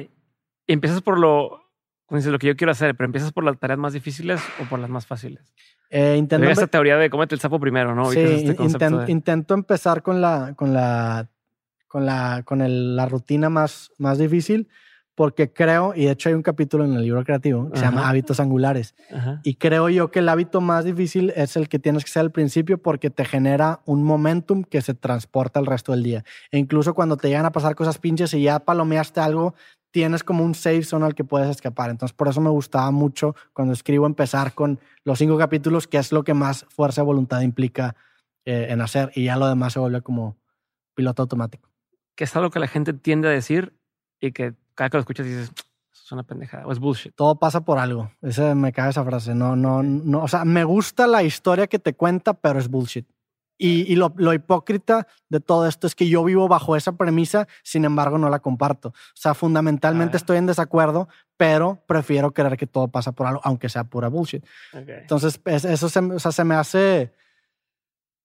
Empiezas por lo, dices, lo que yo quiero hacer, pero empiezas por las tareas más difíciles o por las más fáciles. Eh, intento esa teoría de cómete el sapo primero, ¿no? Sí, este intento empezar con la, con la, con la, con el, la rutina más, más difícil porque creo, y de hecho hay un capítulo en el libro creativo que se llama Hábitos Angulares, y creo yo que el hábito más difícil es el que tienes que hacer al principio porque te genera un momentum que se transporta el resto del día. E incluso cuando te llegan a pasar cosas pinches y ya palomeaste algo, tienes como un safe zone al que puedes escapar. Entonces, por eso me gustaba mucho cuando escribo empezar con los cinco capítulos, que es lo que más fuerza de voluntad implica eh, en hacer, y ya lo demás se vuelve como piloto automático. Que es algo que la gente tiende a decir y que cada que lo escuchas dices, eso es una pendejada o es bullshit. Todo pasa por algo. Ese, me cae esa frase. No, no, no. O sea, me gusta la historia que te cuenta, pero es bullshit. Y, lo, hipócrita de todo esto es que yo vivo bajo esa premisa, sin embargo no la comparto. O sea, fundamentalmente estoy en desacuerdo, pero prefiero creer que todo pasa por algo, aunque sea pura bullshit. Entonces, eso se, o sea, se me hace,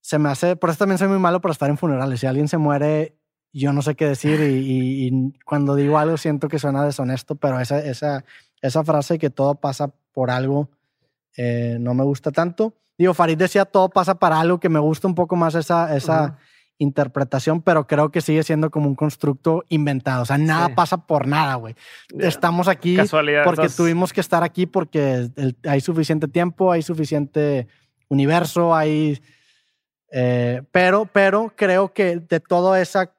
se me hace, por eso también soy muy malo para estar en funerales. Si alguien se muere, yo no sé qué decir y, cuando digo algo siento que suena deshonesto, pero esa, esa, esa frase que todo pasa por algo eh, no me gusta tanto. Digo, Farid decía todo pasa para algo que me gusta un poco más esa, esa interpretación, pero creo que sigue siendo como un constructo inventado. O sea, nada pasa por nada, güey. Estamos aquí porque tuvimos que estar aquí porque hay suficiente tiempo, hay suficiente universo, hay... Eh, pero, pero creo que de toda esa,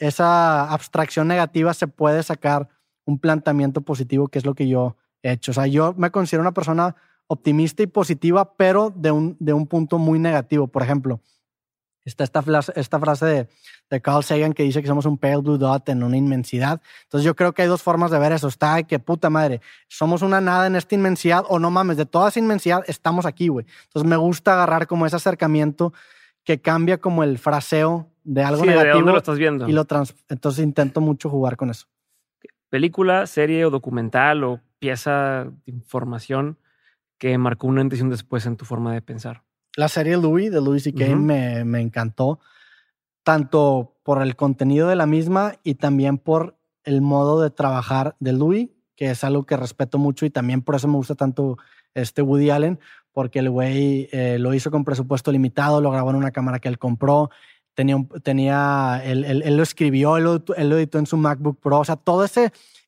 esa abstracción negativa se puede sacar un planteamiento positivo, que es lo que yo he hecho. O sea, yo me considero una persona optimista y positiva, pero de un, de un punto muy negativo. Por ejemplo, está esta, frase, esta frase de, de, Carl Sagan que dice que somos un pale blue dot en una inmensidad. Entonces yo creo que hay dos formas de ver eso. Está que puta madre, somos una nada en esta inmensidad o no mames, de toda esa inmensidad estamos aquí, güey. Entonces me gusta agarrar como ese acercamiento que cambia como el fraseo de algo negativo. ¿de lo estás viendo? Y lo Entonces intento mucho jugar con eso. Película, serie o documental o pieza de información que marcó una intención después en tu forma de pensar? La serie Louis de Louis C.K. me, me encantó, tanto por el contenido de la misma y también por el modo de trabajar de Louis, que es algo que respeto mucho y también por eso me gusta tanto este Woody Allen, porque el güey eh, lo hizo con presupuesto limitado, lo grabó en una cámara que él compró, tenía, tenía él, él, lo escribió, él lo, él lo, editó en su MacBook Pro, o sea, toda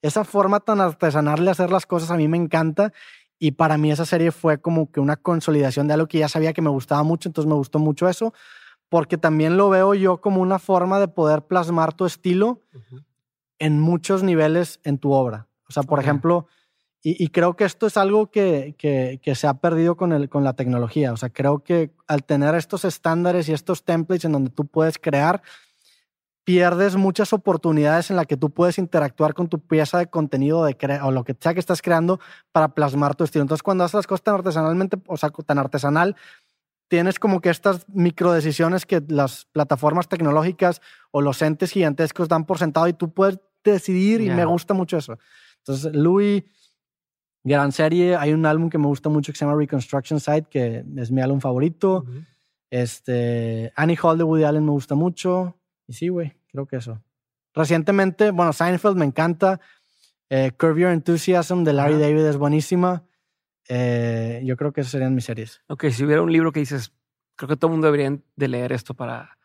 esa forma tan artesanal de hacer las cosas a mí me encanta y para mí esa serie fue como que una consolidación de algo que ya sabía que me gustaba mucho, entonces me gustó mucho eso, porque también lo veo yo como una forma de poder plasmar tu estilo en muchos niveles en tu obra. O sea, por ejemplo, y, creo que esto es algo que, que, que, se ha perdido con, el, con la tecnología. O sea, creo que al tener estos estándares y estos templates en donde tú puedes crear, pierdes muchas oportunidades en las que tú puedes interactuar con tu pieza de contenido de o lo que sea que estás creando para plasmar tu estilo. Entonces, cuando haces las cosas tan artesanalmente, o sea, tan artesanal, tienes como que estas micro decisiones que las plataformas tecnológicas o los entes gigantescos dan por sentado y tú puedes decidir y me gusta mucho eso. Entonces, Louis, gran serie. Hay un álbum que me gusta mucho que se llama Reconstruction Site, que es mi álbum favorito. Este, Annie Hall de Woody Allen me gusta mucho. Y sí, güey, creo que eso. Recientemente, bueno, Seinfeld me encanta. Eh, Curve Your Enthusiasm de Larry David es buenísima. Eh, yo creo que esas serían mis series. Ok, si hubiera un libro que dices, creo que todo el mundo debería de leer esto para...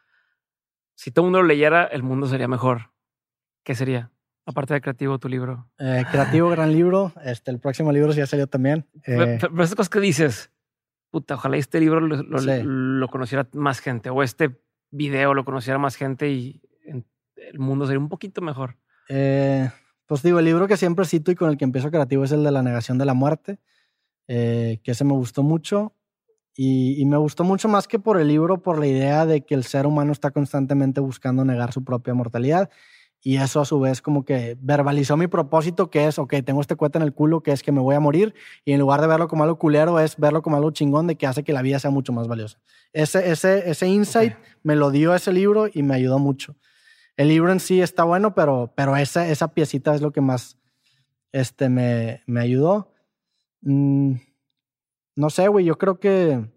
Si todo el mundo lo leyera, el mundo sería mejor. ¿Qué sería? Aparte de creativo, tu libro. Eh, creativo, gran libro. Este, el próximo libro ya salió también. pero, esas cosas que dices, puta, ojalá este libro lo, lo, conociera más gente o este video lo conociera más gente y el mundo sería un poquito mejor. Eh, pues digo, el libro que siempre cito y con el que empiezo creativo es el de la negación de la muerte, eh, que ese me gustó mucho. Y, me gustó mucho más que por el libro, por la idea de que el ser humano está constantemente buscando negar su propia mortalidad. Y eso a su vez como que verbalizó mi propósito, que es, ok, tengo este cuete en el culo, que es que me voy a morir. Y en lugar de verlo como algo culero, es verlo como algo chingón de que hace que la vida sea mucho más valiosa. Ese, ese, ese insight me lo dio ese libro y me ayudó mucho. El libro en sí está bueno, pero, pero esa, esa piecita es lo que más este, me, me ayudó. Mm, no sé, güey, yo creo que...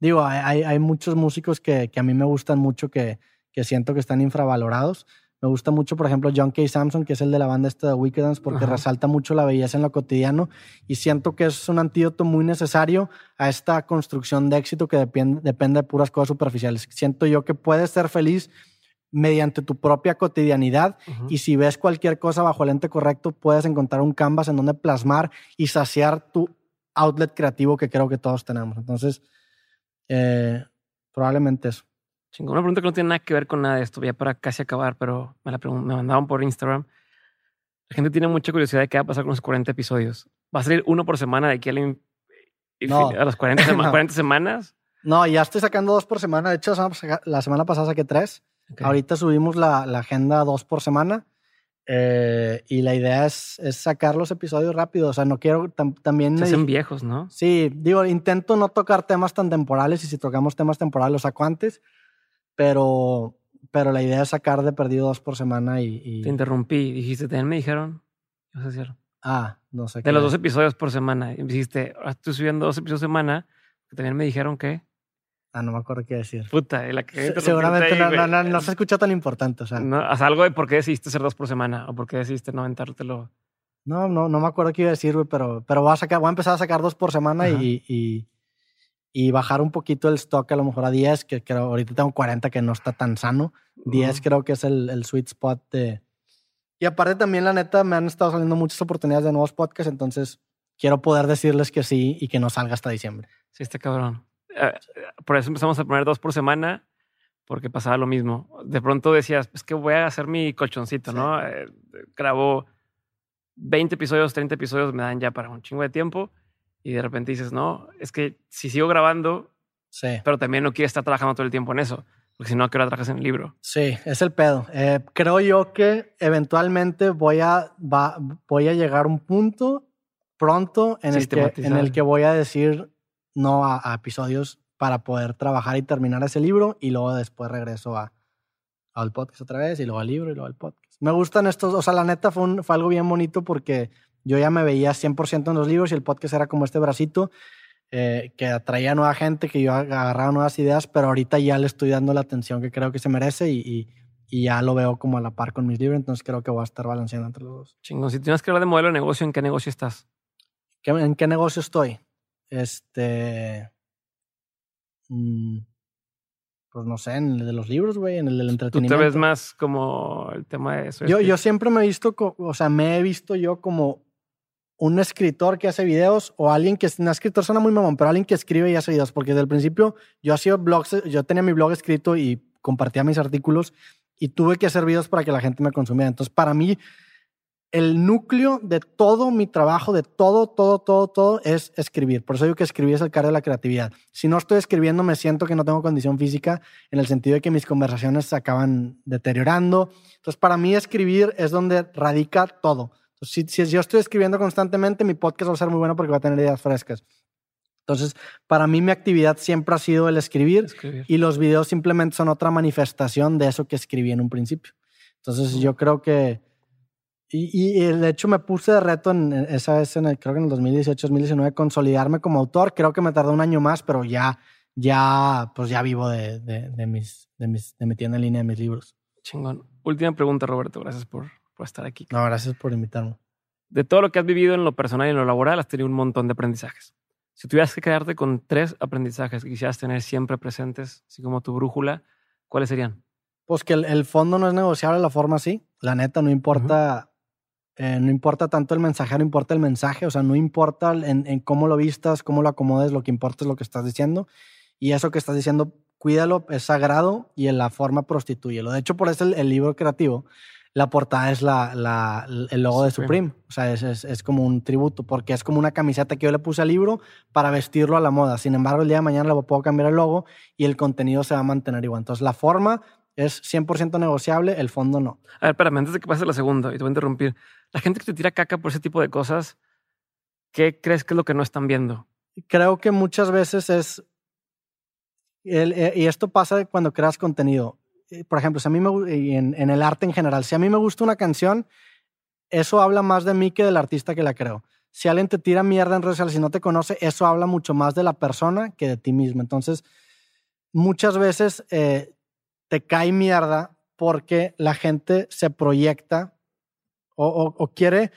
Digo, hay, hay muchos músicos que, que, a mí me gustan mucho, que, que siento que están infravalorados. Me gusta mucho, por ejemplo, John K. Samson, que es el de la banda esta de Wicked porque resalta mucho la belleza en lo cotidiano y siento que es un antídoto muy necesario a esta construcción de éxito que depende, depende de puras cosas superficiales. Siento yo que puedes ser feliz mediante tu propia cotidianidad y si ves cualquier cosa bajo el ente correcto, puedes encontrar un canvas en donde plasmar y saciar tu outlet creativo que creo que todos tenemos. Entonces, eh, probablemente eso. Una pregunta que no tiene nada que ver con nada de esto, ya para casi acabar, pero me la me mandaban por Instagram. La gente tiene mucha curiosidad de qué va a pasar con los 40 episodios. ¿Va a salir uno por semana de aquí a, a las 40, 40 semanas? No, ya estoy sacando dos por semana. De hecho, la semana pasada saqué tres. Ahorita subimos la, la, agenda dos por semana eh, y la idea es, es, sacar los episodios rápido. O sea, no quiero también... Se hacen viejos, ¿no? Sí, digo, intento no tocar temas tan temporales y si tocamos temas temporales los saco antes, pero, pero la idea es sacar de perdido dos por semana y... Te interrumpí, dijiste, también me dijeron... No sé Ah, no sé. De los dos episodios por semana. Y dijiste, estoy subiendo dos episodios por semana. También me dijeron que... Ah, no me acuerdo qué decir. Puta, la que Seguramente no, se escucha tan importante. O sea. No, haz algo de por qué decidiste hacer dos por semana o por qué decidiste no aventártelo. No, no, no me acuerdo qué iba a decir, güey, pero, pero voy, a sacar, voy a empezar a sacar dos por semana y, y, y, bajar un poquito el stock a lo mejor a 10, que creo ahorita tengo 40 que no está tan sano. 10 creo que es el, el sweet spot de... Y aparte también, la neta, me han estado saliendo muchas oportunidades de nuevos podcasts, entonces quiero poder decirles que sí y que no salga hasta diciembre. Sí, está cabrón. Eh, por eso empezamos a poner dos por semana, porque pasaba lo mismo. De pronto decías, es que voy a hacer mi colchoncito, ¿no? Eh, grabo 20 episodios, 30 episodios, me dan ya para un chingo de tiempo. Y de repente dices, no, es que si sigo grabando, sí. pero también no quiero estar trabajando todo el tiempo en eso, porque si no, ¿a qué hora trabajas en el libro? Sí, es el pedo. Eh, creo yo que eventualmente voy a, va, voy a llegar a un punto pronto en el, que, en el que voy a decir, no a, episodios para poder trabajar y terminar ese libro y luego después regreso a, al podcast otra vez y luego al libro y luego al podcast. Me gustan estos, o sea, la neta fue, fue algo bien bonito porque yo ya me veía 100% en los libros y el podcast era como este bracito eh, que atraía nueva gente, que yo agarraba nuevas ideas, pero ahorita ya le estoy dando la atención que creo que se merece y, y, ya lo veo como a la par con mis libros, entonces creo que voy a estar balanceando entre los dos. Chingón, si tienes que hablar de modelo de negocio, ¿en qué negocio estás? ¿En qué negocio estoy? Este. Mm, pues no sé, en el de los libros, güey, en el del entretenimiento. ¿Tú te ves más como el tema de eso? Yo, yo siempre me he visto, o sea, me he visto yo como un escritor que hace videos o alguien que, un escritor suena muy mamón, pero alguien que escribe y hace videos, porque desde el principio yo hacía blogs, yo tenía mi blog escrito y compartía mis artículos y tuve que hacer videos para que la gente me consumiera. Entonces, para mí, el núcleo de todo mi trabajo, de todo, todo, todo, todo, es escribir. Por eso digo que escribir es el cargo de la creatividad. Si no estoy escribiendo, me siento que no tengo condición física en el sentido de que mis conversaciones se acaban deteriorando. Entonces, para mí escribir es donde radica todo. Si, si yo estoy escribiendo constantemente, mi podcast va a ser muy bueno porque va a tener ideas frescas. Entonces, para mí mi actividad siempre ha sido el escribir, y los videos simplemente son otra manifestación de eso que escribí en un principio. Entonces, yo creo que y, y, de hecho me puse de reto en, esa vez, en el, creo que en el 2018, 2019, consolidarme como autor. Creo que me tardó un año más, pero ya, ya, pues ya vivo de, de, mis, de, mis, de mi tienda en línea de mis libros. Chingón. Última pregunta, Roberto. Gracias por, por estar aquí. No, gracias por invitarme. De todo lo que has vivido en lo personal y en lo laboral, has tenido un montón de aprendizajes. Si tuvieras que quedarte con tres aprendizajes que quisieras tener siempre presentes, así como tu brújula, ¿cuáles serían? Pues que el, fondo no es negociable, la forma sí. La neta, no importa, eh, no importa tanto el mensajero, importa el mensaje. O sea, no importa en, en, cómo lo vistas, cómo lo acomodes, lo que importa es lo que estás diciendo. Y eso que estás diciendo, cuídalo, es sagrado y en la forma prostituyelo. De hecho, por eso el, libro creativo, la portada es la, la el logo de Supreme. O sea, es, es, es, como un tributo, porque es como una camiseta que yo le puse al libro para vestirlo a la moda. Sin embargo, el día de mañana le puedo cambiar el logo y el contenido se va a mantener igual. Entonces, la forma es 100% negociable, el fondo no. A ver, espérame, antes de que pase la segunda, y te voy a interrumpir. La gente que te tira caca por ese tipo de cosas, ¿qué crees que es lo que no están viendo? Creo que muchas veces es eh, y esto pasa cuando creas contenido. Eh, por ejemplo, si a mí me, en, el arte en general, si a mí me gusta una canción, eso habla más de mí que del artista que la creo. Si alguien te tira mierda en redes sociales y no te conoce, eso habla mucho más de la persona que de ti mismo. Entonces, muchas veces eh, te cae mierda porque la gente se proyecta o, o, quiere,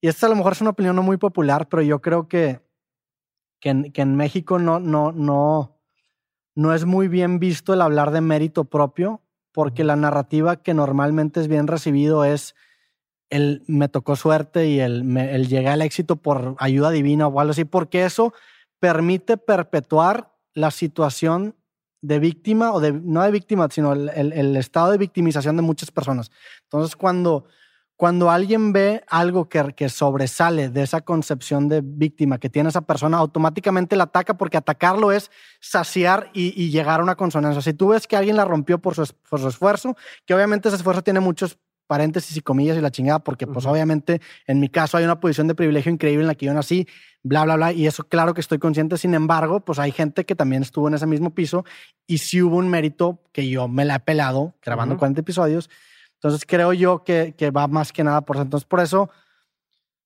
y esta a lo mejor es una opinión no muy popular, pero yo creo que, que, en, que en México no, no, no, no es muy bien visto el hablar de mérito propio, porque la narrativa que normalmente es bien recibido es el me tocó suerte y el, el llegué al éxito por ayuda divina o algo así, porque eso permite perpetuar la situación de víctima o de, no de víctima, sino el, el estado de victimización de muchas personas. Entonces, cuando cuando alguien ve algo que, que, sobresale de esa concepción de víctima que tiene esa persona, automáticamente la ataca porque atacarlo es saciar y, llegar a una consonancia. Si tú ves que alguien la rompió por su, por su, esfuerzo, que obviamente ese esfuerzo tiene muchos paréntesis y comillas y la chingada, porque pues obviamente en mi caso hay una posición de privilegio increíble en la que yo nací, bla, bla, bla, y eso claro que estoy consciente, sin embargo, pues hay gente que también estuvo en ese mismo piso y sí hubo un mérito que yo me la he pelado grabando 40 episodios entonces creo yo que, que va más que nada por eso. Entonces por eso,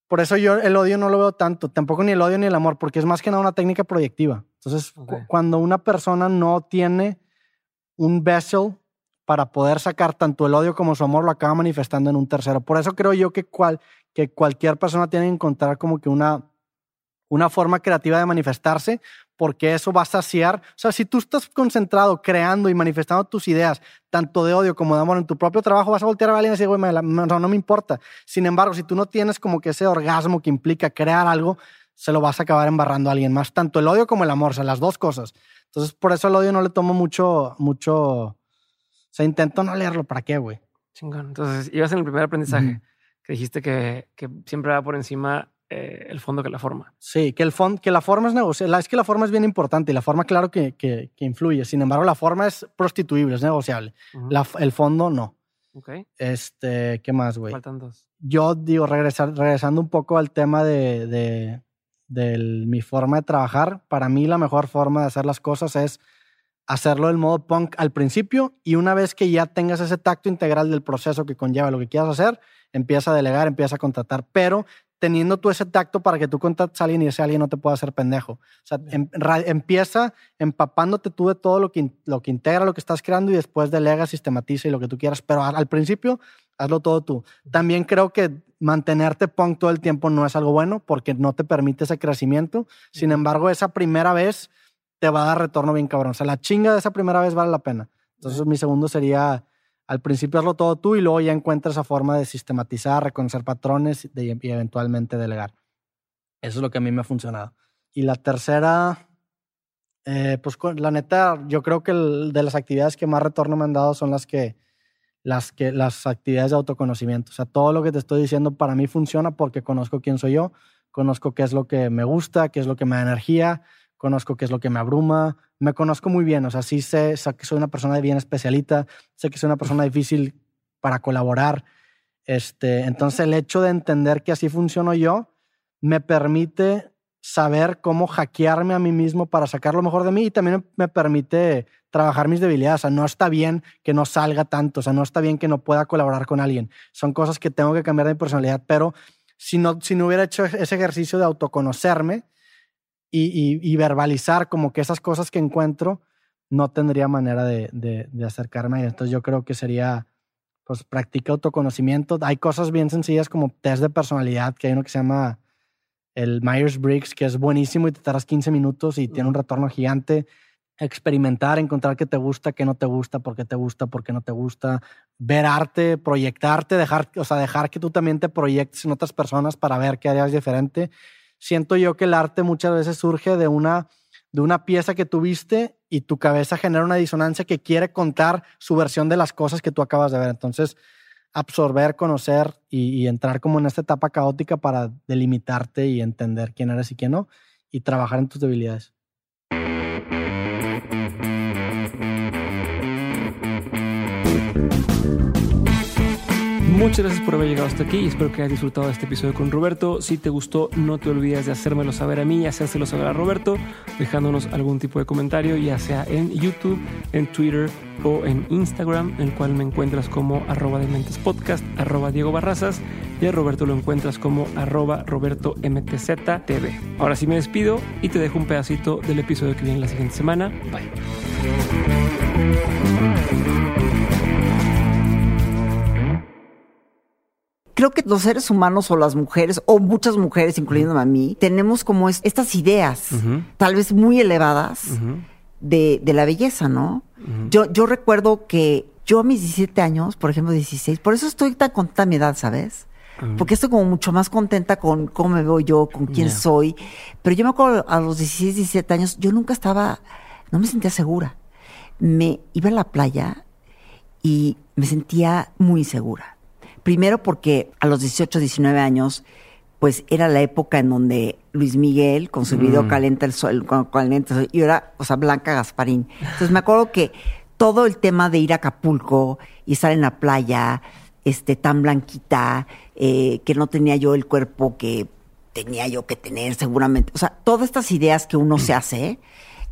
por eso yo el odio no lo veo tanto, tampoco ni el odio ni el amor, porque es más que nada una técnica proyectiva. Entonces cuando una persona no tiene un vessel para poder sacar tanto el odio como su amor, lo acaba manifestando en un tercero. Por eso creo yo que, cual, que cualquier persona tiene que encontrar como que una, una forma creativa de manifestarse, porque eso va a saciar. O sea, si tú estás concentrado creando y manifestando tus ideas, tanto de odio como de amor en tu propio trabajo, vas a voltear a alguien y decir, güey, no, no me importa. Sin embargo, si tú no tienes como que ese orgasmo que implica crear algo, se lo vas a acabar embarrando a alguien más, tanto el odio como el amor, o sea, las dos cosas. Entonces, por eso el odio no le tomo mucho, mucho, o sea, intento no leerlo, ¿para qué, güey? Chingón. Entonces, ibas en el primer aprendizaje, que dijiste que, que siempre va por encima eh, el fondo que la forma. Sí, que, el que la forma es negociable. Es que la forma es bien importante y la forma, claro que, que, influye. Sin embargo, la forma es prostituible, es negociable. el fondo no. Ok. Este, ¿qué más, güey? Faltan dos. Yo digo, regresar, regresando un poco al tema de, de, de mi forma de trabajar, para mí la mejor forma de hacer las cosas es hacerlo del modo punk al principio y una vez que ya tengas ese tacto integral del proceso que conlleva lo que quieras hacer, empieza a delegar, empieza a contratar, pero teniendo tú ese tacto para que tú contactes a alguien y ese alguien no te pueda hacer pendejo. O sea, em, empieza empapándote tú de todo lo que, lo que integra lo que estás creando y después delega, sistematiza y lo que tú quieras. Pero al, principio, hazlo todo tú. También creo que mantenerte punk todo el tiempo no es algo bueno porque no te permite ese crecimiento. Sin embargo, esa primera vez te va a dar retorno bien cabrón. O sea, la chinga de esa primera vez vale la pena. Entonces, mi segundo sería al principio hazlo todo tú y luego ya encuentras esa forma de sistematizar, reconocer patrones y eventualmente delegar. Eso es lo que a mí me ha funcionado. Y la tercera, eh, pues la neta, yo creo que de las actividades que más retorno me han dado son las que, las que, las actividades de autoconocimiento. O sea, todo lo que te estoy diciendo para mí funciona porque conozco quién soy yo, conozco qué es lo que me gusta, qué es lo que me da energía, conozco qué es lo que me abruma, me conozco muy bien, o sea, sí sé, que soy una persona bien especialita, sé que soy una persona difícil para colaborar. Este, entonces el hecho de entender que así funciono yo me permite saber cómo hackearme a mí mismo para sacar lo mejor de mí y también me permite trabajar mis debilidades. O sea, no está bien que no salga tanto, o sea, no está bien que no pueda colaborar con alguien. Son cosas que tengo que cambiar de mi personalidad, pero si no, si no hubiera hecho ese ejercicio de autoconocerme, y, verbalizar como que esas cosas que encuentro, no tendría manera de, de, acercarme a Entonces yo creo que sería, pues practica autoconocimiento. Hay cosas bien sencillas como test de personalidad, que hay uno que se llama el Myers-Briggs, que es buenísimo y te tardas 15 minutos y tiene un retorno gigante. Experimentar, encontrar qué te gusta, qué no te gusta, por qué te gusta, por qué no te gusta. Ver arte, proyectarte, dejar, o sea, dejar que tú también te proyectes en otras personas para ver qué harías diferente. Siento yo que el arte muchas veces surge de una, de una pieza que tuviste y tu cabeza genera una disonancia que quiere contar su versión de las cosas que tú acabas de ver. Entonces, absorber, conocer y, entrar como en esta etapa caótica para delimitarte y entender quién eres y quién no y trabajar en tus debilidades. Muchas gracias por haber llegado hasta aquí y espero que hayas disfrutado de este episodio con Roberto. Si te gustó, no te olvides de hacérmelo saber a mí y hacérselo saber a Roberto, dejándonos algún tipo de comentario, ya sea en YouTube, en Twitter o en Instagram, en el cual me encuentras como arroba de mentes podcast, arroba Diego Barrazas y a Roberto lo encuentras como arroba Roberto MTZ TV. Ahora sí me despido y te dejo un pedacito del episodio que viene la siguiente semana. Bye. Creo que los seres humanos o las mujeres, o muchas mujeres, incluyéndome a mí, tenemos como estas ideas, tal vez muy elevadas, de, la belleza, ¿no? yo, yo recuerdo que yo a mis 17 años, por ejemplo 16, por eso estoy tan contenta a mi edad, ¿sabes? Porque estoy como mucho más contenta con cómo me veo yo, con quién soy. Pero yo me acuerdo a los 16, 17 años, yo nunca estaba, no me sentía segura. Me iba a la playa y me sentía muy segura. Primero porque a los 18, 19 años, pues era la época en donde Luis Miguel, con su video mm. Calienta el Sol, Calienta el Sol, y era, o sea, Blanca Gasparín. Entonces me acuerdo que todo el tema de ir a Acapulco y estar en la playa, este, tan blanquita, eh, que no tenía yo el cuerpo que tenía yo que tener seguramente. O sea, todas estas ideas que uno se hace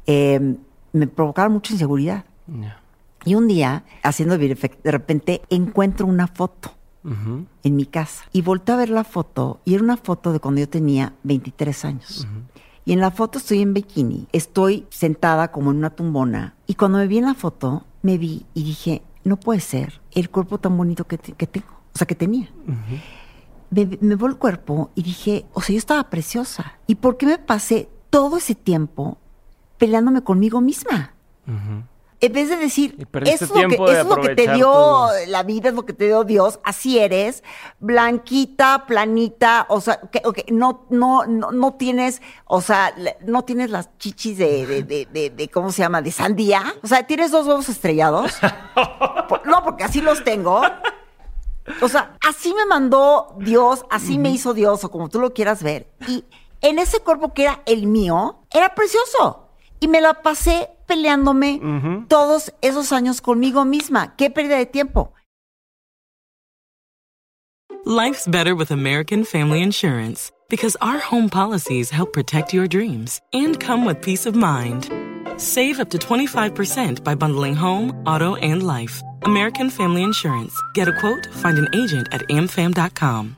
eh, me provocaron mucha inseguridad. Y un día, haciendo de repente, encuentro una foto en mi casa. Y volteé a ver la foto y era una foto de cuando yo tenía 23 años. Y en la foto estoy en bikini, estoy sentada como en una tumbona. Y cuando me vi en la foto, me vi y dije, no puede ser el cuerpo tan bonito que, tengo, o sea, que tenía. me, me veo el cuerpo y dije, o sea, yo estaba preciosa. ¿Y por qué me pasé todo ese tiempo peleándome conmigo misma? En vez de decir, eso es, lo que, es lo que te dio la vida, es lo que te dio Dios, así eres, blanquita, planita, o sea, que, no, no, no, tienes, o sea, no tienes las chichis de, de, de, ¿cómo se llama? De sandía. O sea, tienes dos huevos estrellados. no, porque así los tengo. O sea, así me mandó Dios, así me hizo Dios, o como tú lo quieras ver. Y en ese cuerpo que era el mío, era precioso. Y me la pasé peleándome todos esos años conmigo misma. Qué pérdida de tiempo. Life's better with American Family Insurance because our home policies help protect your dreams and come with peace of mind. Save up to 25% by bundling home, auto, and life. American Family Insurance. Get a quote, find an agent at amfam.com.